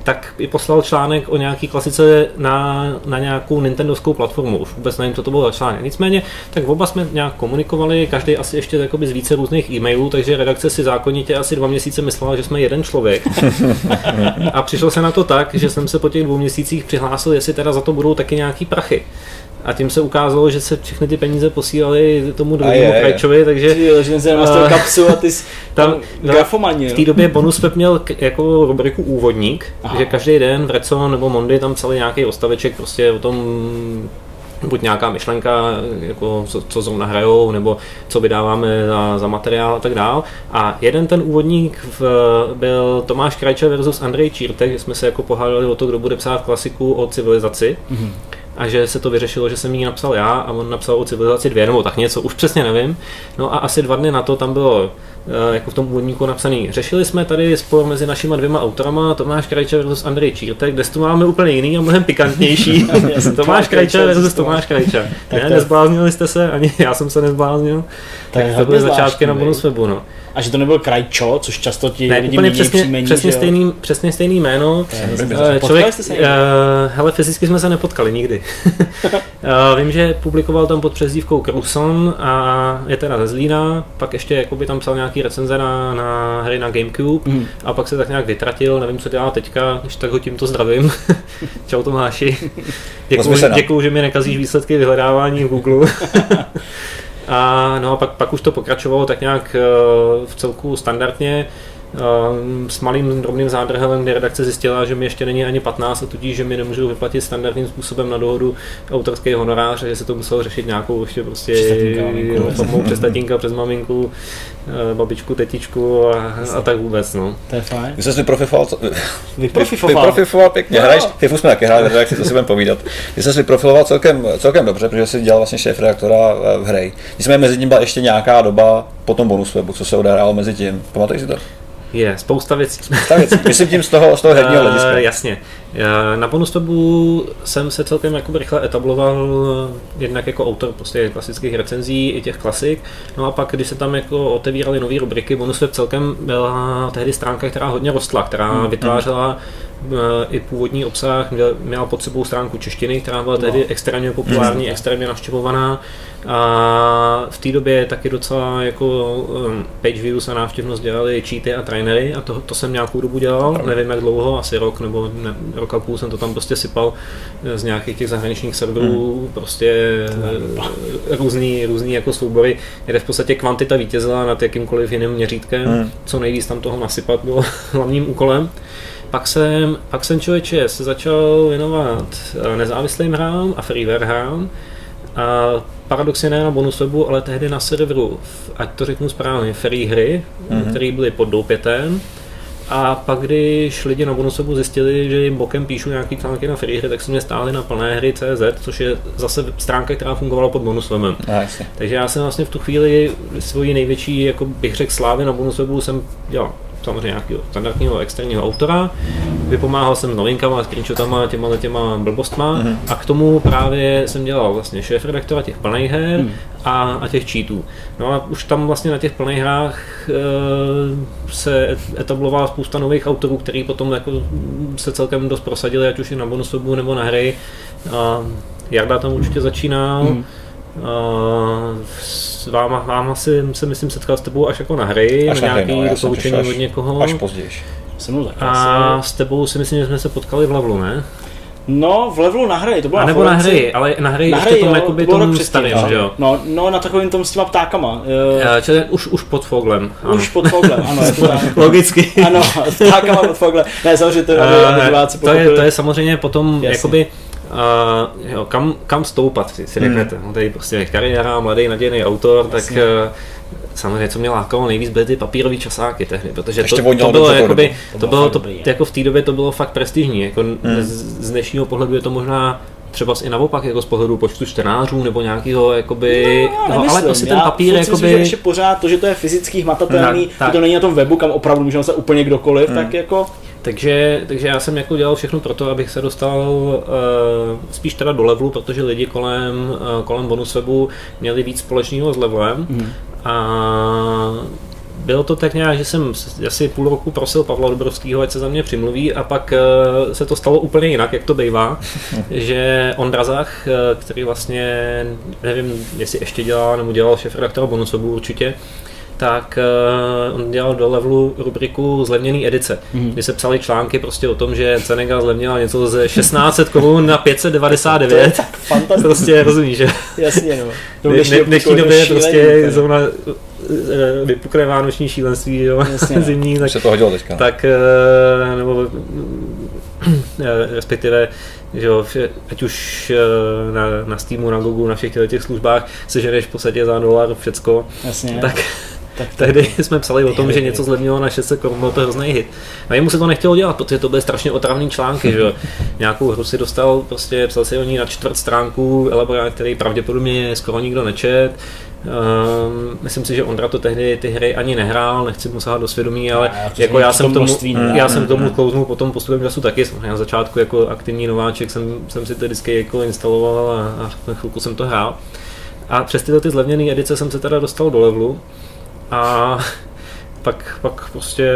tak i poslal článek o nějaký klasice na, na nějakou Nintendovskou platformu. Už vůbec nevím, co to bylo za článek. Nicméně, tak oba jsme nějak komunikovali, každý asi ještě jakoby z více různých e-mailů, takže redakce si zákonitě asi dva měsíce myslela, že jsme jeden člověk. A přišlo se na to tak, že jsem se po těch dvou měsících přihlásil, jestli teda za to budou taky nějaký prachy. A tím se ukázalo, že se všechny ty peníze posílaly tomu A druhému. Krajčovi, takže Ty, že se namastil Eh, kapsu a ty jsi tam, tam- grafomaně. v té době Bonus Web měl k, jako rubriku Úvodník, Aha. Že každý den v Reco nebo Mondy tam psali nějaký ostaveček prostě o tom, buď nějaká myšlenka, jako co, co zrovna hrajou, nebo co vydáváme za, za materiál a tak dál. A jeden ten úvodník v, byl Tomáš Krajča versus Andrej Čírtek, že jsme se jako pohádali o to, kdo bude psát klasiku o civilizaci. Mm-hmm a že se to vyřešilo, že jsem ji napsal já a on napsal o civilizaci dvě nebo tak něco, už přesně nevím. No a asi dva dny na to tam bylo Eh, jako v tom úvodníku napsaný. Řešili jsme tady spor mezi našimi dvěma autorama, Tomáš Krajčer versus Andrej Čírtek, kde tu máme úplně jiný a mnohem pikantnější. Tomáš Krajčer versus Tomáš Krajčer. Ne, nezbláznili jste se, ani já jsem se nezbláznil. Tak, tak to byly začátky na bonus webu. No. A že to nebyl Krajčo, což často ti ne, lidi úplně přesně, příjmení, přesně, stejný, přesně stejný jméno. Uh, člověk, uh, hele, fyzicky jsme se nepotkali nikdy. uh, vím, že publikoval tam pod přezdívkou Cruson a je teda ze Zlína, pak ještě jakoby tam psal nějaký recenze na, na hry na Gamecube mm. a pak se tak nějak vytratil, nevím, co dělá teďka, když tak ho tímto zdravím. Čau Tomáši. Děkuju, děkuju, že mi nekazíš výsledky vyhledávání v Google. A no a pak, pak už to pokračovalo tak nějak uh, v celku standardně. Ehm, s malým drobným zádrhelem, kde redakce zjistila, že mi ještě není ani 15 a tudíž, že mi nemůžou vyplatit standardním způsobem na dohodu autorský honorář, že se to muselo řešit nějakou ještě prostě formou přes tatínka, přes maminku, eh, babičku, tetičku a, a tak vůbec. No. To je fajn. Vy jste si vyprofifoval. vyprofifoval pěkně, hraješ, FIFU jsme taky hráli, redakci, to si budeme povídat. Vy jste si profiloval celkem, celkem dobře, protože jsi dělal vlastně šéf redaktora eh, v hry. Nicméně mezi tím byla ještě nějaká doba po tom bonus webu, co se odehrálo mezi tím. Pamatuješ si to? Je, spousta věcí. Spousta věcí. Myslím tím z toho, z toho herního eh, hlediska. Uh, jasně. Na bonus webu jsem se celkem jako rychle etabloval jednak jako autor prostě klasických recenzí i těch klasik. No a pak, když se tam jako otevíraly nové rubriky, bonus web celkem byla tehdy stránka, která hodně rostla, která hmm. vytvářela Eh, i původní obsah, měla pod sebou stránku češtiny, která byla tehdy no. extrémně populární, mm. extrémně navštěvovaná a v té době taky docela jako um, page views a návštěvnost dělali cheaty a trainery a to, to jsem nějakou dobu dělal, nevím jak dlouho, asi rok nebo ne, rok a půl jsem to tam prostě sypal eh, z nějakých těch zahraničních serverů, mm. prostě eh, různý, různý jako soubory, kde v podstatě kvantita vítězila nad jakýmkoliv jiným měřítkem, mm. co nejvíc tam toho nasypat bylo hlavním úkolem. Pak jsem, pak jsem člověče se začal věnovat eh, nezávislým hrám a freeware hrám. A paradoxně ne na bonus webu, ale tehdy na serveru, ať to řeknu správně, free hry, mm-hmm. které byly pod doupětem. A pak, když lidi na bonusovu zjistili, že jim bokem píšu nějaký články na free hry, tak se mě stáli na plné hry CZ, což je zase stránka, která fungovala pod bonusovem. Takže já jsem vlastně v tu chvíli svoji největší, jako bych řekl, slávy na bonusovu jsem dělal samozřejmě nějakého standardního externího autora, vypomáhal jsem novinkama, screenshotama, těma těma blbostma mm-hmm. a k tomu právě jsem dělal vlastně šéf redaktora těch plných her mm. a, a těch cheatů. No a už tam vlastně na těch plných hrách e, se etablovala spousta nových autorů, který potom jako se celkem dost prosadili, ať už i na bonusobu nebo na hry. A Jarda tam určitě začínal. Mm. Uh, s váma, váma si, se myslím setkal s tebou až jako na hry, až na nějaký no, doporučení od někoho. Až později. A s tebou si myslím, že jsme se potkali v levelu, ne? No, v levelu na hry, to bylo a nebo na hry, ale na hry na ještě hry, tom, jo, jakoby to tom starým, že jo? No, no, na takovým tom s těma ptákama. Uh, čili už, už pod foglem. Ano. Už pod foglem, ano. Je to Logicky. ano, s ptákama pod foglem. Ne, samozřejmě to, uh, to, je, to je samozřejmě potom, Jasně. jakoby, Uh, jo, kam, kam stoupat, si, si řeknete. Hmm. No, tady prostě kariéra, mladý, nadějný autor, Jasně. tak uh, samozřejmě, co mě lákalo nejvíc, byly ty papírové časáky tehdy, protože to, to, bylo, jakoby, to, to bylo, to, jako v té době to bylo fakt prestižní, jako hmm. z, z dnešního pohledu je to možná třeba i naopak jako z pohledu počtu čtenářů nebo nějakého jakoby, no, no ale prostě ten papír já jakoby... Myslím, že pořád to, že to je fyzicky hmatatelný, tak, že to není na tom webu, kam opravdu může se úplně kdokoliv, hmm. tak jako takže, takže já jsem jako dělal všechno pro to, abych se dostal uh, spíš teda do levelu, protože lidi kolem, uh, kolem bonus webu měli víc společného s levelem. Mm. A bylo to tak nějak, že jsem asi půl roku prosil Pavla Dobrovského, ať se za mě přimluví a pak uh, se to stalo úplně jinak, jak to bývá, že Ondra Zach, který vlastně, nevím, jestli ještě dělá, nebo dělal šéf redaktora Bonusobu určitě, tak uh, on dělal do levelu rubriku zlevněný edice, mm. kdy se psali články prostě o tom, že Cenega zlevnila něco ze 1600 korun na 599. Fantastické. Prostě rozumíš, že? Jasně, no. V dnešní době prostě zrovna vypukne vánoční šílenství, jo, Jasně, zimní, tak, se to hodilo teďka. Tak, nebo respektive že jo, ať už na, na Steamu, na Google, na všech těch službách seženeš v podstatě za dolar všecko, Jasně. tak tak tehdy jsme psali o tom, že něco zlevnilo na 600 korun, byl to hrozný hit. A jemu se to nechtělo dělat, protože to byly strašně otravný články, že Nějakou hru si dostal, prostě psal si o ní na čtvrt stránku, elaborát, který pravděpodobně skoro nikdo nečet. Um, myslím si, že Ondra to tehdy ty hry ani nehrál, nechci mu sahat do svědomí, ale já, jako já jsem, tomu, já jsem tomu klouznul potom postupem času taky. Na začátku jako aktivní nováček jsem, jsem si to vždycky jako instaloval a, a chvilku jsem to hrál. A přes tyhle ty zlevněné edice jsem se teda dostal do levelu a pak, pak prostě,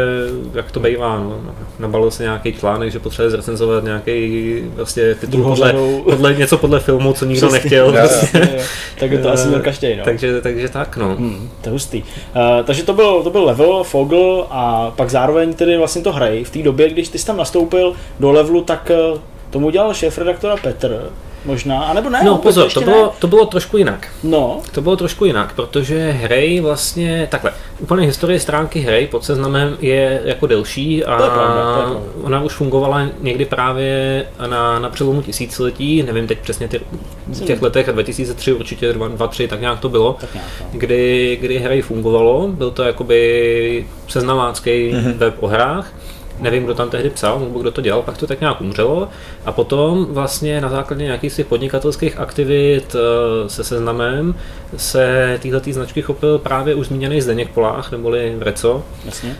jak to bývá, no, nabalil se nějaký článek, že potřebuje zrecenzovat nějaký vlastně titul podle, podle, něco podle filmu, co nikdo Přesný. nechtěl. Já, prostě. já, já. tak to asi měl každý, no. Takže, takže tak, no. Hmm, to je hustý. Uh, takže to byl, to byl level, Fogl a pak zároveň tedy vlastně to hrej. V té době, když ty jsi tam nastoupil do levelu, tak uh, tomu dělal šéf redaktora Petr možná, anebo ne? No pozor, to bylo, ne. to bylo trošku jinak. No. To bylo trošku jinak, protože hry vlastně, takhle, úplně historie stránky hry pod seznamem je jako delší a to je pravda, to je pravda. ona už fungovala někdy právě na, na přelomu tisíciletí, nevím teď přesně ty, v těch letech, 2003 určitě, 2003, tak nějak to bylo, tak nějak, no. kdy, kdy hry fungovalo, byl to jakoby seznamácký mm-hmm. web o hrách, nevím, kdo tam tehdy psal, nebo kdo to dělal, pak to tak nějak umřelo. A potom vlastně na základě nějakých podnikatelských aktivit eh, se seznamem se tyhle značky chopil právě už zmíněný Zdeněk Polách, neboli Vreco. Jasně.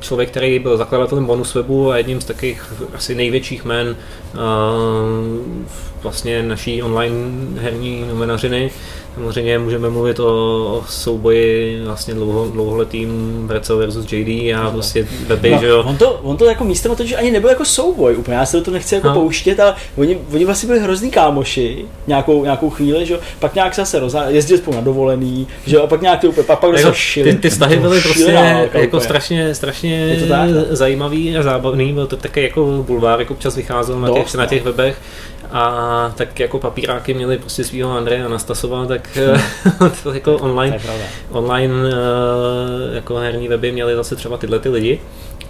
Člověk, který byl zakladatelem Bonuswebu a jedním z takových asi největších men uh, vlastně naší online herní novenařiny. Samozřejmě můžeme mluvit o souboji vlastně dlouho, dlouholetým Breco versus JD a prostě weby, no, že jo. On to, on to jako místem totiž ani nebyl jako souboj úplně, já se do toho nechci jako no. pouštět, ale oni, oni vlastně byli hrozný kámoši nějakou, nějakou chvíli, že jo. Pak nějak se rozhá, jezdili spolu na dovolený, že a pak nějak ty úplně, pak, pak jako, ty, ty vztahy byly prostě jako, jako strašně, strašně zajímavý a zábavný, byl to taky jako bulvár, jako občas vycházel na těch, na těch webech. A tak jako papíráky měli prostě svého Andreje Anastasova, tak to jako online, online eh, jako herní weby měli zase třeba tyhle ty lidi.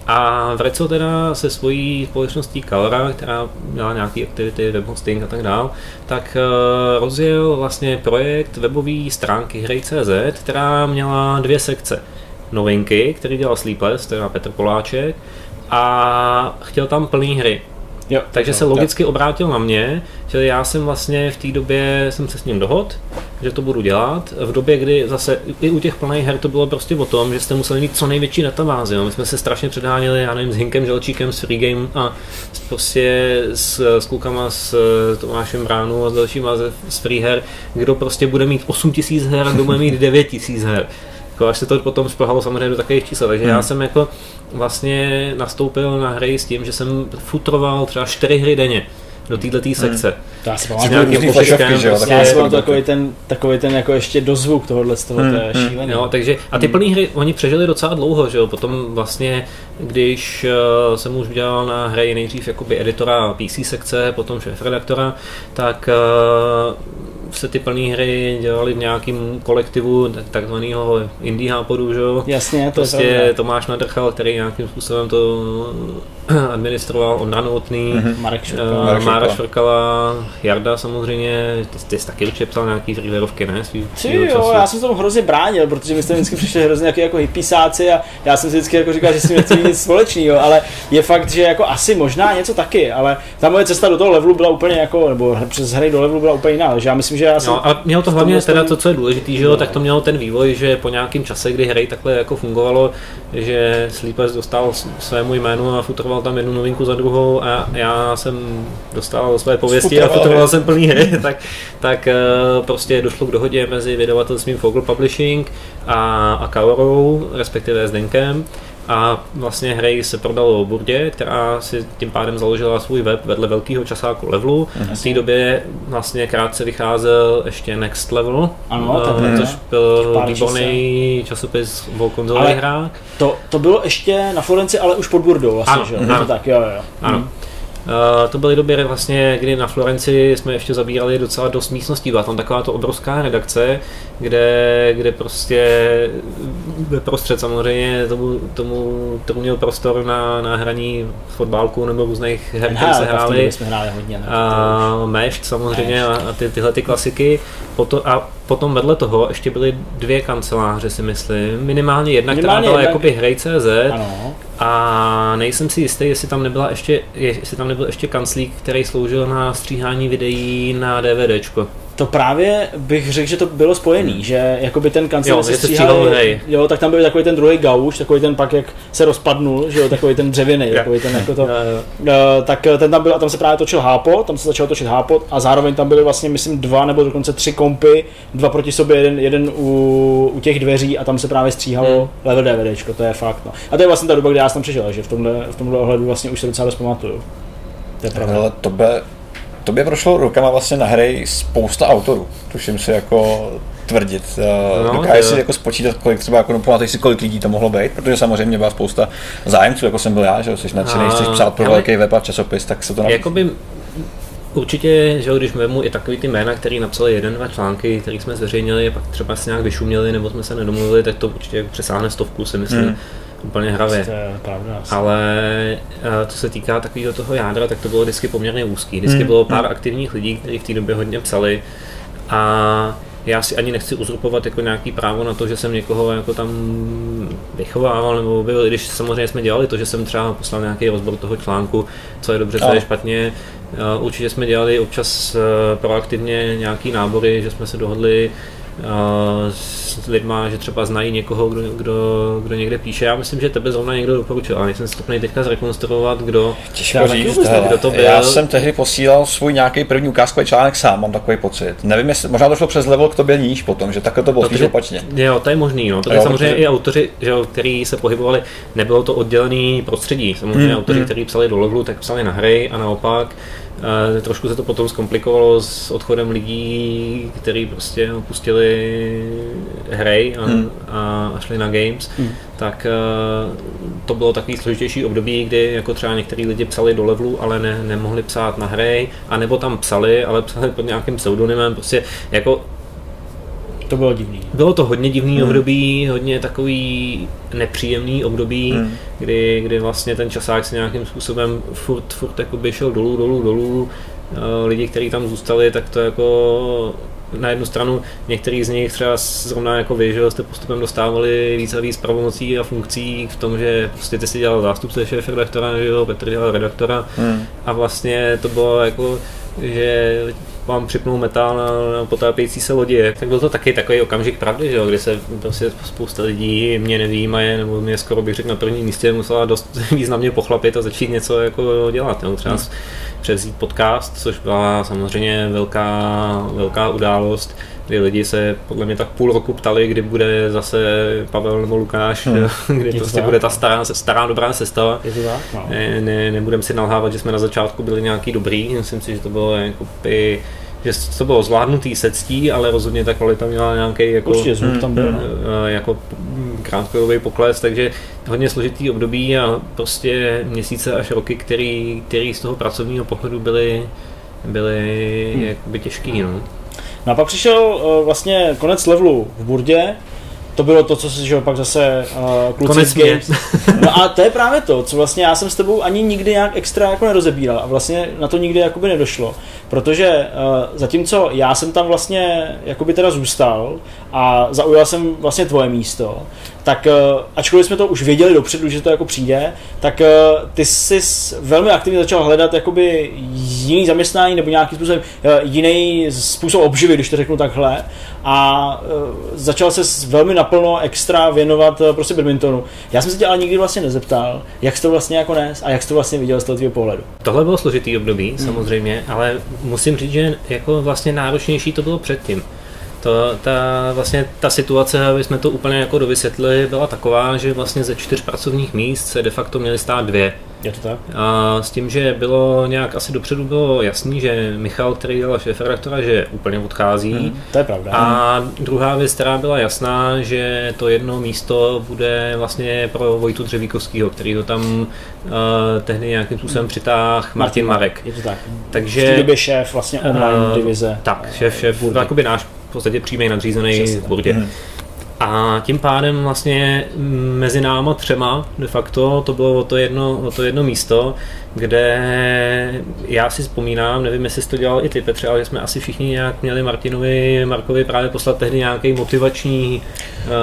A Vreco teda se svojí společností Kalra, která měla nějaké aktivity, web hosting a tak dál, tak eh, rozjel vlastně projekt webové stránky hry.cz, která měla dvě sekce. Novinky, který dělal Sleepless, teda Petr Poláček, a chtěl tam plný hry. Jo, Takže se logicky obrátil na mě, že já jsem vlastně v té době jsem se s ním dohod, že to budu dělat. V době, kdy zase i u těch plných her to bylo prostě o tom, že jste museli mít co největší databázi. My jsme se strašně předháněli, já nevím, s Hinkem Želčíkem, s Free Game a prostě s, s klukama, s Tomášem Bránu a s dalšíma z Free her, kdo prostě bude mít 8000 her a kdo bude mít 9000 her. Jako až se to potom splohalo samozřejmě do takových čísel. Takže hmm. já jsem jako vlastně nastoupil na hry s tím, že jsem futroval třeba čtyři hry denně do této hmm. sekce. Hmm. To já si pamatuju, prostě, já si takový ten, takový ten jako ještě dozvuk tohohle z toho, hmm. to je hmm. šílený. Jo, takže, a ty hmm. plný hry, oni přežili docela dlouho, že jo, potom vlastně, když uh, jsem už dělal na hry nejdřív jakoby editora PC sekce, potom šéf redaktora, tak uh, se ty plné hry dělali v nějakém kolektivu takzvaného indie hápodu, že jo? Jasně, to prostě je Tomáš Nadrchal, který nějakým způsobem to administroval, Ondra Novotný, mm-hmm. Marek Švrkala, uh, Švrkala, Jarda samozřejmě, ty, ty jsi taky určitě psal nějaký freelerovky, ne? Svý, Ty jo, já jsem tomu hrozně bránil, protože my jsme vždycky přišli hrozně nějaký jako hippiesáci a já jsem si vždycky jako říkal, že s tím nechci nic společného, ale je fakt, že jako asi možná něco taky, ale ta moje cesta do toho levelu byla úplně jako, nebo přes hry do levelu byla úplně jiná, že já myslím, že já jsem... No, a mělo to hlavně teda to, co je důležité, že jo, tak to mělo ten vývoj, že po nějakém čase, kdy hry takhle jako fungovalo, že Sleepers dostal svému jménu a futroval tam jednu novinku za druhou a já jsem dostal své pověsti a futroval jsem plný hry, tak, tak eh, prostě došlo k dohodě mezi vydavatelstvím Fogel Publishing a, a Kaorou, respektive s Denkem a vlastně hry se prodalo Burdě, která si tím pádem založila svůj web vedle velkého časáku Levelu. Mhm. V té době vlastně krátce vycházel ještě Next Level, ano, uh, což byl výborný časopis o konzolových hrách. To, to bylo ještě na Florenci, ale už pod Burdou vlastně, ano, že? Ano. To tak, jo, jo. Ano. Hmm. Uh, to byly doby vlastně, kdy na Florenci jsme ještě zabírali docela dost místností. Byla tam taková to obrovská redakce, kde, kde prostě ve prostřed samozřejmě tomu, tomu, tomu měl prostor na, na hraní fotbálku nebo různých her, které se hrály. jsme hráli hodně. A Mešt samozřejmě a, a ty, tyhle ty klasiky. Poto, a potom vedle toho ještě byly dvě kanceláře, si myslím. Minimálně jedna, Minimálně která byla jedna... jakoby hrej.cz a nejsem si jistý, jestli tam nebyla ještě, jestli tam nebyl ještě kanclík, který sloužil na stříhání videí na DVDčko. To právě bych řekl, že to bylo spojený, hmm. že jakoby ten kancel se stříhal, jo, tak tam byl takový ten druhý gauš, takový ten pak, jak se rozpadnul, že jo, takový ten dřevěný, takový ten jako to, uh, tak eh, ten tam byl a tam se právě točil hápo, tam se začal točit hápo a zároveň tam byly vlastně, myslím, dva nebo dokonce tři kompy, dva proti sobě, jeden, jeden u, u těch dveří a tam se právě stříhalo hmm. level DVDčko, to je fakt, no. A to je vlastně ta doba, kdy já jsem tam přišel, že v tomhle, v tomhle ohledu vlastně už se docela dost pamatuju. To je pravda. Ale to by, Tobě prošlo rukama vlastně na hry spousta autorů, tuším si jako tvrdit. Eh, no, Dokážeš si jako spočítat, kolik třeba, jako, no, pamatuješ si, kolik lidí to mohlo být, protože samozřejmě byla spousta zájemců, jako jsem byl já, že jsi nadšený, chceš psát pro velký web a časopis, tak se to nabízí. Jakoby Určitě, že když vezmu i takový ty jména, který napsali jeden, dva články, který jsme zveřejnili, pak třeba si nějak vyšuměli nebo jsme se nedomluvili, tak to určitě přesáhne stovku, si myslím. Hmm úplně hravě. To je pravda. Ale eh, co se týká takového toho jádra, tak to bylo vždycky poměrně úzký. Vždycky hmm. bylo pár hmm. aktivních lidí, kteří v té době hodně psali a já si ani nechci uzurpovat jako nějaký právo na to, že jsem někoho jako tam vychovával nebo byl, když samozřejmě jsme dělali to, že jsem třeba poslal nějaký rozbor toho článku, co je dobře, co je špatně. Určitě jsme dělali občas eh, proaktivně nějaký nábory, že jsme se dohodli s lidma, že třeba znají někoho, kdo, kdo, kdo někde píše. Já myslím, že tebe zrovna někdo doporučil, ale nejsem schopný teďka zrekonstruovat, kdo, Těžko říct, kdo to byl. Já jsem tehdy posílal svůj nějaký první ukázkový článek sám, mám takový pocit. Nevím, jestli možná to šlo přes level k tobě níž potom, že takhle to bylo spíš opačně. Jo, to je možný, no. To je samozřejmě protože... i autoři, že, kteří se pohybovali, nebylo to oddělený prostředí. Samozřejmě hmm, autoři, hmm. kteří psali do levelu, tak psali na hry a naopak a trošku se to potom zkomplikovalo s odchodem lidí, kteří prostě opustili hry a, hmm. a šli na games, hmm. tak uh, to bylo takový složitější období, kdy jako třeba některý lidi psali do levelu, ale ne, nemohli psát na hry, anebo tam psali, ale psali pod nějakým pseudonymem, prostě jako to bylo divný. Bylo to hodně divný hmm. období, hodně takový nepříjemný období, hmm. kdy, kdy vlastně ten časák se nějakým způsobem furt, furt jakoby šel dolů, dolů, dolů. Eh, lidi, kteří tam zůstali, tak to jako na jednu stranu některý z nich třeba zrovna jako vy, že jste postupem dostávali víc a víc pravomocí a funkcí v tom, že prostě ty si dělal zástupce šéf redaktora, že jo, Petr dělal redaktora hmm. a vlastně to bylo jako, že vám připnul metal na, na potápějící se lodi, tak byl to taky takový okamžik pravdy, že jo, kdy se prostě spousta lidí mě nevýmaje, nebo mě skoro bych řekl na prvním místě musela dost významně pochlapit a začít něco jako dělat. Jo. Třeba hmm. převzít podcast, což byla samozřejmě velká, velká událost, kdy lidi se podle mě tak půl roku ptali, kdy bude zase Pavel nebo Lukáš, hmm. kdy je prostě tak? bude ta stará, stará dobrá sestava. Je to tak? No. Ne, ne, nebudeme si nalhávat, že jsme na začátku byli nějaký dobrý, myslím si, že to bylo jako by že to bylo zvládnutý se ctí, ale rozhodně ta kvalita měla nějaký jako, Určitě, zvuk tam byl. Eh, jako krátkodobý pokles, takže hodně složitý období a prostě měsíce až roky, který, který z toho pracovního pohledu byly, byly hmm. jakoby těžký. No. No a pak přišel uh, vlastně konec levelu v Burdě, to bylo to, co si že pak zase uh, kluci Konec Games. No a to je právě to, co vlastně já jsem s tebou ani nikdy nějak extra jako nerozebíral a vlastně na to nikdy jakoby nedošlo. Protože uh, zatímco já jsem tam vlastně jakoby teda zůstal a zaujal jsem vlastně tvoje místo, tak uh, ačkoliv jsme to už věděli dopředu, že to jako přijde, tak uh, ty jsi velmi aktivně začal hledat jakoby jiný zaměstnání nebo nějaký způsob, uh, jiný způsob obživy, když to řeknu takhle a začal se velmi naplno extra věnovat prostě badmintonu. Já jsem se tě ale nikdy vlastně nezeptal, jak jsi to vlastně jako nes a jak jsi to vlastně viděl z toho tvého pohledu. Tohle bylo složitý období, hmm. samozřejmě, ale musím říct, že jako vlastně náročnější to bylo předtím To, ta, vlastně ta situace, aby jsme to úplně jako dovysvětlili, byla taková, že vlastně ze čtyř pracovních míst se de facto měly stát dvě. Je to tak? A s tím, že bylo nějak asi dopředu bylo jasný, že Michal, který dělal šéf redaktora, že úplně odchází. Hmm, to je pravda. A druhá věc, která byla jasná, že to jedno místo bude vlastně pro Vojtu Dřevíkovského, který ho tam uh, tehdy nějakým způsobem přitáhl Martin Marek. Je to tak. Takže, v té době šéf vlastně online uh, divize. Tak, šéf, šéf, jakoby náš v podstatě přímý nadřízený v Burdě. Hmm. A tím pádem vlastně mezi náma třema de facto to bylo o to jedno, o to jedno místo, kde já si vzpomínám, nevím, jestli jsi to dělal i ty Petře, ale jsme asi všichni nějak měli Martinovi, Markovi právě poslat tehdy nějaký motivační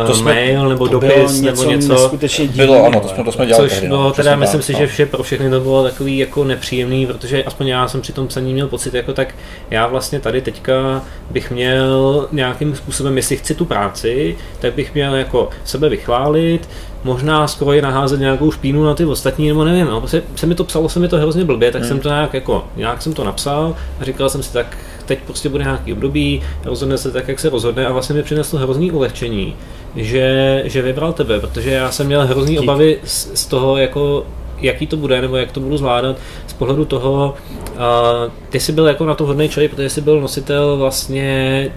to jsme, mail nebo dopis nebo něco. Bylo, ano, to jsme, to jsme dělali. Což tehdy, bylo, no, teda myslím si, no. že vše pro všechny to bylo takový jako nepříjemný, protože aspoň já jsem při tom psaní měl pocit, jako tak já vlastně tady teďka bych měl nějakým způsobem, jestli chci tu práci, tak bych měl jako sebe vychválit, možná skoro i naházet nějakou špínu na ty ostatní, nebo nevím, no, prostě se mi to psalo, se mi to hrozně blbě, tak hmm. jsem to nějak jako, nějak jsem to napsal a říkal jsem si tak, teď prostě bude nějaký období, rozhodne se tak, jak se rozhodne a vlastně mi přineslo hrozný ulehčení, že, že vybral tebe, protože já jsem měl hrozný obavy z, z toho, jako jaký to bude, nebo jak to budu zvládat z pohledu toho, uh, ty jsi byl jako na to hodný člověk, protože jsi byl nositel vlastně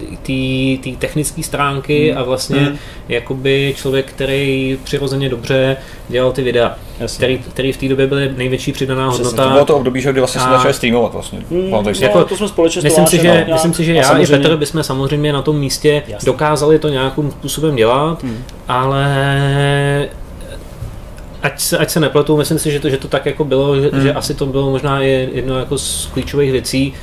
té technické stránky hmm. a vlastně hmm. jakoby člověk, který přirozeně dobře dělal ty videa, který, který v té době byly největší přidaná Přesně, hodnota. To bylo to období, že kdy vlastně a... jsme začali streamovat vlastně. Hmm, no, jako, to jsme společně myslím si, že, no, myslím si, že já samozřejmě. i Petr bychom samozřejmě na tom místě Jasně. dokázali to nějakým způsobem dělat, hmm. ale ať se, ať se nepletu, myslím si, že to, že to tak jako bylo, že, hmm. že asi to bylo možná jedno jako z klíčových věcí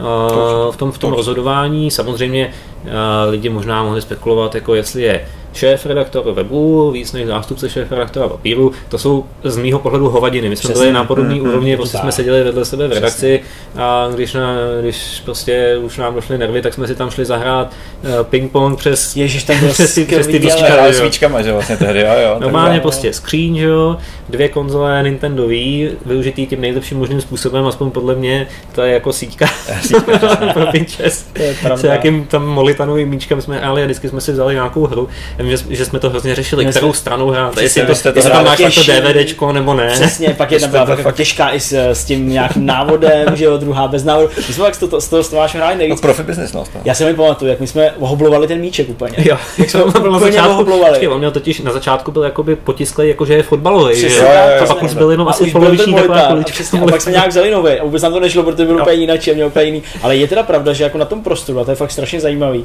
uh, v tom, v tom rozhodování. Samozřejmě uh, lidi možná mohli spekulovat, jako jestli je šéf redaktor webu, víc než zástupce šéf redaktora papíru, to jsou z mého pohledu hovadiny. My jsme byli na podobné mm, úrovni, mm, prostě jsme seděli vedle sebe v redakci a když, na, když prostě už nám došly nervy, tak jsme si tam šli zahrát uh, ping-pong přes, Ježiš, tam byl přes, ty, přes ty víčka, ale s víčkama, že vlastně tehdy, jo, jo. Normálně prostě screen, že jo, dvě konzole Nintendo Wii, využitý tím nejlepším možným způsobem, aspoň podle mě, to je jako síťka, pro Pinchess. S jakým tam molitanovým míčkem jsme ale vždycky jsme si vzali nějakou hru že, že jsme to hrozně řešili, Mě kterou stranu hrát, jestli, to, jestli tam máš to DVDčko nebo ne. Přesně, pak jedna byla fakt těžká i s, s, tím nějakým návodem, že jo, druhá bez návodu. My jsme pak z toho, z toho, z toho hráli nejvíc. No, profi business, no. Já si mi pamatuju, jak my jsme ohoblovali ten míček úplně. Jo, jak jsme ho na začátku, on měl totiž na začátku byl jakoby potisklý, jako že je fotbalový. Jo, a pak už byl jenom asi poloviční taková kulička. A pak jsme nějak vzali nový a vůbec nám to nešlo, protože byl úplně jinak, měl úplně jiný. Ale je teda pravda, že jako na tom prostoru, a to je fakt strašně zajímavý,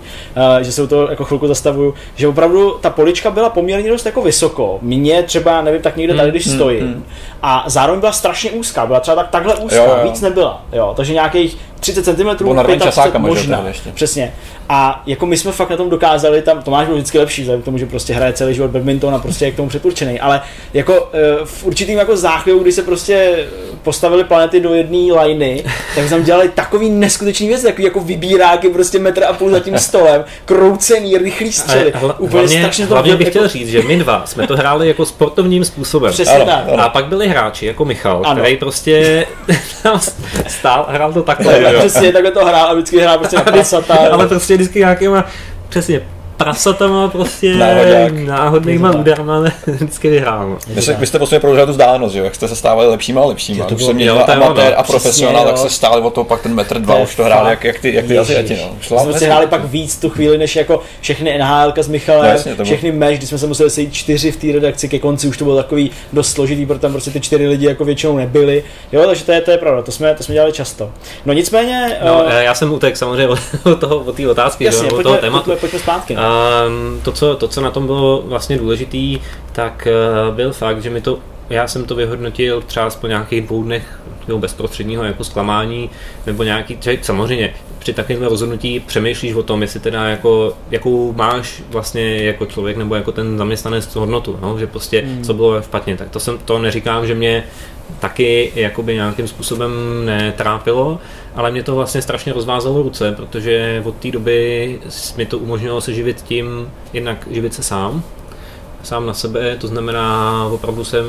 že se to jako chvilku zastavuju, že opravdu ta polička byla poměrně dost jako vysoko. Mně třeba, nevím, tak někde tady, hmm, když hmm, stojím. Hmm. A zároveň byla strašně úzká, byla třeba tak takhle úzká, jo, jo. víc nebyla. Jo, takže nějakých 30 cm, 35 možná. Přesně. A jako my jsme fakt na tom dokázali, tam Tomáš byl vždycky lepší, vzhledem k tomu, že prostě hraje celý život badminton a prostě je k tomu předurčený. Ale jako eh, v určitým jako záchvěvu, kdy se prostě postavili planety do jedné lajny, tak jsme dělali takový neskutečný věc, takový jako vybíráky prostě metr a půl za tím stolem, kroucený, rychlý střely. Hla, úplně hlavně, strašně to hlavně bych chtěl jako... říct, že my dva jsme to hráli jako sportovním způsobem. Přesně ano, tak. A pak byli hráči jako Michal, ano. který prostě stál a hrál to takhle. Přesně, takhle to hrál a vždycky hrál prostě na Ale prostě vždycky nějakýma přesně prasatama prostě Náhodák. náhodnýma úderama vždycky vyhrál. Vy, se, vy jste prostě prodloužili tu vzdálenost, jo? jak jste se stávali lepšíma a lepšíma. Když se měl amatér a profesionál, tak se stáli o to pak ten metr dva, už to hráli jak, jak ty, jak ty Aziati. No. Jsme si hráli pak víc tu chvíli, než jako všechny NHL s Michalem, no, všechny meč, kdy jsme se museli sejít čtyři v té redakci, ke konci už to bylo takový dost složitý, protože tam prostě ty čtyři lidi jako většinou nebyli. Jo, takže to je, to je pravda, to jsme, to jsme dělali často. No nicméně... No, uh, já jsem utek samozřejmě od toho, od té otázky, jasně, od toho tématu. Pojďme, pojďme zpátky. Uh, to, co, to, co na tom bylo vlastně důležitý, tak uh, byl fakt, že mi to já jsem to vyhodnotil třeba po nějakých dvou dnech nebo bezprostředního jako zklamání, nebo nějaký, samozřejmě při takovém rozhodnutí přemýšlíš o tom, jestli teda jako, jakou máš vlastně jako člověk nebo jako ten zaměstnanec hodnotu, no? že prostě mm. co bylo špatně, tak to jsem to neříkám, že mě taky jakoby nějakým způsobem netrápilo, ale mě to vlastně strašně rozvázalo ruce, protože od té doby mi to umožnilo se živit tím, jednak živit se sám, sám na sebe, to znamená opravdu jsem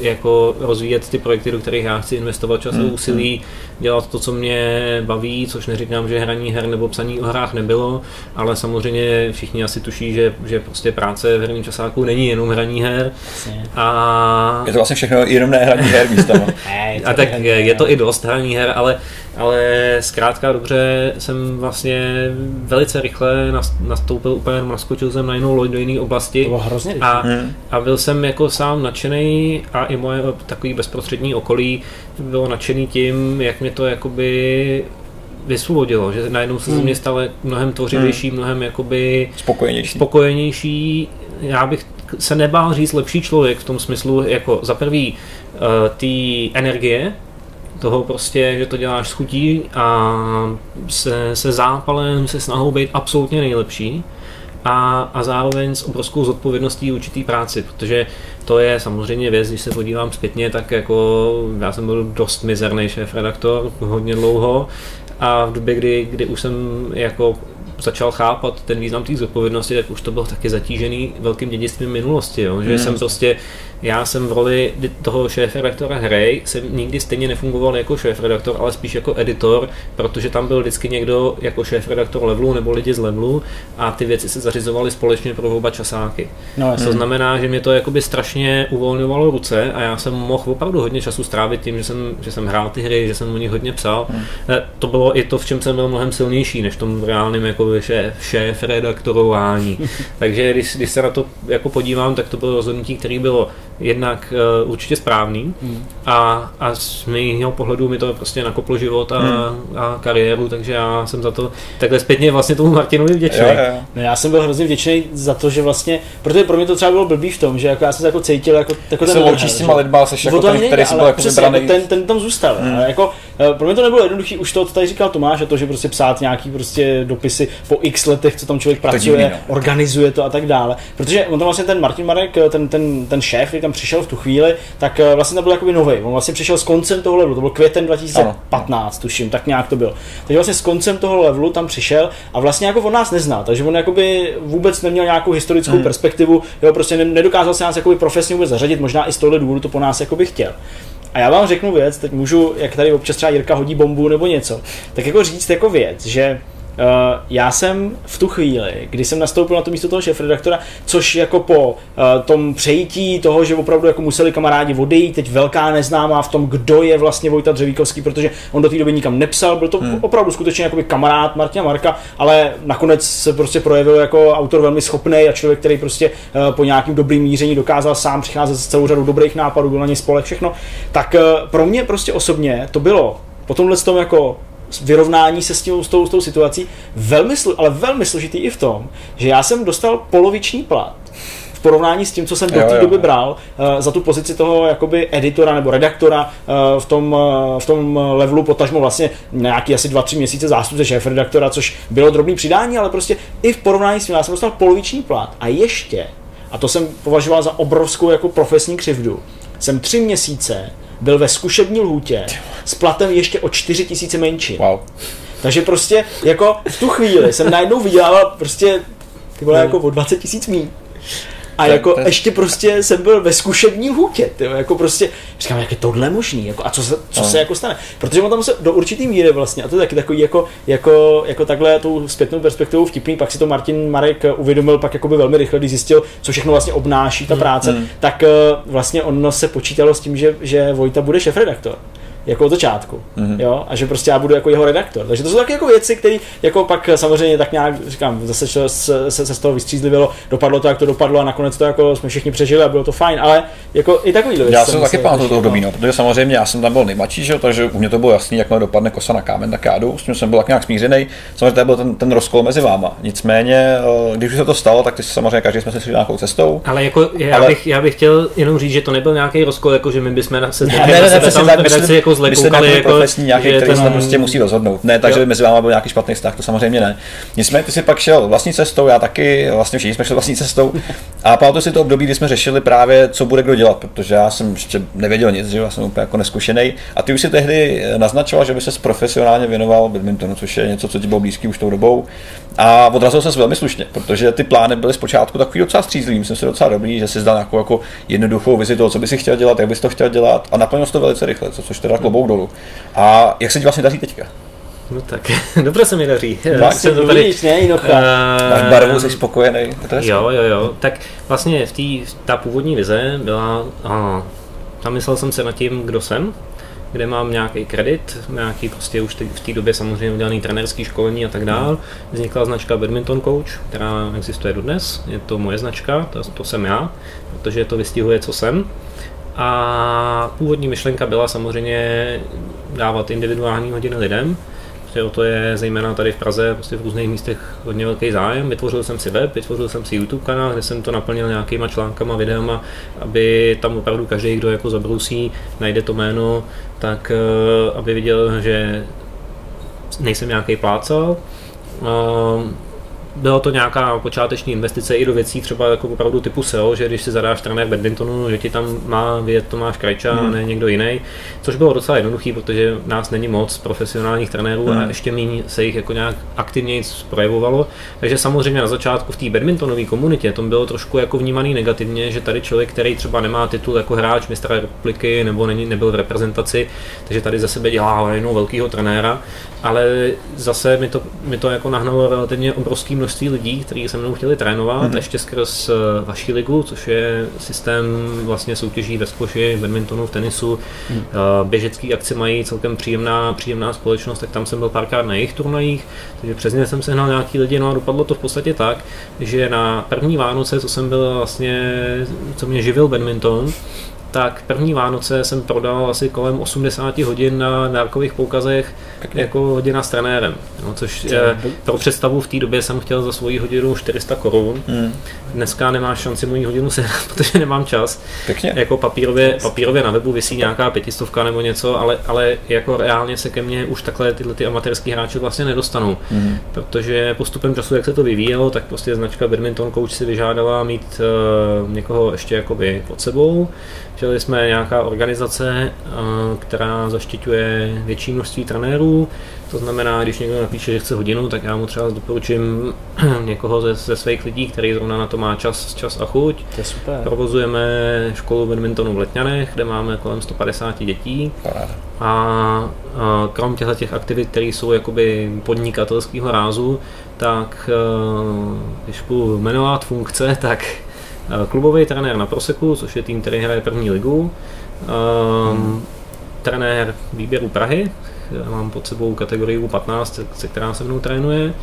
jako rozvíjet ty projekty, do kterých já chci investovat čas a hmm, úsilí, hmm. Dělat to, co mě baví, což neříkám, že hraní her nebo psaní o hrách nebylo, ale samozřejmě všichni asi tuší, že, že prostě práce v herním časáku není jenom hraní her. A... Je to vlastně všechno jenom ne hraní her místama. a tak je, je to i dost hraní her, ale, ale zkrátka dobře jsem vlastně velice rychle nastoupil úplně, naskočil jsem na jinou loď do jiné oblasti. To bylo hrozně a, a byl jsem jako sám nadšený a i moje takový bezprostřední okolí bylo nadšený tím, jak mě to jakoby vysvobodilo, že najednou se hmm. ze mě stalo mnohem tvořivější, hmm. mnohem jakoby spokojenější. spokojenější. Já bych se nebál říct lepší člověk v tom smyslu, jako za prvý uh, té energie, toho prostě, že to děláš s chutí a se, se zápalem, se snahou být absolutně nejlepší a, a zároveň s obrovskou zodpovědností určitý práci, protože to je samozřejmě věc, když se podívám zpětně, tak jako já jsem byl dost mizerný šéf-redaktor hodně dlouho a v době, kdy, kdy už jsem jako začal chápat ten význam té zodpovědnosti, tak už to bylo taky zatížený velkým dědictvím minulosti, jo? že hmm. jsem prostě já jsem v roli toho šéf-redaktora hry jsem nikdy stejně nefungoval jako šéf-redaktor, ale spíš jako editor, protože tam byl vždycky někdo jako šéf-redaktor levelu nebo lidi z levelu a ty věci se zařizovaly společně pro oba časáky. No, to znamená, že mě to jakoby strašně uvolňovalo ruce a já jsem mohl opravdu hodně času strávit tím, že jsem, že jsem hrál ty hry, že jsem o nich hodně psal. Hmm. Eh, to bylo i to, v čem jsem byl mnohem silnější, než v tom reálném jako šéf, šéf-redaktorování. Takže když, když se na to jako podívám, tak to bylo rozhodnutí, které bylo jednak uh, určitě správný hmm. a, a z mého pohledu mi to prostě nakoplo život a, hmm. a kariéru, takže já jsem za to takhle zpětně vlastně tomu Martinovi vděčný. Jo, jo. No, já jsem byl hrozně vděčný za to, že vlastně, protože pro mě to třeba bylo blbý v tom, že jako já jsem se jako cítil jako, jako ten se s těma lidma, jsi jako ten, který jsem byl jako vybraný. Ten, ten tam zůstal. Hmm. A jako, eh, pro mě to nebylo jednoduché, už to, co tady říkal Tomáš, a to, že prostě psát nějaký prostě dopisy po x letech, co tam člověk pracuje, divný, no. organizuje to a tak dále. Protože on tam vlastně ten Martin Marek, ten, ten, ten šéf, který tam přišel v tu chvíli, tak eh, vlastně to byl jakoby nový. On vlastně přišel s koncem toho levelu, to byl květen 2015, ano. tuším, tak nějak to bylo. Takže vlastně s koncem toho levelu tam přišel a vlastně jako on nás nezná, takže on jakoby vůbec neměl nějakou historickou hmm. perspektivu, jo, prostě nedokázal se nás jakoby profesně vůbec zařadit, možná i z tohle důvodu to po nás jakoby chtěl. A já vám řeknu věc, teď můžu, jak tady občas třeba Jirka hodí bombu nebo něco, tak jako říct jako věc, že já jsem v tu chvíli, kdy jsem nastoupil na to místo toho šéfredaktora, což jako po uh, tom přejítí toho, že opravdu jako museli kamarádi odejít, teď velká neznámá v tom, kdo je vlastně Vojta Dřevíkovský, protože on do té doby nikam nepsal, byl to hmm. opravdu skutečně jakoby kamarád Martina Marka, ale nakonec se prostě projevil jako autor velmi schopný a člověk, který prostě uh, po nějakým dobrým míření dokázal sám přicházet s celou řadou dobrých nápadů, byl na ně spolek, všechno. Tak uh, pro mě prostě osobně to bylo po tomhle tom jako vyrovnání se s, tím, s, tou, s tou situací velmi, ale velmi složitý i v tom, že já jsem dostal poloviční plat v porovnání s tím, co jsem do té doby bral uh, za tu pozici toho jakoby editora nebo redaktora uh, v, tom, uh, v tom levelu potažmo vlastně nějaký asi 2-3 měsíce zástupce šéf redaktora, což bylo drobný přidání, ale prostě i v porovnání s tím já jsem dostal poloviční plat. A ještě, a to jsem považoval za obrovskou jako profesní křivdu, jsem tři měsíce byl ve zkušební lhůtě s platem ještě o 4 tisíce menší. Wow. Takže prostě jako v tu chvíli jsem najednou vydělával prostě ty vole, jako o 20 tisíc míň. A tak, jako tak. ještě prostě jsem byl ve zkušební hůtě, tyjo, jako prostě, říkám, jak je tohle možný, jako, a co, se, co no. se jako stane. Protože on tam se do určitý míry vlastně, a to je taky takový jako, jako, jako takhle tu zpětnou perspektivu vtipný, pak si to Martin Marek uvědomil pak jakoby velmi rychle, když zjistil, co všechno vlastně obnáší ta hmm, práce, mm. tak uh, vlastně ono se počítalo s tím, že, že Vojta bude šefredaktor jako od začátku, mm-hmm. jo, a že prostě já budu jako jeho redaktor. Takže to jsou taky jako věci, které jako pak samozřejmě tak nějak, říkám, zase se, se, se z toho vystřízlivilo, dopadlo to, jak to dopadlo a nakonec to jako jsme všichni přežili a bylo to fajn, ale jako i takový věci. Já jsem taky pamatuju toho období, no, protože samozřejmě já jsem tam byl nejmladší, že, takže u mě to bylo jasný, jak dopadne kosa na kámen, tak já jdu, s tím jsem byl tak nějak smířený. Samozřejmě to byl ten, ten rozkol mezi váma. Nicméně, eh, když už se to stalo, tak ty samozřejmě každý jsme se šli nějakou cestou. Ale jako já, ale... bych, já bych chtěl jenom říct, že to nebyl nějaký rozkol, jako že my bychom se ne, ne, ne, ne, ne, ne, ne, ne, ne, jako jako zle koukali, jako, profesní nějaký, který ten... se prostě musí rozhodnout. Ne, takže mezi vámi byl nějaký špatný vztah, to samozřejmě ne. Nicméně ty si pak šel vlastní cestou, já taky, vlastně všichni jsme šli vlastní cestou. A pamatuju si to období, kdy jsme řešili právě, co bude kdo dělat, protože já jsem ještě nevěděl nic, že já jsem úplně jako neskušený. A ty už si tehdy naznačoval, že by se profesionálně věnoval badmintonu, což je něco, co ti bylo blízký už tou dobou. A odrazil se velmi slušně, protože ty plány byly zpočátku takový docela střízlivý, myslím si docela dobrý, že si zdal nějakou jako jednoduchou vizi toho, co bys chtěl dělat, jak bys to chtěl dělat a naplnil to velice rychle, což teda klobouk dolů. A jak se ti vlastně daří teďka? No tak, dobře se mi daří. Tak se to tady... Ne, Inocha. Uh, Máš barvu, jsi spokojený. Jo, jo, jo. Tak vlastně v té, ta původní vize byla, uh, zamyslel jsem se nad tím, kdo jsem, kde mám nějaký kredit, nějaký prostě už v té době samozřejmě udělaný trenerský školení a tak dál. Vznikla značka Badminton Coach, která existuje dodnes, je to moje značka, to, to jsem já, protože to vystihuje, co jsem. A původní myšlenka byla samozřejmě dávat individuální hodiny lidem, Prostě o to je zejména tady v Praze, prostě v různých místech hodně velký zájem. Vytvořil jsem si web, vytvořil jsem si YouTube kanál, kde jsem to naplnil nějakýma článkama, videama, aby tam opravdu každý, kdo jako zabrousí, najde to jméno, tak eh, aby viděl, že nejsem nějaký plácal. Bylo to nějaká počáteční investice i do věcí třeba jako opravdu typu SEO, že když si zadáš trenér badmintonu, že ti tam má vědět Tomáš Krajča hmm. a ne někdo jiný, což bylo docela jednoduchý, protože nás není moc profesionálních trenérů hmm. a ještě méně se jich jako nějak aktivně projevovalo. Takže samozřejmě na začátku v té badmintonové komunitě to bylo trošku jako vnímaný negativně, že tady člověk, který třeba nemá titul jako hráč mistra republiky nebo není, nebyl v reprezentaci, takže tady za sebe dělá jenom velkého trenéra, ale zase mi to, mi to jako nahnalo relativně obrovský množství lidí, kteří se mnou chtěli trénovat, mm-hmm. ještě skrz eh, vaší ligu, což je systém vlastně soutěží ve skoši, v badmintonu, v tenisu. Mm. Běžecký akci mají celkem příjemná, příjemná společnost, tak tam jsem byl párkrát na jejich turnajích, takže přes ně jsem sehnal nějaký lidi, no a dopadlo to v podstatě tak, že na první Vánoce, co jsem byl vlastně, co mě živil badminton, tak první Vánoce jsem prodal asi kolem 80 hodin na dárkových poukazech Pěkně. jako hodina s trenérem. No, což je, pro představu v té době jsem chtěl za svoji hodinu 400 korun. Hmm. Dneska nemáš šanci moji hodinu sehnat, protože nemám čas. Pěkně. Jako papírově, papírově na webu vysí nějaká pětistovka nebo něco, ale, ale jako reálně se ke mně už takhle tyhle ty amatérský hráči vlastně nedostanou. Hmm. Protože postupem času, jak se to vyvíjelo, tak prostě značka Badminton Coach si vyžádala mít uh, někoho ještě jakoby pod sebou Chtěli jsme nějaká organizace, eh, která zaštiťuje větší množství trenérů, to znamená, když někdo napíše, že chce hodinu, tak já mu třeba doporučím někoho ze, ze svých lidí, který zrovna na to má čas, čas a chuť. To je super. Provozujeme školu badmintonu v Letňanech, kde máme kolem 150 dětí. A, a krom těchto těch aktivit, které jsou jakoby podnikatelského rázu, tak eh, když budu jmenovat funkce, tak Eh, klubový trenér na Proseku, což je tým, který hraje první ligu. Um, trenér výběru Prahy, mám pod sebou kategorii 15, se která se mnou trénuje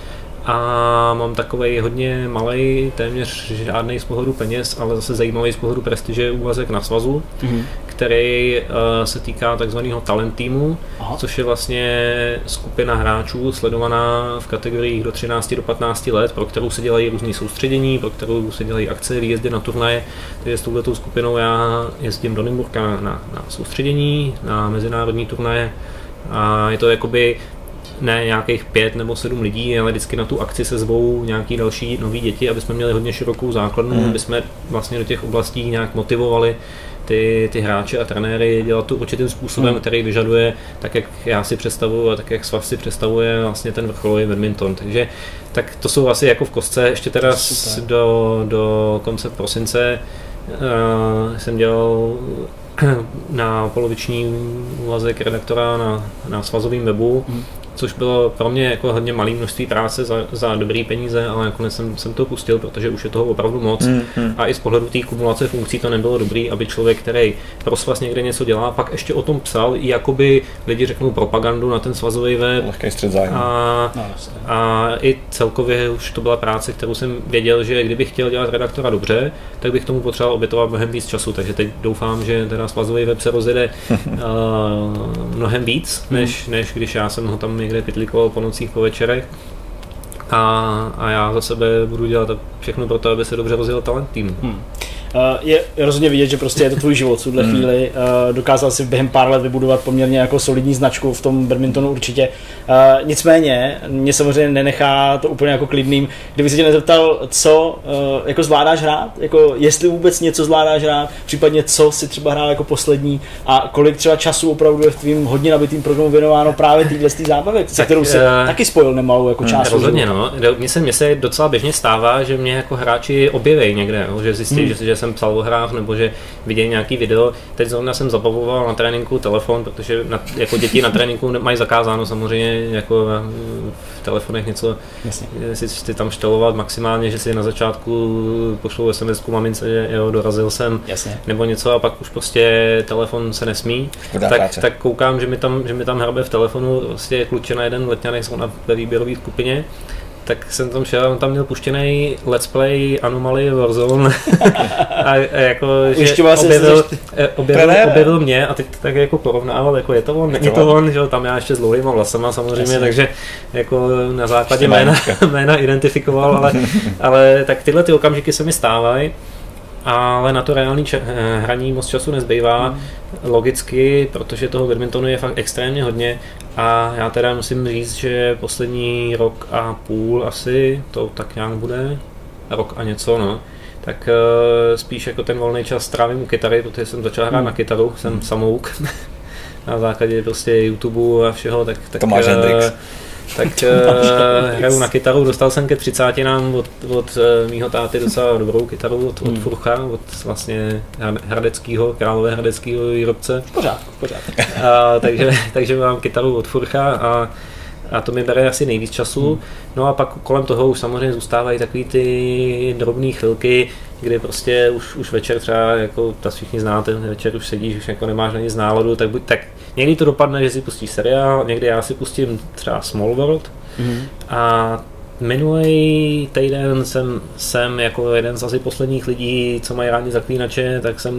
a mám takový hodně malý, téměř žádný z pohledu peněz, ale zase zajímavý z pohledu prestiže úvazek na svazu, mm-hmm. Který uh, se týká takzvaného talent týmu, Aha. což je vlastně skupina hráčů sledovaná v kategoriích do 13 do 15 let, pro kterou se dělají různé soustředění, pro kterou se dělají akce, výjezdy na turnaje. Takže s touto skupinou já jezdím do Nymburka na, na, na soustředění, na mezinárodní turnaje a je to jakoby ne nějakých pět nebo sedm lidí, ale vždycky na tu akci se zvou nějaký další noví děti, aby jsme měli hodně širokou základnu, mm. aby jsme vlastně do těch oblastí nějak motivovali ty, ty hráče a trenéry dělat to určitým způsobem, mm. který vyžaduje, tak jak já si představuju a tak jak Svaz si představuje vlastně ten vrcholový badminton. Takže tak to jsou asi jako v kostce, ještě teda do, do konce prosince uh, jsem dělal na poloviční úvazek redaktora na, na svazovém webu, mm což bylo pro mě jako hodně malé množství práce za, za dobrý peníze, ale nakonec jsem, jsem to pustil, protože už je toho opravdu moc. Mm, mm. A i z pohledu té kumulace funkcí to nebylo dobrý, aby člověk, který pro svaz někde něco dělá, pak ještě o tom psal, i jakoby lidi řeknou propagandu na ten svazový web. Lehký střed zájmu. A, no, a i celkově už to byla práce, kterou jsem věděl, že kdybych chtěl dělat redaktora dobře, tak bych tomu potřeboval obětovat mnohem víc času. Takže teď doufám, že teda svazový web se rozjede uh, mnohem víc, než, než když já jsem ho tam někde pitlikoval po nocích, po večerech. A, a já za sebe budu dělat všechno pro to, aby se dobře rozjel talent tým. Hmm. Je rozhodně vidět, že prostě je to tvůj život v tuhle mm. chvíli. Uh, dokázal si během pár let vybudovat poměrně jako solidní značku v tom badmintonu určitě. Uh, nicméně, mě samozřejmě nenechá to úplně jako klidným. Kdyby se tě nezeptal, co jako zvládáš hrát, jako jestli vůbec něco zvládáš hrát, případně co si třeba hrál jako poslední a kolik třeba času opravdu je v tvým hodně nabitým programu věnováno právě téhle zábavy, se kterou se uh, taky spojil nemalou jako část. Rozhodně, no. Mně se, mně se docela běžně stává, že mě jako hráči objeví někde, že zjistí, hmm. že, že jsem psal o hrách nebo že vidějí nějaký video. Teď zrovna jsem zabavoval na tréninku telefon, protože na, jako děti na tréninku mají zakázáno samozřejmě jako v telefonech něco Jasně. si, si tam štelovat maximálně, že si na začátku pošlou SMS mamince, že jo, dorazil jsem, Jasně. nebo něco a pak už prostě telefon se nesmí. tak, tak koukám, že mi tam, že mi tam hrabe v telefonu vlastně kluče na jeden letňanek ve výběrové skupině tak jsem tam šel, on tam měl puštěný let's play Anomaly Warzone a, a jako, že objevil, eh, objevil, objevil, mě a teď tak jako porovnával, jako je to on, není to on, že tam já ještě s dlouhýma vlasama samozřejmě, Jasně. takže jako na základě jména, jména identifikoval, ale, ale tak tyhle ty okamžiky se mi stávají. Ale na to reální če- eh, hraní moc času nezbývá, mm. logicky, protože toho badmintonu je fakt extrémně hodně a já teda musím říct, že poslední rok a půl asi, to tak nějak bude, rok a něco, no, tak uh, spíš jako ten volný čas strávím u kytary, protože jsem začal hrát mm. na kytaru, jsem samouk, na základě prostě YouTube a všeho, tak, tak Tomáš uh, Hendrix tak uh, hraju na kytaru, dostal jsem ke 30 nám od, od uh, mýho táty docela dobrou kytaru od, od hmm. Furcha, od vlastně hradeckého, králové hradeckého výrobce. Pořád, pořád. A, takže, takže mám kytaru od Furcha a a to mi bere asi nejvíc času. Hmm. No a pak kolem toho už samozřejmě zůstávají takový ty drobné chvilky, kdy prostě už, už večer třeba, jako ta všichni znáte, večer už sedíš, už jako nemáš na nic náladu, tak, buď, tak někdy to dopadne, že si pustíš seriál, někdy já si pustím třeba Small World mm-hmm. a Minulý týden jsem, jsem jako jeden z asi posledních lidí, co mají rádi zaklínače, tak jsem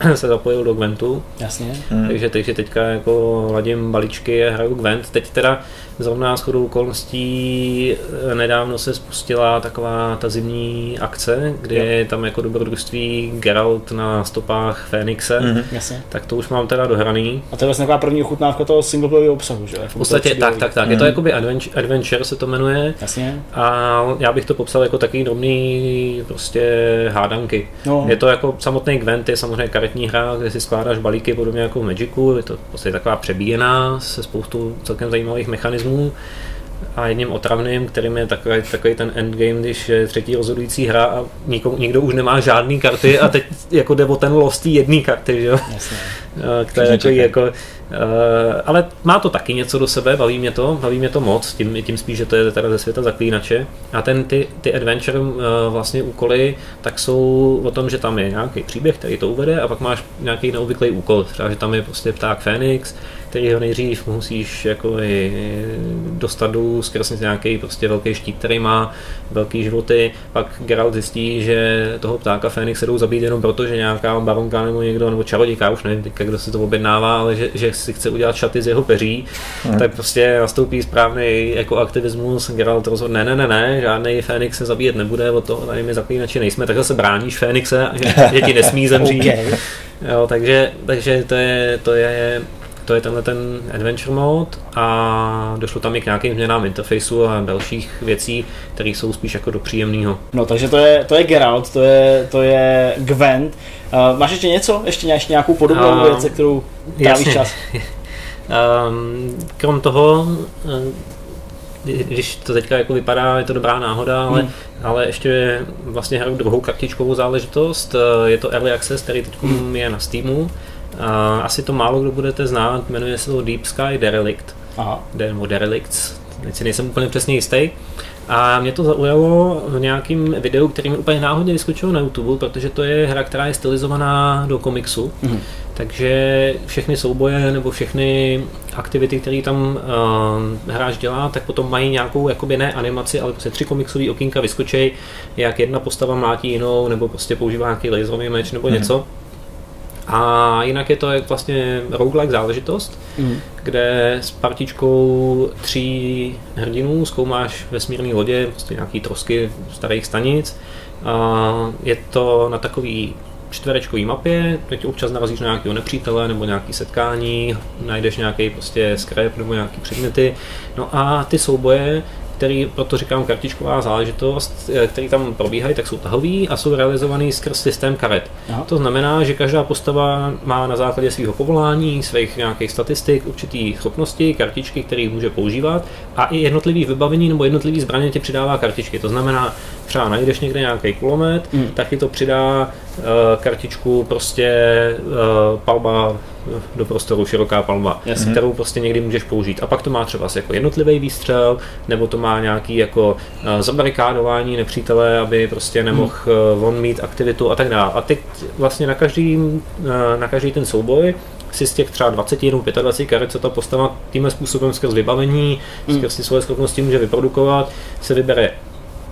se zapojil do Gwentu. Jasně. Mm. Takže, takže teďka jako ladím balíčky a hraju Gwent. Teď teda zrovna s chodou okolností eh, nedávno se spustila taková ta zimní akce, kde jo. je tam jako dobrodružství Geralt na stopách Fénixe. Mm-hmm. Jasně. Tak to už mám teda dohraný. A to je vlastně taková první ochutnávka toho singleplayerového obsahu, že? V podstatě tak, tak, tak. Mm. Je to mhm. jakoby adventure, adventure se to jmenuje. Jasně. A já bych to popsal jako takový drobný prostě hádanky. No. Je to jako samotný Gwent, je samozřejmě karetní hra, kde si skládáš balíky podobně jako v Magicu, je to prostě taková přebíjená se spoustou celkem zajímavých mechanismů a jedním otravným, kterým je takový, takový ten endgame, když je třetí rozhodující hra a nikdo, nikdo už nemá žádný karty a teď jako jde o ten lost jedný karty, že jo? Jasně. Které jako, jako, Uh, ale má to taky něco do sebe, baví mě to, baví mě to moc, tím, tím spíš, že to je teda ze světa zaklínače. A ten, ty, ty adventure uh, vlastně úkoly, tak jsou o tom, že tam je nějaký příběh, který to uvede a pak máš nějaký neobvyklý úkol, třeba, že tam je prostě pták Fénix, který ho nejdřív musíš jako i dostat dolů skrz nějaký prostě velký štít, který má velký životy, pak Geralt zjistí, že toho ptáka Fénix se jdou zabít jenom proto, že nějaká baronka nebo někdo, nebo čarodějka, už nevím, kdo si to objednává, ale že, že si chce udělat šaty z jeho peří, hmm. tak prostě nastoupí správný jako aktivismus, Geralt rozhodne, ne, ne, ne, ne, žádný Fénix se zabíjet nebude, od toho tady my zaklínači nejsme, takhle se bráníš Fénixe, že, že ti nesmí zemřít. okay. jo, takže, takže to je, to je to je tenhle ten adventure mode a došlo tam i k nějakým změnám interfejsu a dalších věcí, které jsou spíš jako do příjemného. No takže to je, to je Geralt, to je, to je Gwent. Uh, máš ještě něco? Ještě, nějakou podobnou uh, věc, kterou trávíš čas? um, krom toho, když to teďka jako vypadá, je to dobrá náhoda, ale, hmm. ale ještě vlastně hraju druhou kartičkovou záležitost. Je to Early Access, který teď hmm. je na Steamu a asi to málo kdo budete znát, jmenuje se to Deep Sky Derelict. Aha. Nebo Derelicts, teď si nejsem úplně přesně jistý. A mě to zaujalo v nějakém videu, který mi úplně náhodně vyskočilo na YouTube, protože to je hra, která je stylizovaná do komiksu. Mm-hmm. Takže všechny souboje nebo všechny aktivity, které tam uh, hráč dělá, tak potom mají nějakou jakoby ne animaci, ale prostě tři komiksové okýnka vyskočí, jak jedna postava mlátí jinou, nebo prostě používá nějaký laserový meč nebo mm-hmm. něco. A jinak je to jak vlastně roguelike záležitost, mm. kde s partičkou tří hrdinů zkoumáš vesmírné lodě, prostě nějaký trosky starých stanic. A je to na takový čtverečkový mapě, teď občas narazíš na nějakého nepřítele nebo nějaký setkání, najdeš nějaký prostě skrep nebo nějaký předměty. No a ty souboje který, proto říkám kartičková záležitost, eh, který tam probíhají, tak jsou tahový a jsou realizovaný skrz systém karet. Aha. To znamená, že každá postava má na základě svého povolání, svých nějakých statistik, určitý schopnosti, kartičky, které může používat a i jednotlivý vybavení nebo jednotlivý zbraně ti přidává kartičky. To znamená, třeba najdeš někde nějaký kulomet, mm. tak ti to přidá uh, kartičku prostě uh, palba do prostoru, široká palba, Jasně. kterou prostě někdy můžeš použít. A pak to má třeba jako jednotlivý výstřel, nebo to má nějaký jako uh, zabarikádování nepřítele, aby prostě nemohl hmm. uh, on mít aktivitu a tak dále. A teď vlastně na každý, uh, na každý ten souboj si z těch třeba 20 nebo 25 karet, co ta postava tímhle způsobem skrz vybavení, hmm. skrz ty svoje schopnosti může vyprodukovat, se vybere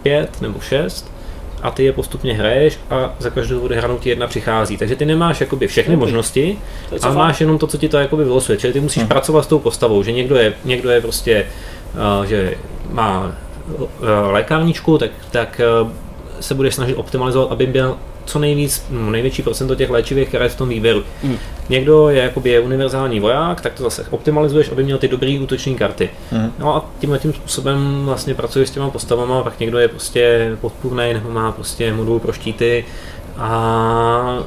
5 nebo 6 a ty je postupně hraješ a za každou odehranou ti jedna přichází. Takže ty nemáš jakoby všechny možnosti, ale máš jenom to, co ti to jakoby vylosuje. Čili ty musíš hmm. pracovat s tou postavou, že někdo je, někdo je prostě, uh, že má uh, lékárničku, tak, tak uh, se budeš snažit optimalizovat, aby byl co nejvíc, no, největší procento těch léčivých karet v tom výběru. Mm. Někdo je jakoby je univerzální voják, tak to zase optimalizuješ, aby měl ty dobré útoční karty. Mm. No a tímhle tím způsobem vlastně pracuješ s těma postavama, pak někdo je prostě podpůrný nebo má prostě modul pro štíty a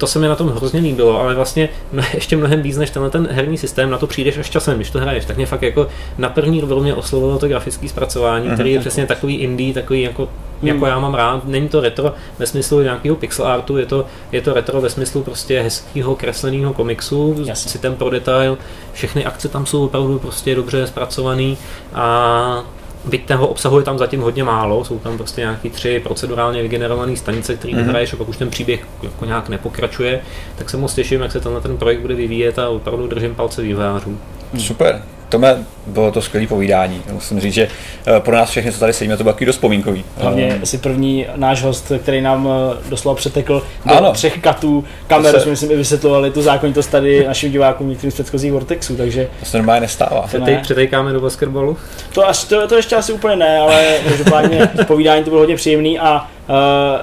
to se mi na tom hrozně líbilo, ale vlastně no, ještě mnohem víc než tenhle ten herní systém, na to přijdeš až časem, když to hraješ, tak mě fakt jako na první dobrou mě oslovilo to grafické zpracování, mm-hmm. který je přesně takový indie, takový jako, mm. jako já mám rád. Není to retro ve smyslu nějakého pixel artu, je to, je to retro ve smyslu prostě hezkého kresleného komiksu, Jasně. citem pro detail, všechny akce tam jsou opravdu prostě dobře zpracovaný a byť toho obsahu je tam zatím hodně málo, jsou tam prostě nějaký tři procedurálně vygenerované stanice, které mm-hmm. vyhraješ a pak už ten příběh jako nějak nepokračuje, tak se moc těším, jak se tenhle ten projekt bude vyvíjet a opravdu držím palce vývojářům. Super. Tome, bylo to skvělé povídání. Musím říct, že eh, pro nás všechny, co tady sedíme, to bylo takový dost vzpomínkový. Hlavně um, si první náš host, který nám eh, doslova přetekl do ano, třech katů kamer, se... jsme myslím i vysvětlovali tu zákonitost tady našim divákům některým z předchozích Vortexů, takže... To se normálně nestává. Ne. Přetejkáme do basketbalu? To, až, to, to, ještě asi úplně ne, ale každopádně povídání to bylo hodně příjemný a Eh,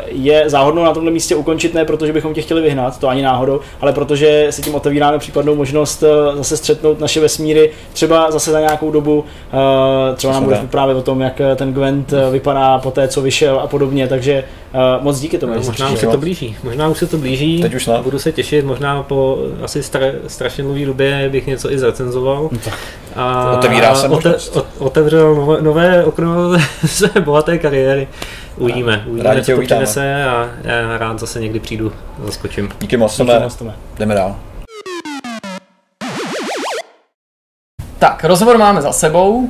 je záhodnou na tomto místě ukončit, ne protože bychom tě chtěli vyhnat, to ani náhodou, ale protože si tím otevíráme případnou možnost eh, zase střetnout naše vesmíry, třeba zase za nějakou dobu, eh, třeba nám budeš vyprávět o tom, jak ten Gwent vypadá po té, co vyšel a podobně, takže moc díky tomu. No, možná už se to blíží, možná už se to blíží, Teď už ne. budu se těšit, možná po asi stra, strašně dlouhé době bych něco i zrecenzoval. No a Otevírá se ote, otevřel nové, nové okno ze bohaté kariéry. Uvidíme, uvidíme, Rádi co to přinese a já rád zase někdy přijdu, zaskočím. Díky moc, Díky moc jdeme dál. Tak, rozhovor máme za sebou.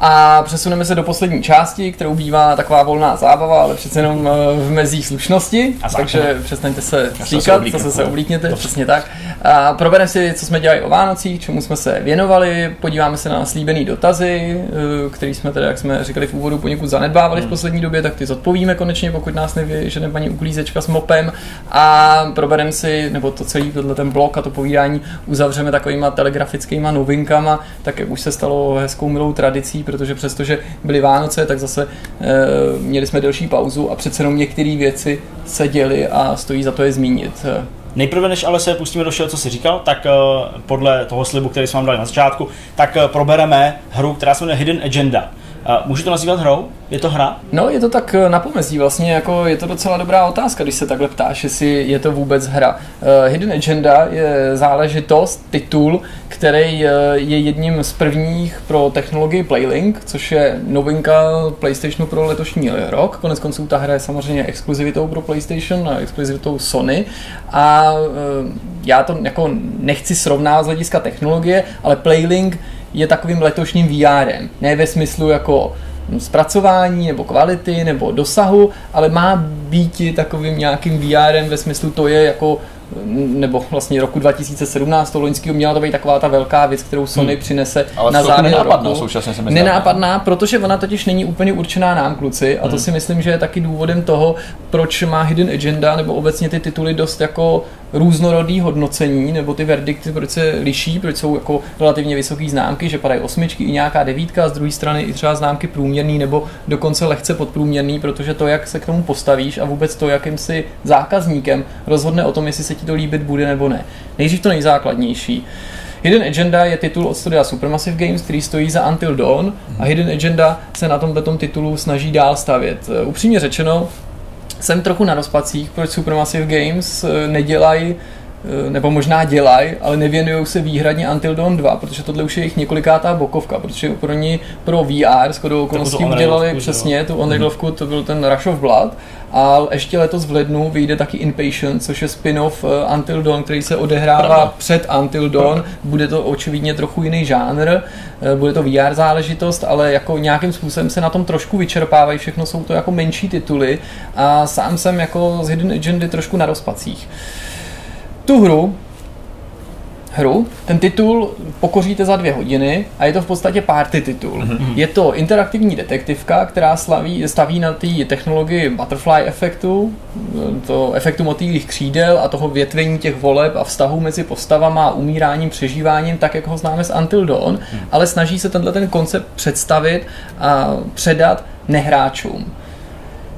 A přesuneme se do poslední části, kterou bývá taková volná zábava, ale přece jenom eh, v mezích slušnosti. A takže přestaňte se slíkat, zase se oblíkněte, přesně tak. A probereme si, co jsme dělali o Vánocích, čemu jsme se věnovali, podíváme se na slíbený dotazy, eh, který jsme tedy, jak jsme říkali v úvodu, poněkud zanedbávali v hmm. poslední době, tak ty zodpovíme konečně, pokud nás neví, že paní uklízečka s mopem. A probereme si, nebo to celý tenhle ten blok a to povídání uzavřeme takovýma telegrafickýma novinkama, tak jak už se stalo hezkou milou tradicí protože přestože byly Vánoce, tak zase e, měli jsme delší pauzu a přece jenom některé věci se děly a stojí za to je zmínit. Nejprve, než ale se pustíme do všeho, co jsi říkal, tak uh, podle toho slibu, který jsme vám dali na začátku, tak uh, probereme hru, která se jmenuje Hidden Agenda. Můžu to nazývat hrou? Je to hra? No, je to tak eh, na pomezí vlastně, jako je to docela dobrá otázka, když se takhle ptáš, jestli je to vůbec hra. Uh, Hidden Agenda je záležitost, titul, který uh, je jedním z prvních pro technologii Playlink, což je novinka PlayStationu pro letošní rok. Konec konců ta hra je samozřejmě exkluzivitou pro PlayStation a exkluzivitou Sony a já to jako nechci srovnávat z hlediska technologie, ale Playlink je takovým letošním VRem. Ne ve smyslu jako zpracování nebo kvality nebo dosahu, ale má být takovým nějakým VRem ve smyslu to je jako nebo vlastně roku 2017, to loňského měla to být taková ta velká věc, kterou Sony hmm. přinese Ale na závěr nenápadná, roku. Současně se nenápadná, protože ona totiž není úplně určená nám, kluci, a to hmm. si myslím, že je taky důvodem toho, proč má Hidden Agenda nebo obecně ty tituly dost jako různorodý hodnocení, nebo ty verdikty, proč se liší, proč jsou jako relativně vysoké známky, že padají osmičky i nějaká devítka, a z druhé strany i třeba známky průměrný nebo dokonce lehce podprůměrný, protože to, jak se k tomu postavíš a vůbec to, jakým si zákazníkem rozhodne o tom, jestli se ti to líbit bude nebo ne. Nejdřív to nejzákladnější. Hidden Agenda je titul od studia Supermassive Games, který stojí za Until Dawn a Hidden Agenda se na tomto titulu snaží dál stavět. Upřímně řečeno, jsem trochu na rozpacích, proč Supermassive Games eh, nedělají nebo možná dělají, ale nevěnují se výhradně Until Dawn 2, protože tohle už je jejich několikátá bokovka, protože pro ní pro VR s kodou okolností udělali přesně tu Unrealovku, to byl ten Rush of Blood a ještě letos v lednu vyjde taky Inpatient, což je spin-off eh, Until Dawn, který se odehrává Pravda. před Until Dawn. Bude to očividně trochu jiný žánr, eh, bude to VR záležitost, ale jako nějakým způsobem se na tom trošku vyčerpávají, všechno jsou to jako menší tituly a sám jsem jako z Hidden Agendy trošku na rozpacích. Tu hru hru. Ten titul pokoříte za dvě hodiny a je to v podstatě party titul. Mm-hmm. Je to interaktivní detektivka, která slaví, staví na té technologii butterfly efektu, to efektu motýlých křídel a toho větvení těch voleb a vztahu mezi postavama a umíráním, přežíváním, tak jak ho známe z Until Dawn, mm. ale snaží se tenhle ten koncept představit a předat nehráčům.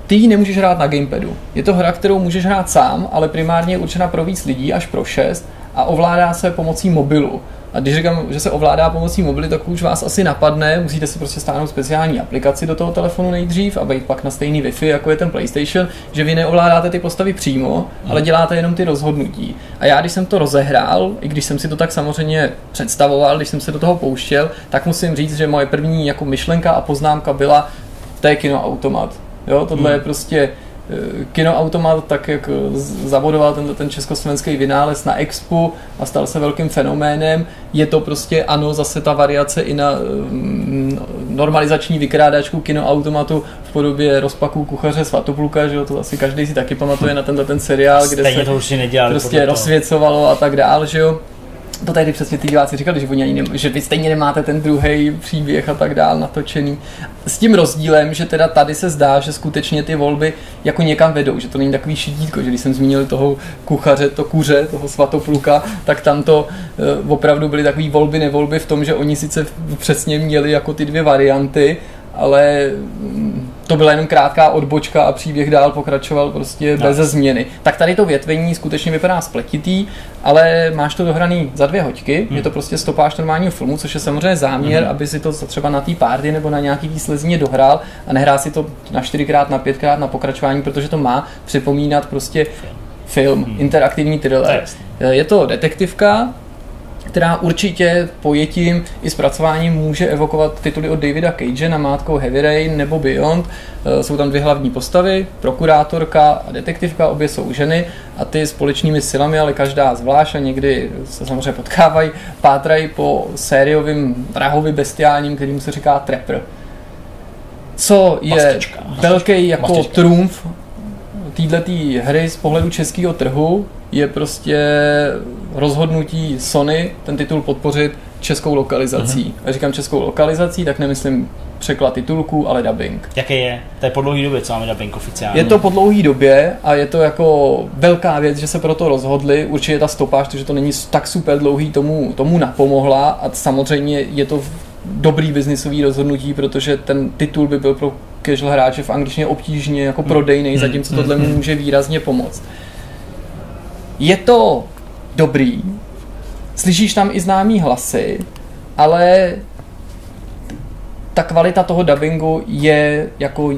Ty ji nemůžeš hrát na gamepadu. Je to hra, kterou můžeš hrát sám, ale primárně je určena pro víc lidí, až pro šest a ovládá se pomocí mobilu. A když říkám, že se ovládá pomocí mobilu, tak už vás asi napadne, musíte si prostě stáhnout speciální aplikaci do toho telefonu nejdřív a být pak na stejný Wi-Fi, jako je ten PlayStation, že vy neovládáte ty postavy přímo, ale děláte jenom ty rozhodnutí. A já, když jsem to rozehrál, i když jsem si to tak samozřejmě představoval, když jsem se do toho pouštěl, tak musím říct, že moje první jako myšlenka a poznámka byla, to je kinoautomat. Jo, tohle hmm. je prostě Eh, kinoautomat tak, jak zavodoval ten, ten československý vynález na Expo a stal se velkým fenoménem. Je to prostě, ano, zase ta variace i na mm, normalizační vykrádačku kinoautomatu v podobě rozpaků kuchaře Svatopluka, že jo, to asi každý si taky pamatuje na tenhle ten seriál, kde Stejně se to už prostě rozsvěcovalo a tak dál, že jo to tady přesně ty diváci říkali, že, oni ani nem, že vy stejně nemáte ten druhý příběh a tak dál natočený. S tím rozdílem, že teda tady se zdá, že skutečně ty volby jako někam vedou, že to není takový šidítko, že když jsem zmínil toho kuchaře, to kuře, toho svatopluka, tak tam to uh, opravdu byly takové volby, nevolby v tom, že oni sice přesně měli jako ty dvě varianty, ale mm, to byla jenom krátká odbočka a příběh dál pokračoval prostě no. bez změny. Tak tady to větvení skutečně vypadá spletitý, ale máš to dohraný za dvě hoďky, hmm. je to prostě stopáž normálního filmu, což je samozřejmě záměr, hmm. aby si to třeba na té párty nebo na nějaký výslezině dohrál a nehrál si to na čtyřikrát, na pětkrát na pokračování, protože to má připomínat prostě film, hmm. interaktivní thriller. Je to detektivka, která určitě pojetím i zpracováním může evokovat tituly od Davida Cage na mátkou Heavy Rain nebo Beyond. Eh, jsou tam dvě hlavní postavy, prokurátorka a detektivka, obě jsou ženy a ty společnými silami, ale každá zvlášť a někdy se samozřejmě potkávají, pátrají po sériovým vrahovi bestiálním, kterým se říká Trapper. Co je Mastička. velký jako Mastička. trumf této hry z pohledu českého trhu, je prostě rozhodnutí Sony ten titul podpořit českou lokalizací. Mm-hmm. A říkám českou lokalizací, tak nemyslím překlad titulku, ale dubbing. Jaký je? To je po dlouhé době, co máme dubbing oficiálně. Je to po dlouhé době a je to jako velká věc, že se pro to rozhodli. Určitě ta stopáž, protože to není tak super dlouhý, tomu, tomu napomohla a samozřejmě je to dobrý biznisový rozhodnutí, protože ten titul by byl pro casual hráče v angličtině obtížně jako prodejný, mm. zatímco tohle mu mhm. může výrazně pomoct. Je to dobrý, slyšíš tam i známý hlasy, ale ta kvalita toho dubbingu je jako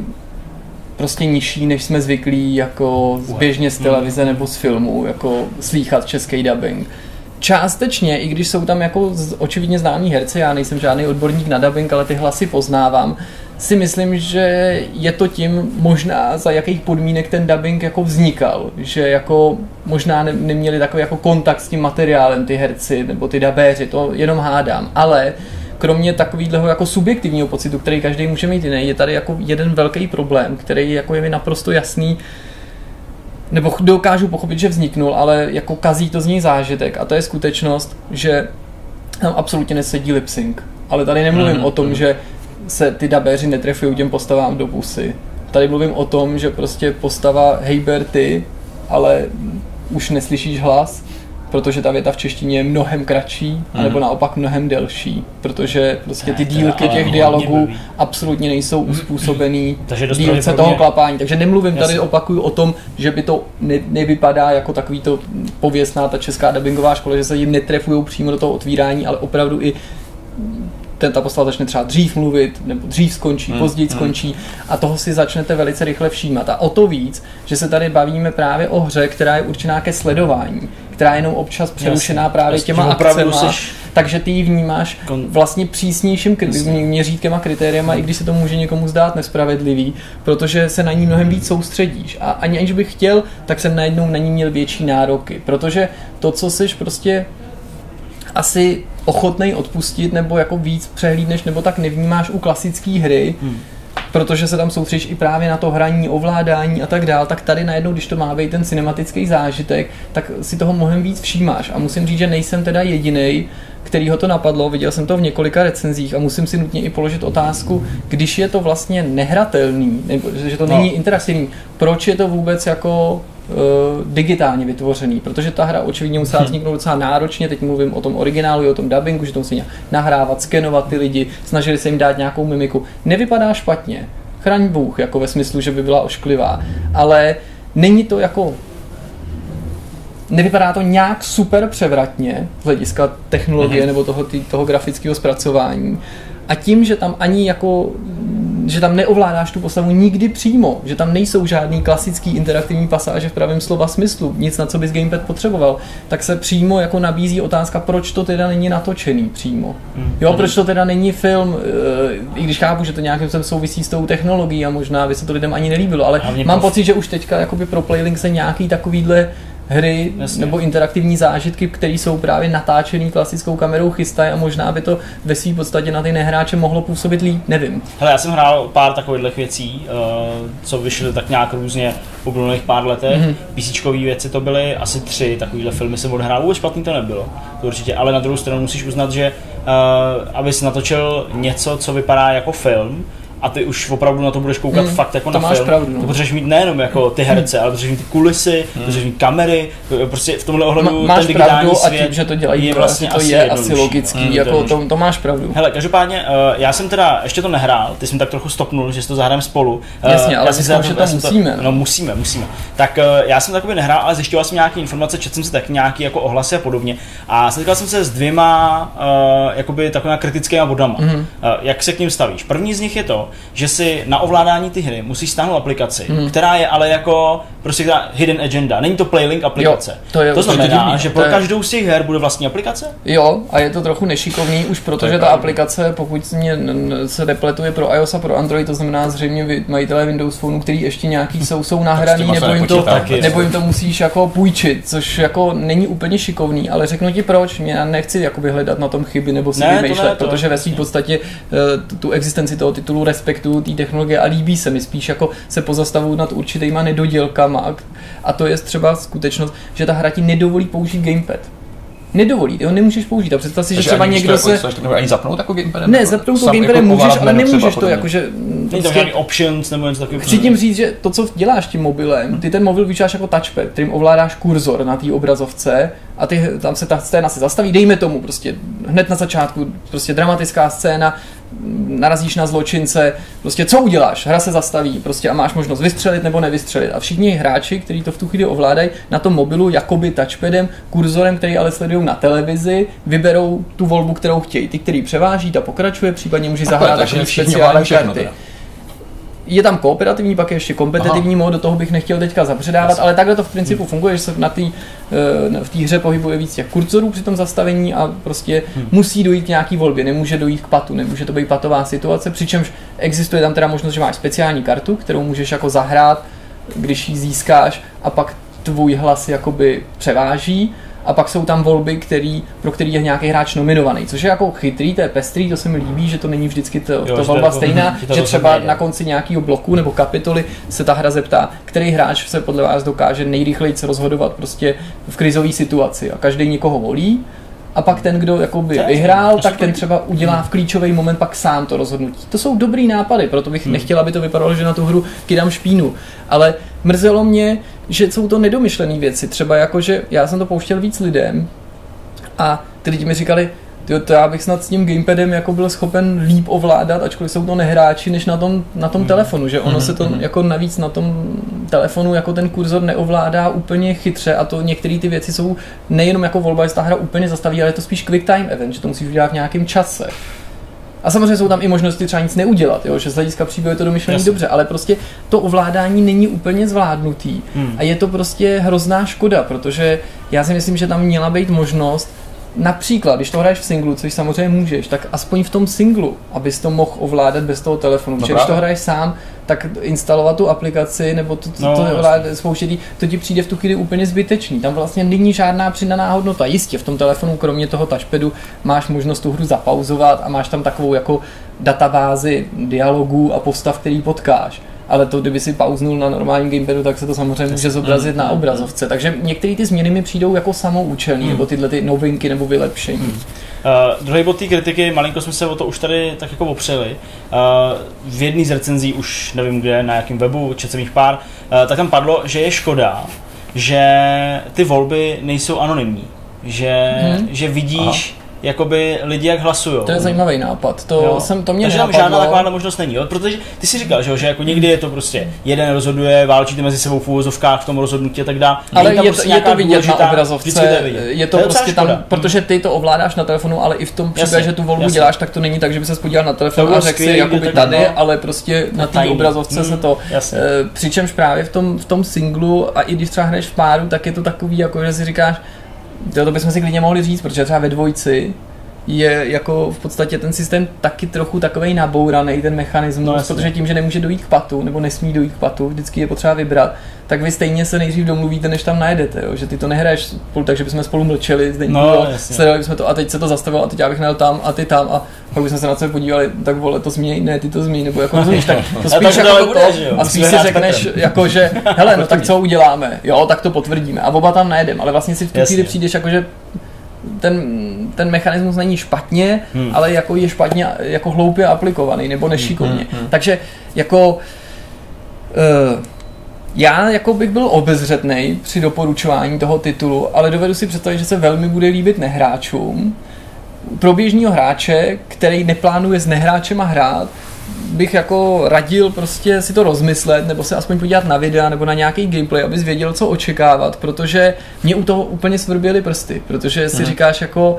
prostě nižší, než jsme zvyklí jako běžně z televize nebo z filmu, jako slýchat český dubbing. Částečně, i když jsou tam jako očividně známí herci, já nejsem žádný odborník na dubbing, ale ty hlasy poznávám, si myslím, že je to tím možná za jakých podmínek ten dubbing jako vznikal, že jako možná ne, neměli takový jako kontakt s tím materiálem ty herci nebo ty dabéři, to jenom hádám, ale kromě takového jako subjektivního pocitu, který každý může mít jiný, je tady jako jeden velký problém, který jako je mi naprosto jasný, nebo dokážu pochopit, že vzniknul, ale jako kazí to z něj zážitek a to je skutečnost, že tam absolutně nesedí lip sync. Ale tady nemluvím mm-hmm. o tom, že se ty dabéři netrefují těm postavám do pusy. Tady mluvím o tom, že prostě postava hej Berty, ale už neslyšíš hlas, protože ta věta v češtině je mnohem kratší, mm. anebo naopak mnohem delší, protože prostě ty dílky těch dialogů absolutně nejsou mhm. uspůsobený dílce toho klapání. Takže nemluvím Jasně. tady, opakuju o tom, že by to ne, nevypadá jako takový to pověstná ta česká dubbingová škola, že se jim netrefují přímo do toho otvírání, ale opravdu i ten ta postava začne třeba dřív mluvit, nebo dřív skončí, hmm. později hmm. skončí a toho si začnete velice rychle všímat. A o to víc, že se tady bavíme právě o hře, která je určená ke sledování, která je jenom občas přerušená právě Jasně, těma akcema, seš... takže ty ji vnímáš vlastně přísnějším měřítkem a kritériem, i když se to může někomu zdát nespravedlivý, protože se na ní mnohem víc soustředíš. A ani aniž bych chtěl, tak jsem najednou na ní měl větší nároky, protože to, co jsi prostě asi ochotnej odpustit nebo jako víc přehlídneš nebo tak nevnímáš u klasické hry, hmm. protože se tam soustředíš i právě na to hraní, ovládání a tak dál, tak tady najednou, když to má být ten cinematický zážitek, tak si toho mnohem víc všímáš. A musím říct, že nejsem teda jediný, který ho to napadlo, viděl jsem to v několika recenzích a musím si nutně i položit otázku, když je to vlastně nehratelný, nebo že to no. není interaktivní, proč je to vůbec jako digitálně vytvořený, protože ta hra očividně musela hmm. vzniknout docela náročně, teď mluvím o tom originálu, o tom dubbingu, že to musí nahrávat, skenovat ty lidi, snažili se jim dát nějakou mimiku. Nevypadá špatně, chraň Bůh, jako ve smyslu, že by byla ošklivá, ale není to jako nevypadá to nějak super převratně z hlediska technologie mm-hmm. nebo toho, tý, toho grafického zpracování. A tím, že tam ani jako že tam neovládáš tu postavu nikdy přímo, že tam nejsou žádný klasický interaktivní pasáže v pravém slova smyslu, nic na co bys gamepad potřeboval, tak se přímo jako nabízí otázka, proč to teda není natočený přímo. Hmm. Jo, proč to teda není film, eh, i když chápu, že to nějakým způsobem souvisí s tou technologií a možná by se to lidem ani nelíbilo, ale mám pocit, že už teďka jakoby pro Playlink se nějaký takovýhle hry Jasně. nebo interaktivní zážitky, které jsou právě natáčený klasickou kamerou, chystají a možná by to ve své podstatě na ty nehráče mohlo působit líp, nevím. Hele, já jsem hrál pár takových věcí, uh, co vyšly tak nějak různě v uplynulých pár letech. Mm-hmm. PC věci to byly asi tři, takovýhle filmy jsem odhrál, vůbec špatný to nebylo, to určitě, ale na druhou stranu musíš uznat, že uh, abys natočil něco, co vypadá jako film, a ty už opravdu na to budeš koukat hmm, fakt jako to na máš film. Pravdu, no. To potřebuješ mít nejenom jako ty herce, hmm. ale potřebuješ mít ty kulisy, hmm. potřebuješ mít kamery, prostě v tomhle ohledu Ma, máš ten pravdu svět a tím, že to dělají je vlastně to asi je asi logický, hmm, jako to, to, máš pravdu. Hele, každopádně, uh, já jsem teda ještě to nehrál, ty jsem tak trochu stopnul, že si to zahrajeme spolu. Uh, Jasně, ale myslím, že to musíme. No musíme, musíme. Tak uh, já jsem takový nehrál, ale zjišťoval jsem nějaké informace, četl jsem si tak nějaký jako ohlasy a podobně. A setkal jsem se s dvěma uh, jakoby takovými kritickými bodama. Mm-hmm. Uh, jak se k ním stavíš? První z nich je to, že si na ovládání ty hry musíš stáhnout aplikaci, hmm. která je ale jako prostě hidden agenda. Není to Playlink aplikace. Jo, to, je to znamená, divný, že pro je... každou z těch her bude vlastní aplikace? Jo, a je to trochu nešikovný už protože ta pravda. aplikace, pokud mě se repletuje pro iOS a pro Android, to znamená zřejmě majitelé Windows Phone, který ještě nějaký jsou, jsou nahraný, nebo jim, to, nebo jim to musíš jako půjčit, což jako není úplně šikovný, ale řeknu ti proč, mě nechci jakoby hledat na tom chyby nebo si ne, vymýšlet, ne, protože ve své podstatě uh, tu existenci toho titulu respektu té technologie a líbí se mi spíš jako se pozastavují nad určitýma nedodělkama a to je třeba skutečnost, že ta hra ti nedovolí použít gamepad nedovolí, ty ho nemůžeš použít. A představ si, že třeba někdo se... Jako, to ani zapnout jako gamepadem? Ne, jako zapnout to gamepadem jako můžeš, ale nemůžeš to, jakože... Není to prostě- žádný options nebo něco takového. Chci tím říct, že to, co děláš tím mobilem, ty ten mobil využíváš jako touchpad, kterým ovládáš kurzor na té obrazovce a ty, tam se ta scéna se zastaví, dejme tomu prostě hned na začátku, prostě dramatická scéna, narazíš na zločince, prostě co uděláš? Hra se zastaví prostě a máš možnost vystřelit nebo nevystřelit. A všichni hráči, kteří to v tu chvíli ovládají, na tom mobilu jakoby touchpadem, kurzorem, který ale sledují na televizi, vyberou tu volbu, kterou chtějí. Ty, který převáží, ta pokračuje, případně může zahrát takové speciální karty je tam kooperativní, pak je ještě kompetitivní mod, do toho bych nechtěl teďka zapředávat, ale takhle to v principu hmm. funguje, že se na tý, eh, v té hře pohybuje víc těch kurzorů při tom zastavení a prostě hmm. musí dojít k nějaký volbě, nemůže dojít k patu, nemůže to být patová situace, přičemž existuje tam teda možnost, že máš speciální kartu, kterou můžeš jako zahrát, když ji získáš a pak tvůj hlas jakoby převáží a pak jsou tam volby, který, pro který je nějaký hráč nominovaný, což je jako chytrý, to je pestrý, to se mi líbí, že to není vždycky to, jo, to volba jako, stejná, to že třeba na konci nějakého bloku nebo kapitoly se ta hra zeptá, který hráč se podle vás dokáže nejrychleji rozhodovat prostě v krizové situaci a každý někoho volí a pak ten, kdo jakoby vyhrál, tak ten třeba udělá v klíčový moment pak sám to rozhodnutí. To jsou dobrý nápady, proto bych hmm. nechtěl, aby to vypadalo, že na tu hru kydám špínu. Ale mrzelo mě, že jsou to nedomyšlené věci. Třeba jako, že já jsem to pouštěl víc lidem a ty lidi mi říkali, tyjo, to já bych snad s tím gamepadem jako byl schopen líp ovládat, ačkoliv jsou to nehráči, než na tom, na tom mm. telefonu, že ono mm. se to mm. jako navíc na tom telefonu jako ten kurzor neovládá úplně chytře a to některé ty věci jsou nejenom jako volba, jestli ta hra úplně zastaví, ale je to spíš quick time event, že to musíš udělat v nějakém čase. A samozřejmě jsou tam i možnosti třeba nic neudělat, jo? že z hlediska příběhu je to domyšlené dobře, ale prostě to ovládání není úplně zvládnutý. Hmm. A je to prostě hrozná škoda, protože já si myslím, že tam měla být možnost, Například, když to hraješ v singlu, což samozřejmě můžeš, tak aspoň v tom singlu, abys to mohl ovládat bez toho telefonu. No když to hraješ sám, tak instalovat tu aplikaci nebo to, to, no, to, to spouštění, to ti přijde v tu chvíli úplně zbytečný. Tam vlastně není žádná přidaná hodnota. Jistě v tom telefonu, kromě toho touchpadu, máš možnost tu hru zapauzovat a máš tam takovou jako databázi dialogů a postav, který potkáš ale to, kdyby si pauznul na normálním gamepadu, tak se to samozřejmě může zobrazit na obrazovce. Takže některé ty změny mi přijdou jako samoučelné, hmm. nebo tyhle ty novinky nebo vylepšení. Hmm. Uh, druhý bod té kritiky, malinko jsme se o to už tady tak jako opřeli. Uh, v jedné z recenzí, už nevím kde, na jakém webu, četl jsem jich pár, uh, tak tam padlo, že je škoda, že ty volby nejsou anonymní. Že, hmm. že vidíš, Aha jakoby lidi jak hlasují. To je zajímavý nápad. To jo. jsem to mě Takže tam žádná taková možnost není, jo? protože ty si říkal, že, že jako někdy je to prostě jeden rozhoduje, válčíte mezi sebou v úvozovkách v tom rozhodnutí a tak dále. Ale je, prostě to, je to vidět na obrazovce, je, vidět. je to, to je prostě tam, škoda. protože ty to ovládáš na telefonu, ale i v tom případě, že tu volbu jasně. děláš, tak to není tak, že by se podíval na telefon a řekl si jakoby tady, no, ale prostě na té obrazovce se to. Eh, přičemž právě v tom, v tom singlu a i když třeba hraješ v páru, tak je to takový, jako že si říkáš, to, bychom si klidně mohli říct, protože třeba ve dvojci je jako v podstatě ten systém taky trochu takový nabouraný, ten mechanismus, no, protože tím, že nemůže dojít k patu, nebo nesmí dojít k patu, vždycky je potřeba vybrat, tak vy stejně se nejdřív domluvíte, než tam najedete, jo? že ty to nehraješ spolu, takže bychom spolu mlčeli, zde no, sledovali bychom to. A teď se to zastavilo a teď já bych najel tam a ty tam a pak bychom se na sebe podívali, tak vole, to změní, ne, ty to změní, nebo jako rozumíš, tak to spíš jako to, bude, to a spíš si řekneš, jako že, hele, no tak co uděláme, jo, tak to potvrdíme. A oba tam najedeme, ale vlastně si v tu chvíli přijdeš jako, že ten, ten mechanismus není špatně, hmm. ale jako je špatně, jako hloupě aplikovaný nebo nešikovně. Hmm, hmm, hmm. Takže jako uh, já jako bych byl obezřetný při doporučování toho titulu, ale dovedu si představit, že se velmi bude líbit nehráčům. Pro běžního hráče, který neplánuje s nehráčema hrát, bych jako radil prostě si to rozmyslet, nebo se aspoň podívat na videa, nebo na nějaký gameplay, abys věděl, co očekávat, protože mě u toho úplně svrběly prsty, protože si hmm. říkáš jako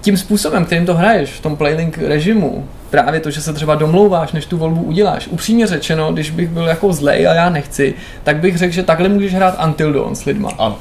tím způsobem, kterým to hraješ v tom playlink režimu, právě to, že se třeba domlouváš, než tu volbu uděláš. Upřímně řečeno, když bych byl jako zlej a já nechci, tak bych řekl, že takhle můžeš hrát Until Dawn s lidma. Ano.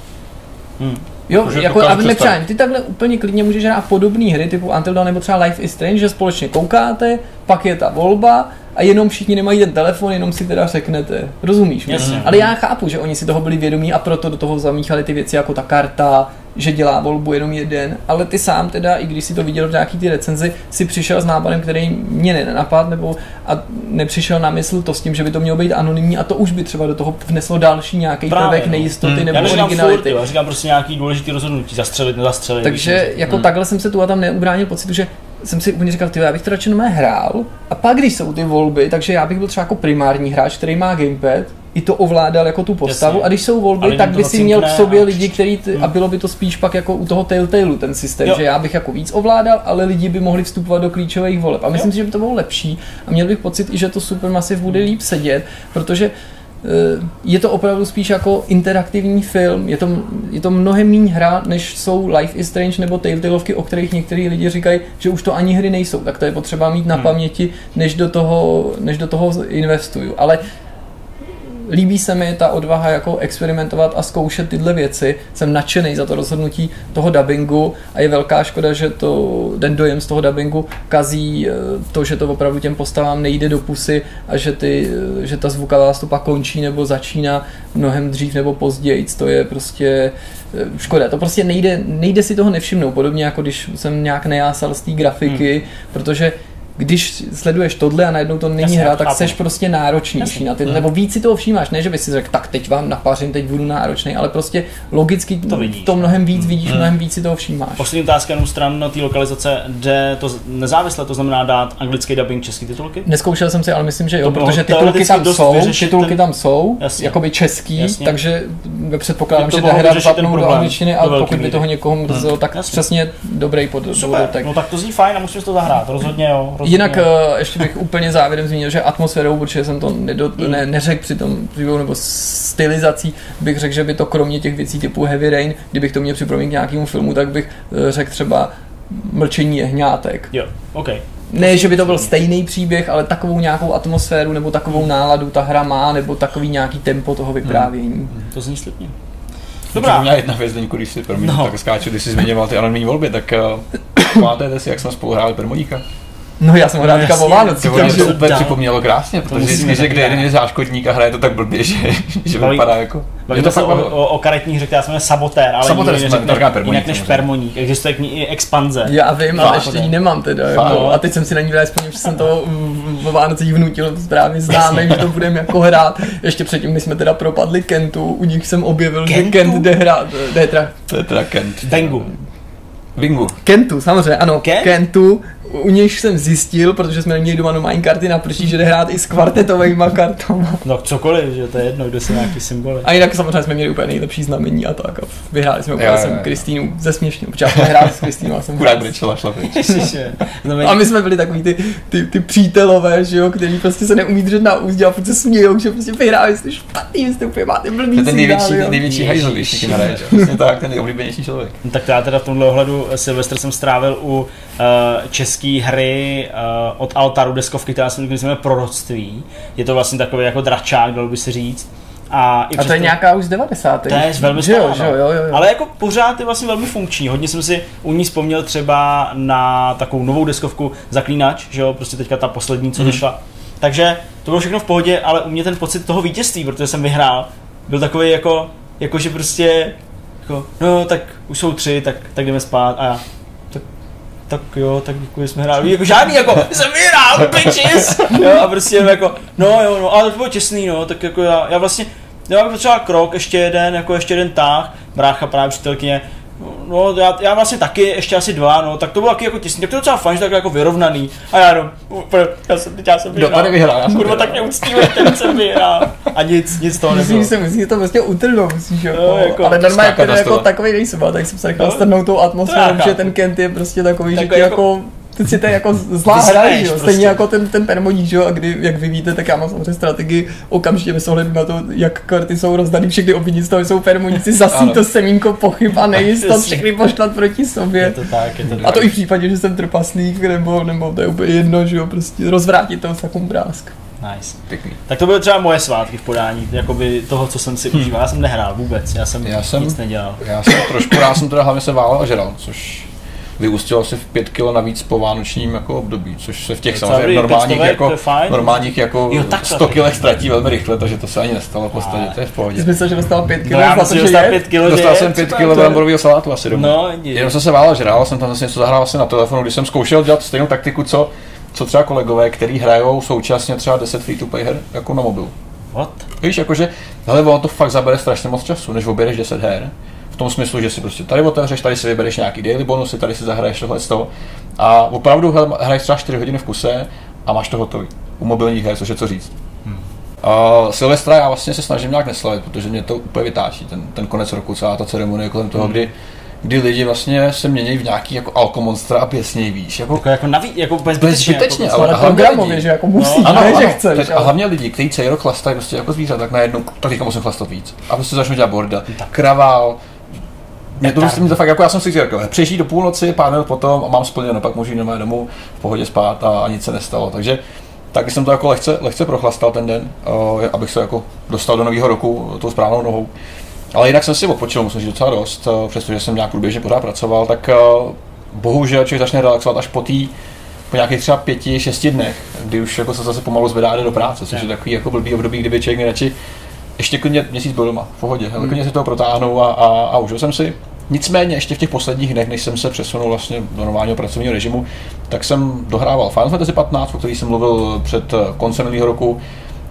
Hmm. Jo, Může jako, aby nepřáním, ty takhle úplně klidně můžeš hrát podobné hry typu Until Dawn nebo třeba Life is Strange, že společně koukáte, pak je ta volba a jenom všichni nemají ten telefon, jenom si teda řeknete. Rozumíš? Jasně. Ale já chápu, že oni si toho byli vědomí a proto do toho zamíchali ty věci jako ta karta, že dělá volbu jenom jeden, ale ty sám teda, i když si to viděl v nějaký ty recenzi, si přišel s nápadem, který mě nenapad, nebo a nepřišel na mysl to s tím, že by to mělo být anonymní a to už by třeba do toho vneslo další nějaký prvek no. nejistoty hmm. nebo já originality. Furt, já říkám prostě nějaký důležitý rozhodnutí, zastřelit, nezastřelit. Takže víš, jako hmm. takhle jsem se tu a tam neubránil pocitu, že jsem si úplně říkal, ty, já bych to radši hrál a pak když jsou ty volby, takže já bych byl třeba jako primární hráč, který má gamepad, i to ovládal jako tu postavu Jasně. a když jsou volby, tak by si měl k sobě lidi, který ty, hmm. a bylo by to spíš pak jako u toho Telltaleu ten systém, jo. že já bych jako víc ovládal, ale lidi by mohli vstupovat do klíčových voleb. A myslím jo. si, že by to bylo lepší a měl bych pocit i, že to Supermassive bude líp sedět, protože Eh, je to opravdu spíš jako interaktivní film, je to, je to mnohem méně hra, než jsou Life is Strange nebo Telltaleovky, o kterých některý lidi říkají, že už to ani hry nejsou, tak to je potřeba mít na hmm. paměti, než do toho, než do toho investuju. Ale líbí se mi ta odvaha jako experimentovat a zkoušet tyhle věci. Jsem nadšený za to rozhodnutí toho dubbingu a je velká škoda, že to, ten dojem z toho dubbingu kazí eh, to, že to opravdu těm postavám nejde do pusy a že, ty, eh, že ta zvuková stopa končí nebo začíná mnohem dřív nebo později. To je prostě eh, škoda. To prostě nejde, nejde si toho nevšimnout. Podobně jako když jsem nějak nejásal z té grafiky, hmm. protože když sleduješ tohle a najednou to není Jasně, hra, tak jsi prostě náročnější Jasně. na ty, mm. nebo víc si toho všímáš, ne, že bys si řekl, tak teď vám napařím, teď budu náročný, ale prostě logicky to, vidíš. to mnohem víc vidíš, mm. mnohem víc si toho všímáš. Poslední otázka jenom stran na té lokalizace, jde to nezávisle, to znamená dát anglický dubbing český titulky? Neskoušel jsem si, ale myslím, že jo, to protože titulky tam jsou, titulky ten... tam jsou, Jasně. jakoby český, Jasně. takže předpokládám, že ta hra zapnou do angličtiny a pokud by toho někoho mrzelo, hmm. tak přesně dobrý pod Super, no tak to zní fajn a musím to zahrát, rozhodně jo. Jinak uh, ještě bych úplně závěrem zmínil, že atmosférou, protože jsem to nedo, mm. ne, neřekl při tom nebo stylizací, bych řekl, že by to kromě těch věcí typu Heavy Rain, kdybych to měl připomínat k nějakému filmu, tak bych uh, řekl třeba Mlčení jehňátek. Jo, OK. Ne, že by to byl stejný příběh, ale takovou nějakou atmosféru nebo takovou náladu ta hra má, nebo takový nějaký tempo toho vyprávění. Hmm. To zní slibně. Dobrá. Mě jedna věc, Deňku, když si promiň, no. tak skáču, když jsi zmiňoval ty anonimní volby, tak uh, máte si, jak jsme spolu hráli Permoníka? No já jsem ho rád teďka o Vánoci. To se úplně připomnělo krásně, protože vždycky, že kde jeden je záškodník a hraje to tak blbě, že, že vypadá jako... Bavíme se o, o, o karetních hře, já jsem sabotér, ale sabotér jinak, neřekne, permoník, jinak než permoník. Existuje k ní i expanze. Já vím, ale ještě ji nemám teda. Jako, a teď jsem si na ní vylez, že jsem to v Vánocích vnutil správně známý, že to budeme jako hrát. Ještě předtím, když jsme teda propadli Kentu, u nich jsem objevil, Kentu? že Kent jde hrát. To je teda Kent. Bengu. Bingu. Kentu, samozřejmě, ano. Ken? Kentu, u nějž jsem zjistil, protože jsme neměli doma no karty na prší, že jde hrát i s kvartetovými kartama. No cokoliv, že to je jedno, kde se nějaký symboly. A jinak samozřejmě jsme měli úplně nejlepší znamení a tak. A vyhráli jsme úplně jsem Kristýnu ze směšně, protože já jsem hrál s Kristýnou a jsem Chudák brečela, šla A my jsme byli takový ty, ty, ty přítelové, že jo, kteří prostě se neumí držet na úzdě a se smějou, že prostě vyhráli jste špatný, jste úplně máte blbý ten největší, ten největší hajzl, když si hraješ. tak, ten nejoblíbenější člověk. Tak já teda v tomhle ohledu Silvestr jsem strávil u uh, české hry uh, od Altaru deskovky, která se jmenuje Proroctví. Je to vlastně takový jako dračák, dalo by se říct. A, i a to je nějaká už z 90. To je velmi stará, jo, no. jo, jo, jo. Ale jako pořád je vlastně velmi funkční. Hodně jsem si u ní vzpomněl třeba na takovou novou deskovku Zaklínač, že jo, prostě teďka ta poslední, co mm. vyšla. Takže to bylo všechno v pohodě, ale u mě ten pocit toho vítězství, protože jsem vyhrál, byl takový jako, jako že prostě jako, no tak už jsou tři, tak, tak jdeme spát a já, tak jo, tak děkuji, jsme hráli. Jako žádný, jako, jsem vyhrál, bitches! jo, a prostě jako, no jo, no, ale to bylo těsný, no, tak jako já, já vlastně, já bych potřeboval krok, ještě jeden, jako ještě jeden táh, brácha právě přítelkyně, No, já, já vlastně taky, ještě asi dva, no, tak to bylo taky jako těsný, tak to je docela fajn, že tak jako vyrovnaný. A já no, já jsem, teď já jsem vyhrál. Kdo vyhrál? Já Kurva, tak mě uctíle, ten jsem vyhrál. A nic, nic toho nebylo. Se, musíš to prostě utrhnout, musíš jo. No, jako, ale normálně jako, jako takový nejsem, tak jsem se nechal no, strhnout tou atmosférou, že ten Kent je prostě takový, že jako, jako Teď si to je jako zlá hra, jo? Prostě. Stejně jako ten, ten permoník, že jo? A kdy, jak vy víte, tak já mám samozřejmě strategii okamžitě bez ohledu na to, jak karty jsou rozdaný, všechny obviní z toho jsou permoníci, zasí to semínko pochyb a nejistot, všechny pošlat proti sobě. Je to tak, je to tak. A to i v případě, že jsem trpaslík, nebo, nebo to je úplně jedno, že jo? Prostě rozvrátit toho takovou brázk. Nice. Pěkný. Tak to byly třeba moje svátky v podání, jakoby toho, co jsem si hmm. užíval. Já jsem nehrál vůbec, já jsem, já jsem nic nedělal. Já jsem trošku, já jsem teda hlavně se válel a žral, což vyústilo se v 5 kg navíc po vánočním jako období, což se v těch samozřejmě normálních, jako, normálních jako jo, 100 kg ztratí velmi rychle, takže to se ani nestalo v podstatě, to je v pohodě. Jsi myslel, že dostal 5 kg? No, já myslím, že dostal 5 kg. Dostal jsem 5 kg bramborového salátu asi domů. No, Jenom jsem se válel, žrál, jsem tam zase něco zahrál asi na telefonu, když jsem zkoušel dělat stejnou taktiku, co, co třeba kolegové, kteří hrajou současně třeba 10 free to play her jako na mobil. What? Víš, jakože, hele, ono to fakt zabere strašně moc času, než objedeš 10 her v tom smyslu, že si prostě tady otevřeš, tady si vybereš nějaký daily bonusy, tady si zahraješ tohle z toho. A opravdu hraješ třeba 4 hodiny v kuse a máš to hotový. U mobilních her, což je co říct. Hmm. Uh, Silvestra já vlastně se snažím nějak neslavit, protože mě to úplně vytáčí, ten, ten konec roku, celá ta ceremonie kolem toho, hmm. kdy kdy lidi vlastně se mění v nějaký jako alkomonstra a pěsně, víš. Jako, jako, jako, naví, jako bez zbytečně, jako, ale, ale programově, že jako musí, no, ano, ne, ano, že chceš. Tak, a hlavně lidi, kteří celý rok chlastají prostě jako zvířat, tak najednou, tak teďka musím chlastat víc. A prostě začnu dělat borda. Kravál, mě to, myslím, to fakt, jako já jsem si řekl, přežít do půlnoci, pár minut potom a mám splněno, pak můžu jít domů v pohodě spát a, a nic se nestalo. Takže tak jsem to jako lehce, lehce prochlastal ten den, uh, abych se jako dostal do nového roku tou správnou nohou. Ale jinak jsem si odpočil, musím říct docela dost, uh, přestože jsem nějak průběžně pořád pracoval, tak uh, bohužel člověk začne relaxovat až po té po nějakých třeba pěti, šesti dnech, kdy už jako se zase pomalu zvedá do práce, což je takový jako blbý období, kdyby člověk nejradši ještě klidně měsíc byl doma, v pohodě, hmm. klidně si toho protáhnu a, a, a užil jsem si. Nicméně ještě v těch posledních dnech, než jsem se přesunul vlastně do normálního pracovního režimu, tak jsem dohrával Final Fantasy 15, o který jsem mluvil před koncem minulého roku,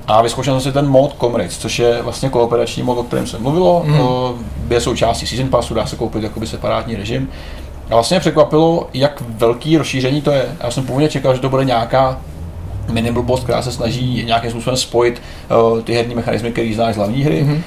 a vyzkoušel jsem si ten mod Comrades, což je vlastně kooperační mod, o kterém se mluvilo. Mm. Je součástí Season Passu, dá se koupit jakoby separátní režim. A vlastně překvapilo, jak velký rozšíření to je. Já jsem původně čekal, že to bude nějaká mini blbost, která se snaží nějakým způsobem spojit uh, ty herní mechanismy, které znáš z hlavní hry. Mm-hmm.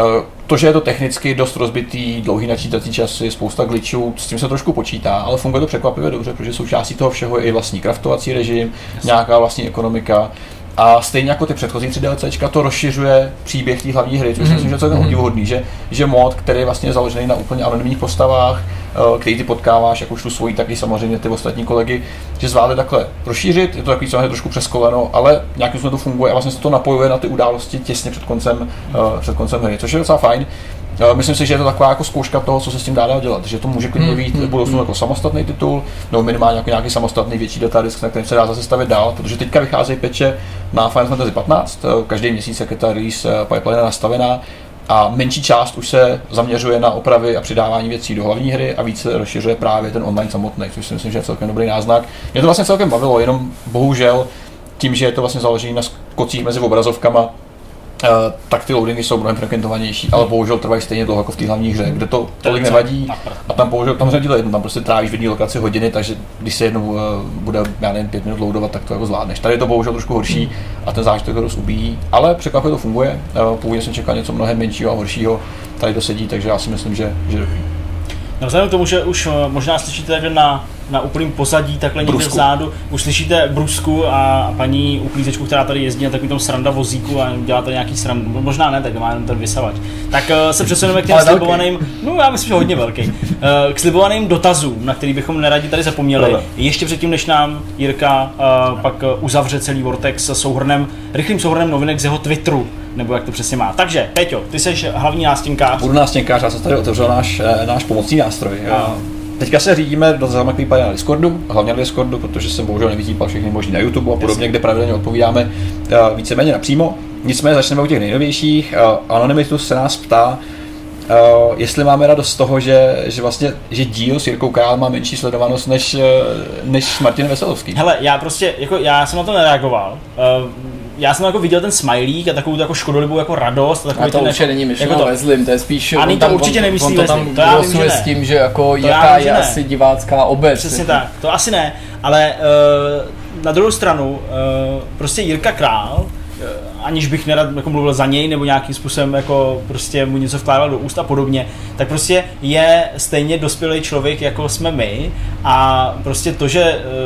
Uh, to, že je to technicky dost rozbitý, dlouhý načítací časy, spousta glitchů, s tím se trošku počítá, ale funguje to překvapivě dobře, protože součástí toho všeho je i vlastní kraftovací režim, yes. nějaká vlastní ekonomika, a stejně jako ty předchozí 3 DLCčka to rozšiřuje příběh té hlavní hry, což mm-hmm. myslím, že je celkem mm-hmm. že, že mod, který je vlastně založený na úplně anonymních postavách, eh, který ty potkáváš, jak už tu svojí, tak i samozřejmě ty ostatní kolegy, že zvládli takhle rozšířit, je to takový samozřejmě trošku přeskoleno, ale nějakým způsobem to funguje a vlastně se to napojuje na ty události těsně před koncem, uh, před koncem hry, což je docela fajn. Myslím si, že je to taková jako zkouška toho, co se s tím dá dělat, že to může klidně být v budoucnu jako samostatný titul, nebo minimálně jako nějaký samostatný větší datadisk, na kterém se dá zase stavit dál, protože teďka vycházejí peče na Final Fantasy 15, každý měsíc, jak je ta release eh, pipeline nastavená, a menší část už se zaměřuje na opravy a přidávání věcí do hlavní hry a více rozšiřuje právě ten online samotný, což si myslím, že je celkem dobrý náznak. Mě to vlastně celkem bavilo, jenom bohužel tím, že je to vlastně založené na skocích mezi obrazovkama, Uh, tak ty loadingy jsou mnohem frekventovanější, ale bohužel trvají stejně dlouho jako v té hlavní hře, kde to tolik nevadí. A tam bohužel tam řadí jedno, tam prostě trávíš v jedné lokaci hodiny, takže když se jednou uh, bude, já nevím, pět minut loadovat, tak to jako zvládneš. Tady je to bohužel trošku horší a ten zážitek to dost ubíjí, ale překvapivě to funguje. Uh, původně jsem čekal něco mnohem menšího a horšího, tady to sedí, takže já si myslím, že, že dobrý. No vzhledem k tomu, že už možná slyšíte na na úplným pozadí, takhle někde vzadu, už slyšíte brusku a paní uklízečku, která tady jezdí na takovém tom sranda vozíku a dělá tady nějaký srand, možná ne, tak má jenom ten vysavač. Tak uh, se přesuneme k těm slibovaným, no já myslím, že hodně velký, uh, k slibovaným dotazům, na který bychom neradi tady zapomněli. Dobre. Ještě předtím, než nám Jirka uh, pak uzavře celý Vortex souhrnem, rychlým souhrnem novinek z jeho Twitteru, nebo jak to přesně má. Takže, Peťo, ty jsi hlavní nástěnkář. Budu nástěnkář, já jsem tady otevřel náš, náš pomocný nástroj. A Teďka se řídíme do zajímavých na Discordu, hlavně na Discordu, protože jsem bohužel nevytípal všechny možný na YouTube a podobně, kde pravidelně odpovídáme uh, víceméně napřímo. Nicméně začneme u těch nejnovějších. Uh, Anonymous se nás ptá, Uh, jestli máme radost z toho, že, že vlastně, že díl s Jirkou Král má menší sledovanost než, než Martin Veselovský. Hele, já prostě, jako já jsem na to nereagoval. Uh, já jsem jako viděl ten smajlík a takovou jako škodolibou jako radost. A, takový a to určitě jako, není myšleno jako to, Zlim, to je spíš... A to určitě on, nemyslí on to tam to já vím, že s tím, že jako to jaká je ne. asi divácká obec. Přesně tak, to asi ne, ale uh, na druhou stranu, uh, prostě Jirka Král, aniž bych nerad jako mluvil za něj nebo nějakým způsobem jako prostě mu něco vkládal do úst a podobně, tak prostě je stejně dospělý člověk, jako jsme my a prostě to, že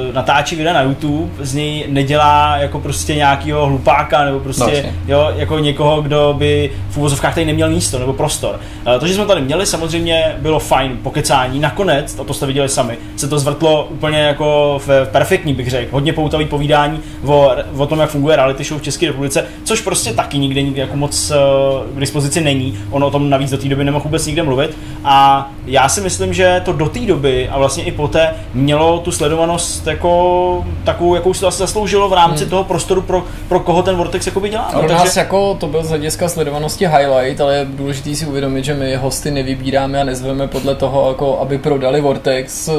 uh, natáčí videa na YouTube, z něj nedělá jako prostě nějakého hlupáka nebo prostě no, jo, jako někoho, kdo by v úvozovkách tady neměl místo nebo prostor. Uh, to, že jsme tady měli, samozřejmě bylo fajn pokecání. Nakonec, a to jste viděli sami, se to zvrtlo úplně jako v perfektní, bych řekl. Hodně poutavý povídání o, o tom, jak funguje reality show v České republice, což prostě taky nikde, nikde jako moc uh, k dispozici není. On o tom navíc do té doby nemohl vůbec nikde mluvit. A já si myslím, že to do té doby a vlastně i poté mělo tu sledovanost jako takovou, jakou si to asi zasloužilo v rámci hmm. toho prostoru, pro, pro koho ten Vortex jako by dělá. No, takže... nás jako to byl z hlediska sledovanosti highlight, ale je důležité si uvědomit, že my hosty nevybíráme a nezveme podle toho, jako aby prodali Vortex.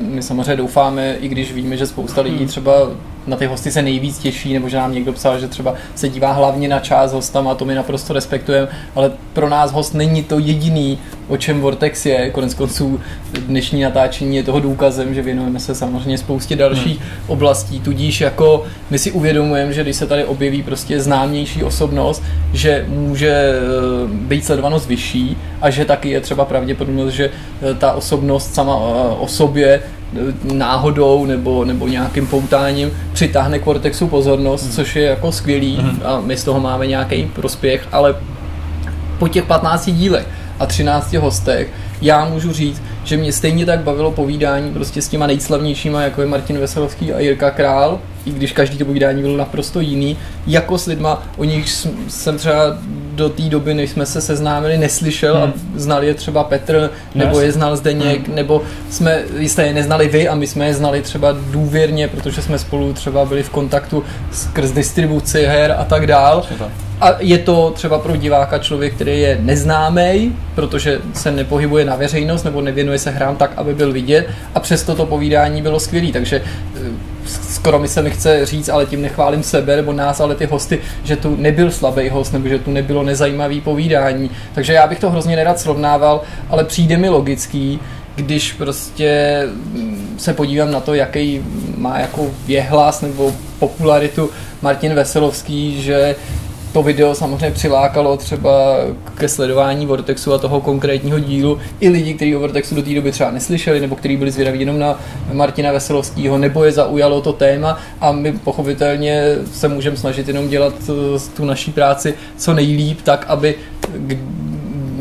My samozřejmě doufáme, i když víme, že spousta lidí hmm. třeba na ty hosty se nejvíc těší, nebo že nám někdo psal, že třeba se dívá hlavně na část hostama, a to my naprosto respektujeme, ale pro nás host není to jediný, o čem Vortex je. Konec konců dnešní natáčení je toho důkazem, že věnujeme se samozřejmě spoustě dalších hmm. oblastí, tudíž jako my si uvědomujeme, že když se tady objeví prostě známější osobnost, že může eh, být sledovanost vyšší a že taky je třeba pravděpodobnost, že eh, ta osobnost sama eh, o sobě náhodou nebo, nebo nějakým poutáním přitáhne k Vortexu pozornost, hmm. což je jako skvělý hmm. a my z toho máme nějaký prospěch, ale po těch 15 dílech a 13 hostech já můžu říct, že mě stejně tak bavilo povídání prostě s těma nejslavnějšíma, jako je Martin Veselovský a Jirka Král, i když každý to povídání bylo naprosto jiný, jako s lidma, o nich jsem třeba do té doby, než jsme se seznámili, neslyšel hmm. a znal je třeba Petr, nebo yes. je znal Zdeněk, hmm. nebo jsme jste je neznali vy a my jsme je znali třeba důvěrně, protože jsme spolu třeba byli v kontaktu skrz distribuci her a tak dál. A je to třeba pro diváka člověk, který je neznámý, protože se nepohybuje na veřejnost nebo nevěnuje se hrám tak, aby byl vidět a přesto to povídání bylo skvělé. Takže eh, skoro mi se nechce říct, ale tím nechválím sebe nebo nás, ale ty hosty, že tu nebyl slabý host nebo že tu nebylo nezajímavý povídání. Takže já bych to hrozně nerad srovnával, ale přijde mi logický, když prostě mm, se podívám na to, jaký má jako věhlas nebo popularitu Martin Veselovský, že to video samozřejmě přilákalo třeba ke sledování Vortexu a toho konkrétního dílu. I lidi, kteří o Vortexu do té doby třeba neslyšeli, nebo kteří byli zvědaví jenom na Martina Veselovského, nebo je zaujalo to téma. A my pochopitelně se můžeme snažit jenom dělat eh, tu naší práci co nejlíp, tak aby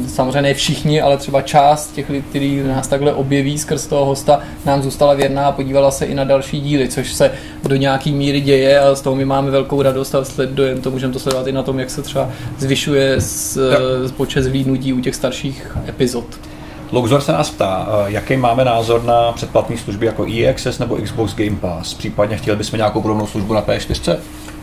samozřejmě ne všichni, ale třeba část těch lidí, kteří nás takhle objeví skrz toho hosta, nám zůstala věrná a podívala se i na další díly, což se do nějaký míry děje a z toho my máme velkou radost a sledujeme to, můžeme to sledovat i na tom, jak se třeba zvyšuje z, z počet zhlídnutí u těch starších epizod. Luxor se nás ptá, jaký máme názor na předplatné služby jako Access nebo Xbox Game Pass. Případně chtěli bychom nějakou podobnou službu na PS4?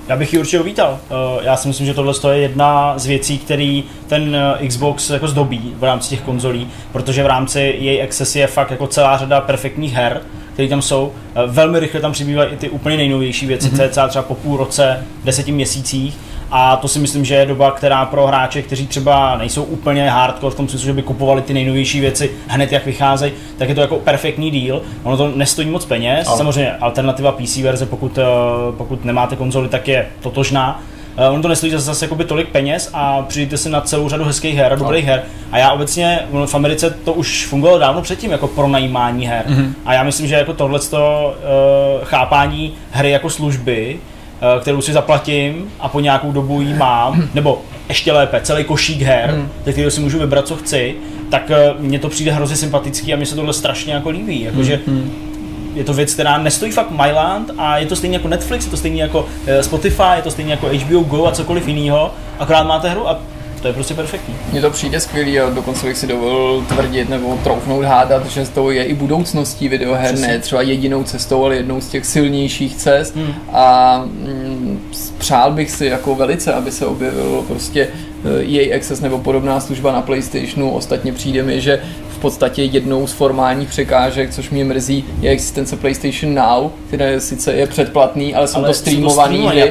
Já bych ji určitě uvítal. Eh, já si myslím, že tohle je jedna z věcí, který ten eh, Xbox jako zdobí v rámci těch konzolí, protože v rámci její Access je fakt jako celá řada perfektních her, které tam jsou. Eh, velmi rychle tam přibývají i ty úplně nejnovější věci, mm-hmm. cca třeba po půl roce, deseti měsících a to si myslím, že je doba, která pro hráče, kteří třeba nejsou úplně hardcore v tom smyslu, že by kupovali ty nejnovější věci hned jak vycházejí, tak je to jako perfektní deal. Ono to nestojí moc peněz, ale. samozřejmě alternativa PC verze, pokud, eh, pokud nemáte konzoli, tak je totožná. Uh, ono to nestojí zase, zase jakoby tolik peněz a přijdete si na celou řadu hezkých her a dobrých her. A já obecně v Americe to už fungovalo dávno předtím jako pronajímání her. Mm-hmm. A já myslím, že jako tohle uh, chápání hry jako služby Eh, kterou si zaplatím a po nějakou dobu ji mám, nebo ještě lépe, celý košík her, hmm. ze kterého si můžu vybrat, co chci, tak eh, mně to přijde hrozně sympatický a mi se tohle strašně jako líbí. Jakože hmm. je to věc, která nestojí fakt Myland a je to stejně jako Netflix, je to stejně jako eh, Spotify, je to stejně jako HBO Go a cokoliv jiného, akorát máte hru a to je prostě perfektní. Mně to přijde skvělý a dokonce bych si dovolil tvrdit nebo troufnout hádat, že to je i budoucností videoher, Přesně. ne třeba jedinou cestou, ale jednou z těch silnějších cest hmm. a mm, přál bych si jako velice, aby se objevilo prostě EA Access nebo podobná služba na PlayStationu. Ostatně přijde mi, že podstatě jednou z formálních překážek, což mě mrzí, je existence PlayStation Now, které sice je předplatný, ale jsou ale to streamované hry.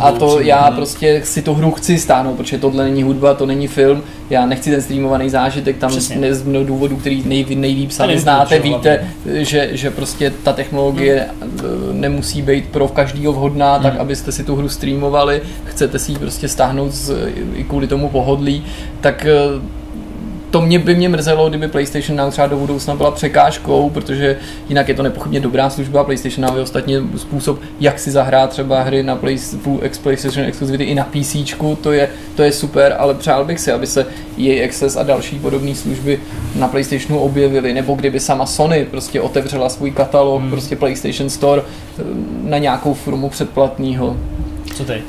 A to já hmm. prostě si tu hru chci stáhnout, protože tohle není hudba, to není film, já nechci ten streamovaný zážitek, tam ne, z mnoho důvodů, který nej, nejlíp sami znáte, víte, že, že prostě ta technologie hmm. nemusí být pro každýho vhodná, hmm. tak abyste si tu hru streamovali, chcete si ji prostě stáhnout z, i kvůli tomu pohodlí, tak eh, to mě by mě mrzelo, kdyby PlayStation Now třeba do budoucna byla překážkou, protože jinak je to nepochybně dobrá služba. PlayStation Now je ostatně způsob, jak si zahrát třeba hry na Play, Full PlayStation Exclusivity i na PC, to je, to je super, ale přál bych si, aby se EA Access a další podobné služby na PlayStationu objevily, nebo kdyby sama Sony prostě otevřela svůj katalog, hmm. prostě PlayStation Store eh, na nějakou formu předplatného. Co ty?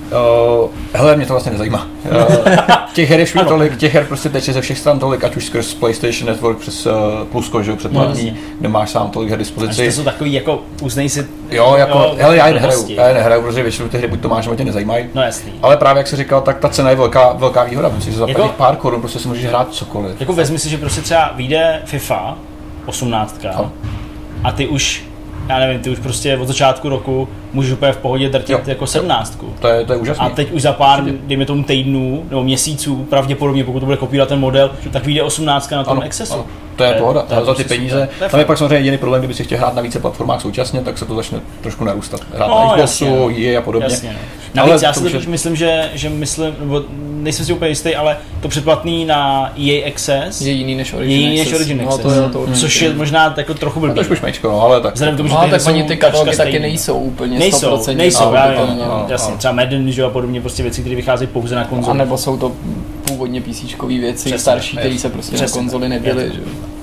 Uh, hele, mě to vlastně nezajímá. Uh, těch her je tolik, těch her prostě teče ze všech stran tolik, ať už skrz PlayStation Network přes uh, Plusko, že předplatný, no, kde máš sám tolik her dispozici. to jsou takový jako, uznej si... Jo, jako, jo, hele, já je nehraju, já je nehraju, protože většinou ty hry buď to máš, nebo tě nezajímají. No jasný. Ale právě jak jsi říkal, tak ta cena je velká, velká výhoda, protože za jako, pár korun prostě si můžeš hrát cokoliv. Jako vezmi si, že prostě třeba vyjde FIFA 18 no. a ty už já nevím, ty už prostě od začátku roku můžeš úplně v pohodě drtit jo. jako sedmnáctku. To je, to je úžasné. A teď už za pár, dejme tomu týdnů nebo měsíců, pravděpodobně, pokud to bude kopírovat ten model, tak vyjde 18 na tom ano, Accessu. Ano. To je, pohoda, to je za ty prostě peníze. Je tam je pak samozřejmě jediný problém, kdyby si chtěl hrát na více platformách současně, tak se to začne trošku narůstat. Hrát no, na Xboxu, je a podobně. Jasně, no. Navíc já si to myslím, že, že myslím, nebo nejsem si úplně jistý, ale to předplatný na EA Access je jiný než Origin, je jiný než Origin Access. No, to, je, to určitě. což je možná jako trochu blbý. Trošku šmečko, no, ale tak. Vzhledem k tomu, že no, tak oni ty katalogy taky nejsou úplně nejsou, nejsou, já, no, no, jasně, třeba Madden, že a podobně, prostě věci, které vycházejí pouze na konzoli. A nebo jsou to původně PC věci, starší, které se prostě na konzoli nebyly.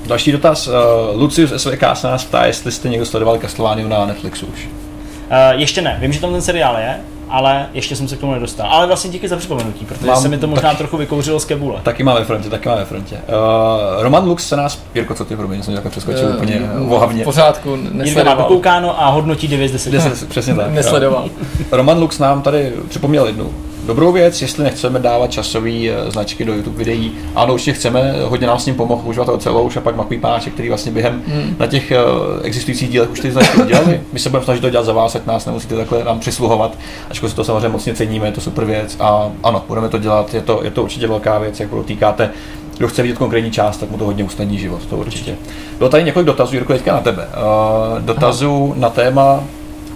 Další dotaz. Uh, Lucius SVK se nás ptá, jestli jste někdo sledovali Castlevania na Netflixu už. Uh, ještě ne. Vím, že tam ten seriál je. Ale ještě jsem se k tomu nedostal. Ale vlastně díky za připomenutí, protože Mám, se mi to možná taky, trochu vykouřilo z kebule. Taky máme frontě, taky máme frontě. Uh, Roman Lux se nás, Jirko, co ty pro mě, jsem takhle přeskočil uh, úplně vohavně. V pořádku, nesledoval. Jirko má dokoukáno a hodnotí 9 z 10. 10 přesně tak. Nesledoval. Roman Lux nám tady připomněl jednu dobrou věc, jestli nechceme dávat časové eh, značky do YouTube videí. Ano, určitě chceme, hodně nás s tím pomohl uživatel celou už a pak Makový páček, který vlastně během hmm. na těch uh, existujících dílech už ty značky udělali. My se budeme snažit to dělat za vás, ať nás nemusíte takhle nám přisluhovat, ačkoliv si to samozřejmě mocně ceníme, je to super věc a ano, budeme to dělat, je to, je to určitě velká věc, jak týkáte kdo chce vidět konkrétní část, tak mu to hodně usnadní život, to určitě. Bylo tady několik dotazů, Jirko, teďka na tebe. Uh, dotazů Aha. na téma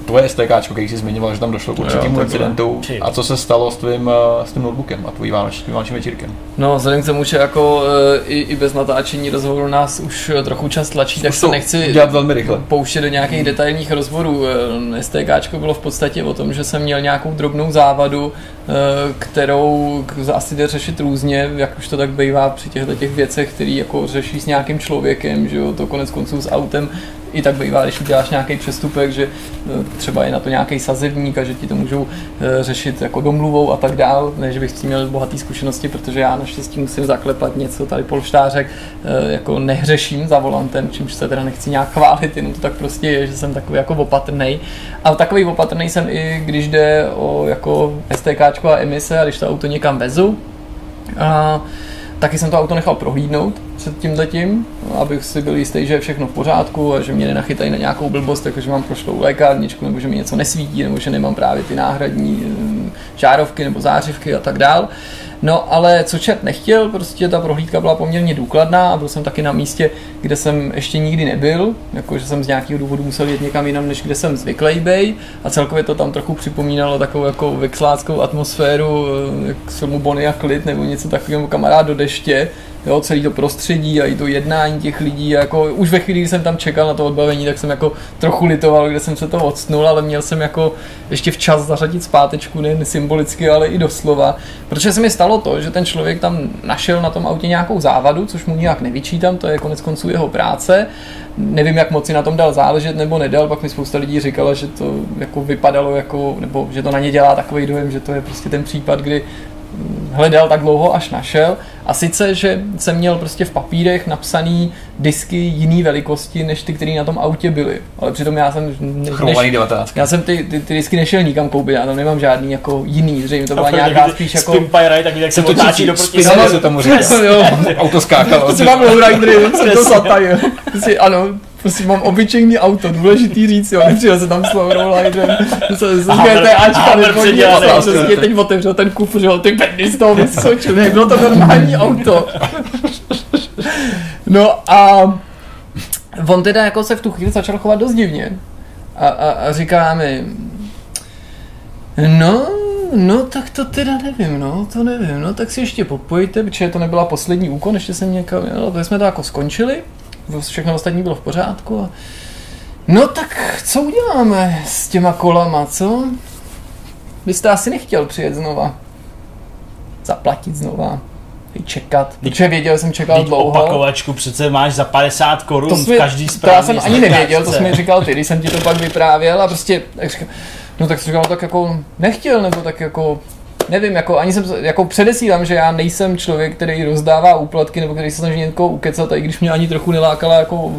tvoje STK, který jsi zmiňoval, že tam došlo k určitému incidentu. A co se stalo s tvým, eh, s tím notebookem a tvojí vánočním večírkem? No, vzhledem k tomu, že jako eh, i, i bez natáčení rozhovoru nás už eh, trochu čas tlačí, tak se nechci dělat velmi rychle. pouštět do nějakých hmm. detailních rozborů. STK bylo v podstatě o tom, že jsem měl nějakou drobnou závadu, kterou asi jde řešit různě, jak už to tak bývá při těchto těch věcech, který jako řeší s nějakým člověkem, že jo, to konec konců s autem i tak bývá, když uděláš nějaký přestupek, že eh, třeba je na to nějaký sazebník a že ti to můžou eh, řešit jako domluvou a tak dál, ne, že bych s tím měl bohatý zkušenosti, protože já naštěstí musím zaklepat něco, tady polštářek eh, jako nehřeším za volantem, čímž se teda nechci nějak chválit, jenom to tak prostě je, že jsem takový jako opatrný. A takový opatrný jsem i když jde o jako STK a emise a když to auto někam vezu. A taky jsem to auto nechal prohlídnout před tím letím, abych si byl jistý, že je všechno v pořádku a že mě nenachytají na nějakou blbost, jakože mám prošlou lékárničku, nebo že mi něco nesvítí, nebo že nemám právě ty náhradní eh, žárovky nebo zářivky a tak dál. No ale co čert nechtěl, prostě ta prohlídka byla poměrně důkladná a byl jsem taky na místě, kde jsem ještě nikdy nebyl, jakože jsem z nějakého důvodu musel jít někam jinam, než kde jsem zvyklý bej. A celkově to tam trochu připomínalo takovou jako vexláckou atmosféru, eh, jak filmu Bonnie a Klid nebo něco takového kamarád do deště, jo, celý to prostředí a i to jednání těch lidí, jako už ve chvíli, kdy jsem tam čekal na to odbavení, tak jsem jako trochu litoval, kde jsem se to odstnul, ale měl jsem jako ještě včas zařadit zpátečku, nejen symbolicky, ale i doslova, protože se mi stalo to, že ten člověk tam našel na tom autě nějakou závadu, což mu nijak nevyčítám, to je konec konců jeho práce, nevím, jak moc si na tom dal záležet nebo nedal, pak mi spousta lidí říkala, že to jako vypadalo jako, nebo že to na ně dělá takový dojem, že to je prostě ten případ, kdy hledal tak dlouho, až našel. A sice, že jsem měl prostě v papírech napsaný disky jiný velikosti, než ty, které na tom autě byly. Ale přitom já jsem... Než, 19. Já jsem ty, ty, ty, disky nešel nikam koupit, já tam nemám žádný jako jiný, zřejmě to byla nějaká spíš jako... Spinpire, tak jak se otáčí do proti se tomu říká. Auto skákalo. Prostě mám lowridery, jsem to zatajil. Ano, Prostě mám obyčejný auto, důležitý říct, jo, nepřijel se tam s lowriderem, se z GTAčka nevodí, a přesně teď otevřel ten kufr, že jo, ty penny z toho vyskočil, ne, bylo to normální auto. No a on teda jako se v tu chvíli začal chovat dost divně. A, a, a říká mi, no, no tak to teda nevím, no, to nevím, no tak si ještě popojte, protože to nebyla poslední úkon, ještě jsem někam, no, to jsme to jako skončili všechno ostatní bylo v pořádku. A... No tak co uděláme s těma kolama, co? Byste asi nechtěl přijet znova. Zaplatit znova. Čekat. Protože věděl jsem čekal Teď dlouho. opakovačku přece máš za 50 korun v každý To já jsem ani nevěděl, to jsi mi říkal ty, když jsem ti to pak vyprávěl a prostě, tak říkal, no tak jsem říkal, tak jako nechtěl, nebo tak jako nevím, jako ani jsem, jako předesílám, že já nejsem člověk, který rozdává úplatky nebo který se snaží někoho ukecat a i když mě ani trochu nelákala jako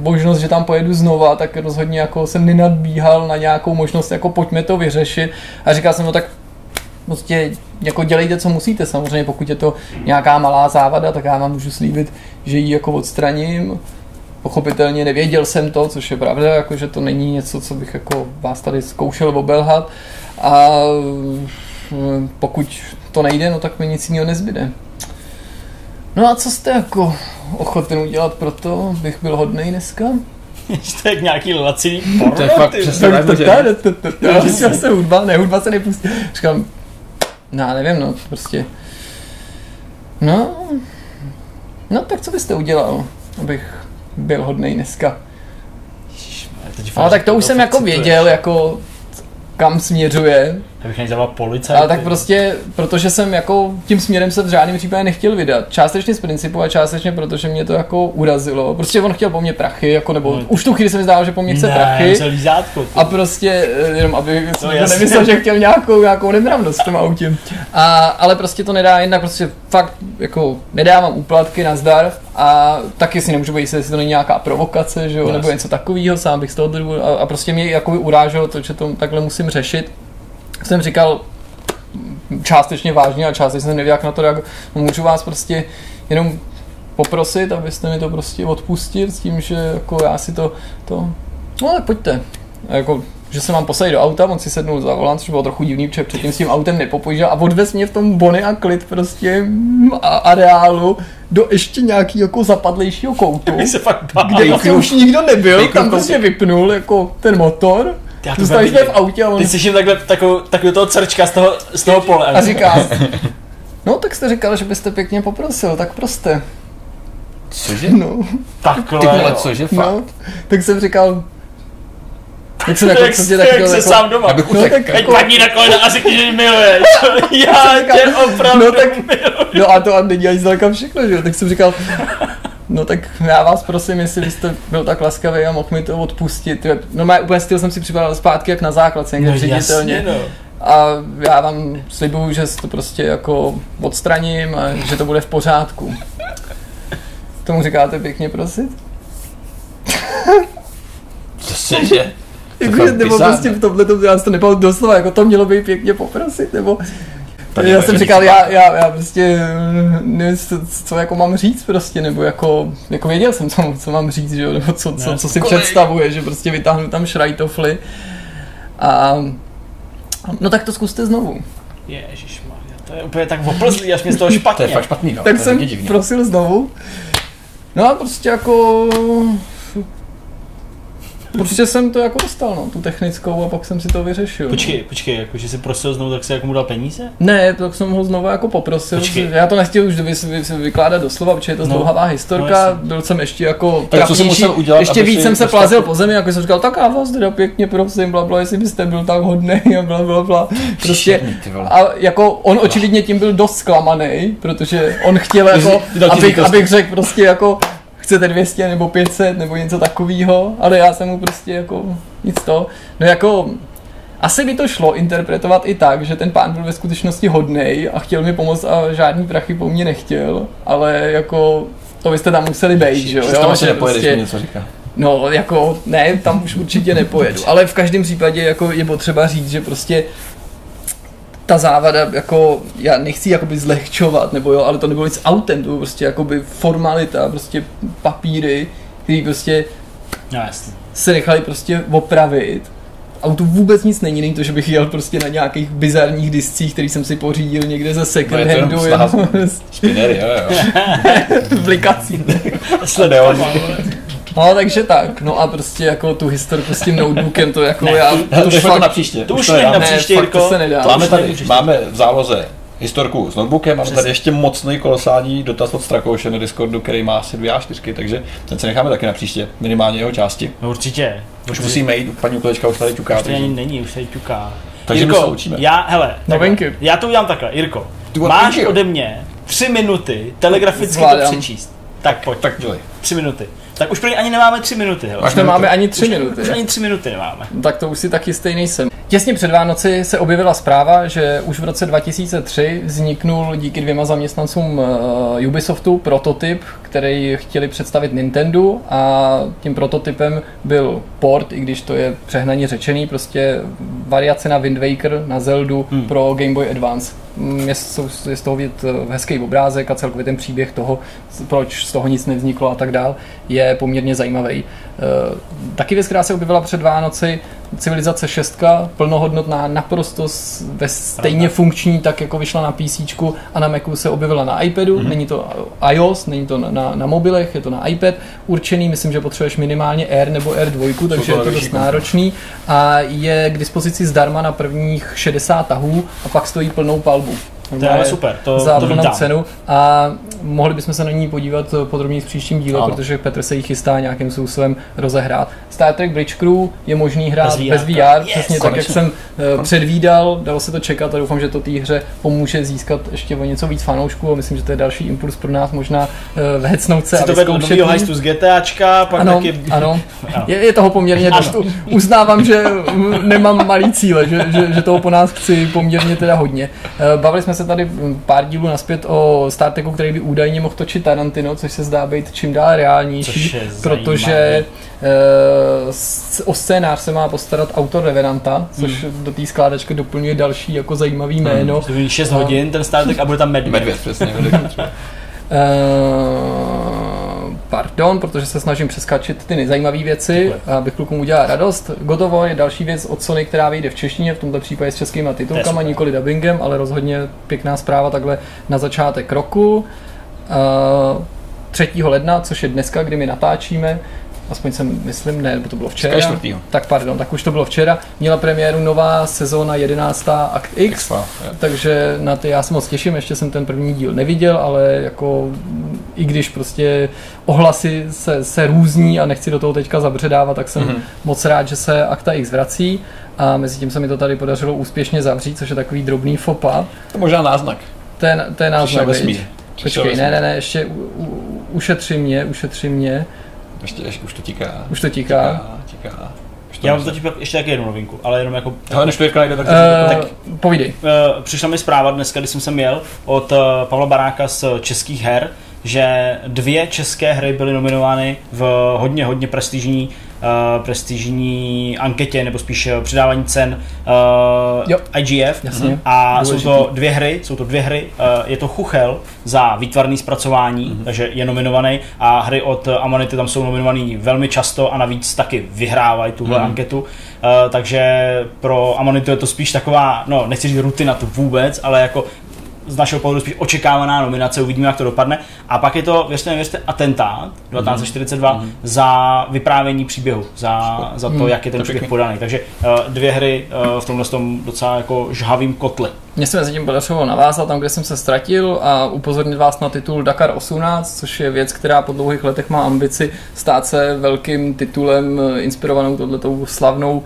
možnost, že tam pojedu znova, tak rozhodně jako jsem nenadbíhal na nějakou možnost, jako pojďme to vyřešit a říkal jsem, no tak prostě jako dělejte, co musíte. Samozřejmě, pokud je to nějaká malá závada, tak já vám můžu slíbit, že ji jako odstraním. Pochopitelně nevěděl jsem to, což je pravda, jako že to není něco, co bych jako vás tady zkoušel obelhat. A pokud to nejde, no tak mi nic jiného nezbyde. No a co jste jako ochoten udělat pro to, bych byl hodnej dneska? Jste jak nějaký laciný porno, To je fakt přesně se hudba, ne, hudba se nepustí. Říkám, no já nevím, no, prostě. No, no tak co byste udělal, abych byl hodnej dneska? Ale tak to už jsem jako věděl, jako kam směřuje, bych nezavolal policajt. Ale tak prostě, protože jsem jako tím směrem se v žádném případě nechtěl vydat. Částečně z principu a částečně protože mě to jako urazilo. Prostě on chtěl po mně prachy, jako nebo no, už tu chvíli se mi zdálo, že po mně chce ne, prachy. Lízátko, a prostě, eh, jenom aby no, to nemyslel, že chtěl nějakou, nějakou nemravnost v tom autě. A, ale prostě to nedá, jednak prostě fakt jako nedávám úplatky na zdar a taky si nemůžu být, jestli to není nějaká provokace, že jo, yes. nebo něco takového, sám bych z toho a, a prostě mě jako uráželo to, že to takhle musím řešit jsem říkal částečně vážně a částečně jsem nevěděl, jak na to reagovat. No, můžu vás prostě jenom poprosit, abyste mi to prostě odpustil s tím, že jako já si to, to no ale pojďte. A jako, že se mám posadit do auta, on si sednul za volant, což bylo trochu divný, protože předtím s tím autem nepopojížděl a odvez mě v tom bony a klid prostě a areálu do ještě nějaký jako zapadlejšího koutu, se fakt kde vlastně už nikdo nebyl, tam prostě vypnul jako ten motor já to jsme v autě a on... Ty slyším takhle takovou, takovou toho crčka z toho, z toho pole. A říká, no tak jste říkal, že byste pěkně poprosil, tak prostě. Cože? No. Takhle. Ty vole, cože fakt? No, tak jsem říkal, jak jsem jako, jak, prostě tak jak se jako, sám doma. Abych no, tak jako, padni na kolena a řekni, že miluješ. Já tě opravdu no, tak, miluji. No a to a není ani zdaleka všechno, že jo. Tak jsem říkal, No tak já vás prosím, jestli byste byl tak laskavý a mohl mi to odpustit. No má úplně styl jsem si připadal zpátky jak na základce, někde no, ředitelně. Jasně, no. A já vám slibuju, že to prostě jako odstraním a že to bude v pořádku. Tomu říkáte pěkně prosit? Co že? Jako, nebo prostě v tomhle to, já to nepal doslova, jako to mělo být pěkně poprosit, nebo já jsem říkal, já, já, já prostě nevím, co, co, jako mám říct prostě, nebo jako, jako věděl jsem, co, co mám říct, že jo, nebo co, co, co si představuje, že prostě vytáhnu tam šrajtofly a no tak to zkuste znovu. Ježišmarja, to je úplně tak oplzlý, až mě z toho špatně. to je fakt špatný, no. Tak jsem prosil znovu. No a prostě jako Prostě jsem to jako dostal, no, tu technickou a pak jsem si to vyřešil. Počkej, no. počkej, jako, že jsi prosil znovu, tak si jako mu dal peníze? Ne, tak jsem ho znovu jako poprosil. Počkej. Já to nechtěl už vy, vy, vykládat doslova, protože je to no. zdlouhavá historka. No, Byl jsem ještě jako tak co jsem musel udělat, ještě víc jsem se plazil po zemi, jako jsem říkal, tak já vás teda pěkně prosím, bla, bla, jestli byste byl tak hodný a bla, bla, bla. Prostě, a jako on očividně tím byl dost zklamaný, protože on chtěl jako, abych, abych řekl prostě jako, chcete 200 nebo 500 nebo něco takového, ale já jsem mu prostě jako nic to. No jako asi by to šlo interpretovat i tak, že ten pán byl ve skutečnosti hodnej a chtěl mi pomoct a žádný prachy po mně nechtěl, ale jako to byste tam museli být, že jo? Tam asi nepojedeš, prostě, něco říká. No, jako ne, tam už určitě nepojedu, ale v každém případě jako je potřeba říct, že prostě ta závada, jako, já nechci jakoby zlehčovat, nebo jo, ale to nebylo nic autem, to bylo prostě jakoby formalita, prostě papíry, který prostě no, se nechali prostě opravit. Auto vůbec nic není, není to, že bych jel prostě na nějakých bizarních discích, který jsem si pořídil někde ze second no, handu. Špinery, jo, jo. Blikací. No, takže tak. No a prostě jako tu historku s tím notebookem, to jako ne, já... To, to už fakt, na příště. To už ne, na příště, ne, to se nedá. Máme tady, máme v záloze historku s notebookem, máme tady ještě mocný kolosální dotaz od Strakouše na Discordu, který má asi dvě A4, takže ten se necháme taky na příště, minimálně jeho části. No určitě. Už určitě. musíme jít, paní Uklečka už tady ťuká. Už tady není, už tady ťuká. Takže Jirko, my se učíme. Já, hele, Novinky. já to udělám takhle, Jirko. Máš ode mě tři minuty telegraficky Zvládám. to přečíst. Tak pojď. Tak dělej. Tři minuty. Tak už pro ani nemáme tři minuty. Hele. Už nemáme ani tři už, minuty. Už ani tři minuty nemáme. Tak to už si taky stejný jsem. Těsně před Vánoci se objevila zpráva, že už v roce 2003 vzniknul díky dvěma zaměstnancům uh, Ubisoftu prototyp, který chtěli představit Nintendo a tím prototypem byl port, i když to je přehnaně řečený, prostě variace na Wind Waker, na Zeldu hmm. pro Game Boy Advance. Mm, je, je z toho vidět eh, hezký obrázek a celkově ten příběh toho, proč z toho nic nevzniklo a tak dál, je poměrně zajímavý. Eh, taky věc, která se objevila před Vánoci, Civilizace 6, plnohodnotná, naprosto ve stejně funkční, tak jako vyšla na PC a na Macu se objevila na iPadu, mm-hmm. není to iOS, není to na, na mobilech, je to na iPad. Určený, myslím, že potřebuješ minimálně R nebo R2, takže je to dost náročný. A je k dispozici zdarma na prvních 60 tahů a pak stojí plnou palbu. To je ale super, to, za to cenu a mohli bychom se na ní podívat podrobněji v příštím díle, ano. protože Petr se jí chystá nějakým způsobem rozehrát. Star Trek Bridge Crew je možný hrát bez VR, bez VR yes, přesně konečně. tak, jak jsem uh, předvídal, dalo se to čekat a doufám, že to té hře pomůže získat ještě o něco víc fanoušků a myslím, že to je další impuls pro nás možná uh, vhecnout se si to vedl novýho hajstu z GTAčka, pak ano, taky... Ano, je, je toho poměrně dost. Uznávám, že nemám malý cíle, že, že, že toho po nás chci poměrně teda hodně. Uh, bavili jsme se tady pár dílů naspět o Star Treku, který by údajně mohl točit Tarantino, což se zdá být čím dál reálnější, protože uh, o scénář se má postarat autor Revenanta, což hmm. do té skládačky doplňuje další jako zajímavý hmm. jméno. Hmm. 6 hodin ten Star Trek a bude tam medvěd. Medvěd, přesně. Uh, pardon, protože se snažím přeskačit ty nejzajímavé věci, abych klukům udělal radost. Gotovo je další věc od Sony, která vyjde v češtině, v tomto případě s českýma titulkama, nikoli dubbingem, ale rozhodně pěkná zpráva takhle na začátek roku. Uh, 3. ledna, což je dneska, kdy my natáčíme, aspoň jsem myslím, ne, nebo to bylo včera. Tak pardon, tak už to bylo včera. Měla premiéru nová sezóna 11. Akt X, X takže na ty já se moc těším, ještě jsem ten první díl neviděl, ale jako i když prostě ohlasy se, se různí a nechci do toho teďka zabředávat, tak jsem mm-hmm. moc rád, že se Akta X vrací a mezi tím se mi to tady podařilo úspěšně zavřít, což je takový drobný fopa. To možná náznak. Ten, ten náznak, Počkej, ne, ne, ne, ještě u, u, ušetři mě, ušetři mě. Ještě, ještě už to tiká. Už to tiká. Tiká, tiká. Já mám teď ještě taky jednu novinku, ale jenom jako... Ale než to je najde, tak, uh, tak povídej. Uh, přišla mi zpráva dneska, když jsem sem jel, od uh, Pavla Baráka z českých her, že dvě české hry byly nominovány v hodně, hodně prestižní uh, prestižní anketě, nebo spíš eh, předávání cen uh, IGF. Jasně. A Důležitý. jsou to dvě hry, jsou to dvě hry. Uh, je to Chuchel za výtvarný zpracování, mm-hmm. takže je nominovaný a hry od Amanity tam jsou nominovaný velmi často a navíc taky vyhrávají tuhle mm-hmm. anketu. Uh, takže pro Amanitu je to spíš taková, no nechci říct rutina to vůbec, ale jako z našeho pohledu spíš očekávaná nominace, uvidíme, jak to dopadne. A pak je to, věřte, věřte, atentát 1942 mm-hmm. za vyprávění příběhu, za, za to, mm, jak je ten příběh podaný. Takže uh, dvě hry uh, v tomhle tom docela jako žhavým kotli. Mně se mezi tím podařilo navázat tam, kde jsem se ztratil a upozornit vás na titul Dakar 18, což je věc, která po dlouhých letech má ambici stát se velkým titulem eh, inspirovanou tohletou slavnou uh,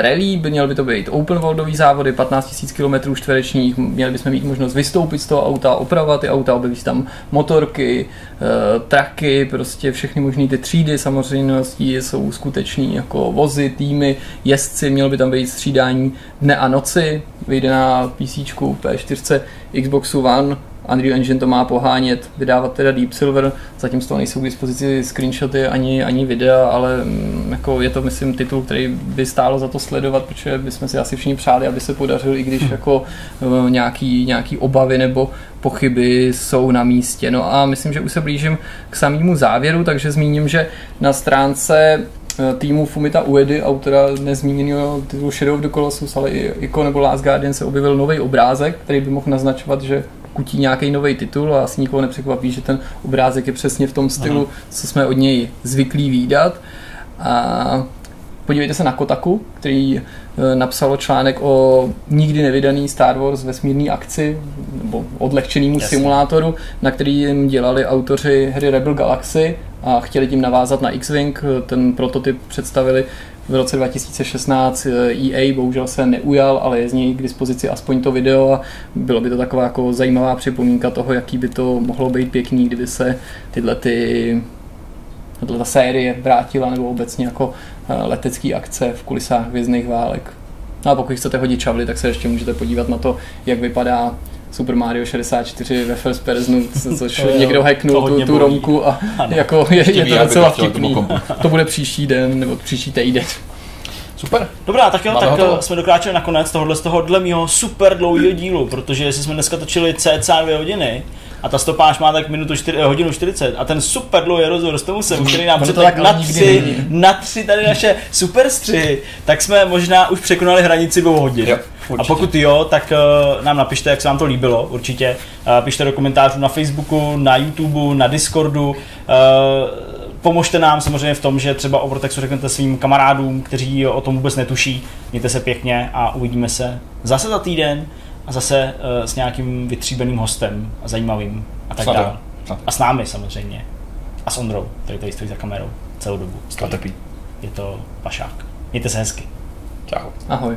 rally. Měl by to být open worldový závody, 15 000 km čtverečních, měli bychom mít možnost vystoupit z toho auta, opravovat ty auta, objeví tam motorky, uh, traky, prostě všechny možné ty třídy. Samozřejmě jsou skutečný jako vozy, týmy, jezdci, mělo by tam být střídání dne a noci, vyjde na PC, P4, Xboxu One, Unreal Engine to má pohánět, vydávat teda Deep Silver, zatím z toho nejsou k dispozici screenshoty ani, ani videa, ale mm, jako je to myslím titul, který by stálo za to sledovat, protože bychom si asi všichni přáli, aby se podařil, i když hm. jako uh, nějaký, nějaký obavy nebo pochyby jsou na místě. No a myslím, že už se blížím k samému závěru, takže zmíním, že na stránce Eh, týmu Fumita Uedy, autora nezmíněného titulu Shadow of the Colossus, ale i Ico nebo Last Guardian se objevil nový obrázek, který by mohl naznačovat, že kutí nějaký nový titul a asi nikoho nepřekvapí, že ten obrázek je přesně v tom stylu, Aha. co jsme od něj zvyklí výdat. A podívejte se na Kotaku, který eh, napsalo článek o nikdy nevydaný Star Wars vesmírný akci, nebo odlehčenému simulátoru, na který jim dělali autoři hry Rebel Galaxy a chtěli tím navázat na X-Wing. Ten prototyp představili v roce 2016 EA bohužel se neujal, ale je z něj k dispozici aspoň to video a bylo by to taková jako zajímavá připomínka toho, jaký by to mohlo být pěkný, kdyby se tyhle ty ta série vrátila nebo obecně jako eh, letecký akce v kulisách vězných válek. No a pokud chcete hodit čavly, tak se ještě můžete podívat na to, jak vypadá Super Mario 64 ve first personu, což to někdo hacknul tu, tu romku a ano. jako je, je to docela vtipný. To bude příští den nebo příští týden. Super. Dobrá, tak jo, Máme tak hotovo. jsme dokráčeli nakonec tohohle z tohohle mého super dlouhého dílu, protože jestli jsme dneska točili cca dvě hodiny, a ta stopáž má tak minutu čtyři, eh, hodinu 40 a ten super dlouhý rozhovor s Tomusem, který nám přetek na tři, na tři tady naše super střihy, tak jsme možná už překonali hranici dvou hodin. Jo. Určitě. A pokud jo, tak uh, nám napište, jak se vám to líbilo, určitě. Uh, pište do komentářů na Facebooku, na YouTube, na Discordu. Uh, pomožte nám samozřejmě v tom, že třeba o Vortexu řeknete svým kamarádům, kteří o tom vůbec netuší. Mějte se pěkně a uvidíme se zase za týden a zase uh, s nějakým vytříbeným hostem a zajímavým a tak dále. A s námi samozřejmě. A s Ondrou, který tady stojí za kamerou celou dobu. Sklatepí. Je to pašák. Mějte se hezky. Čau. Ahoj.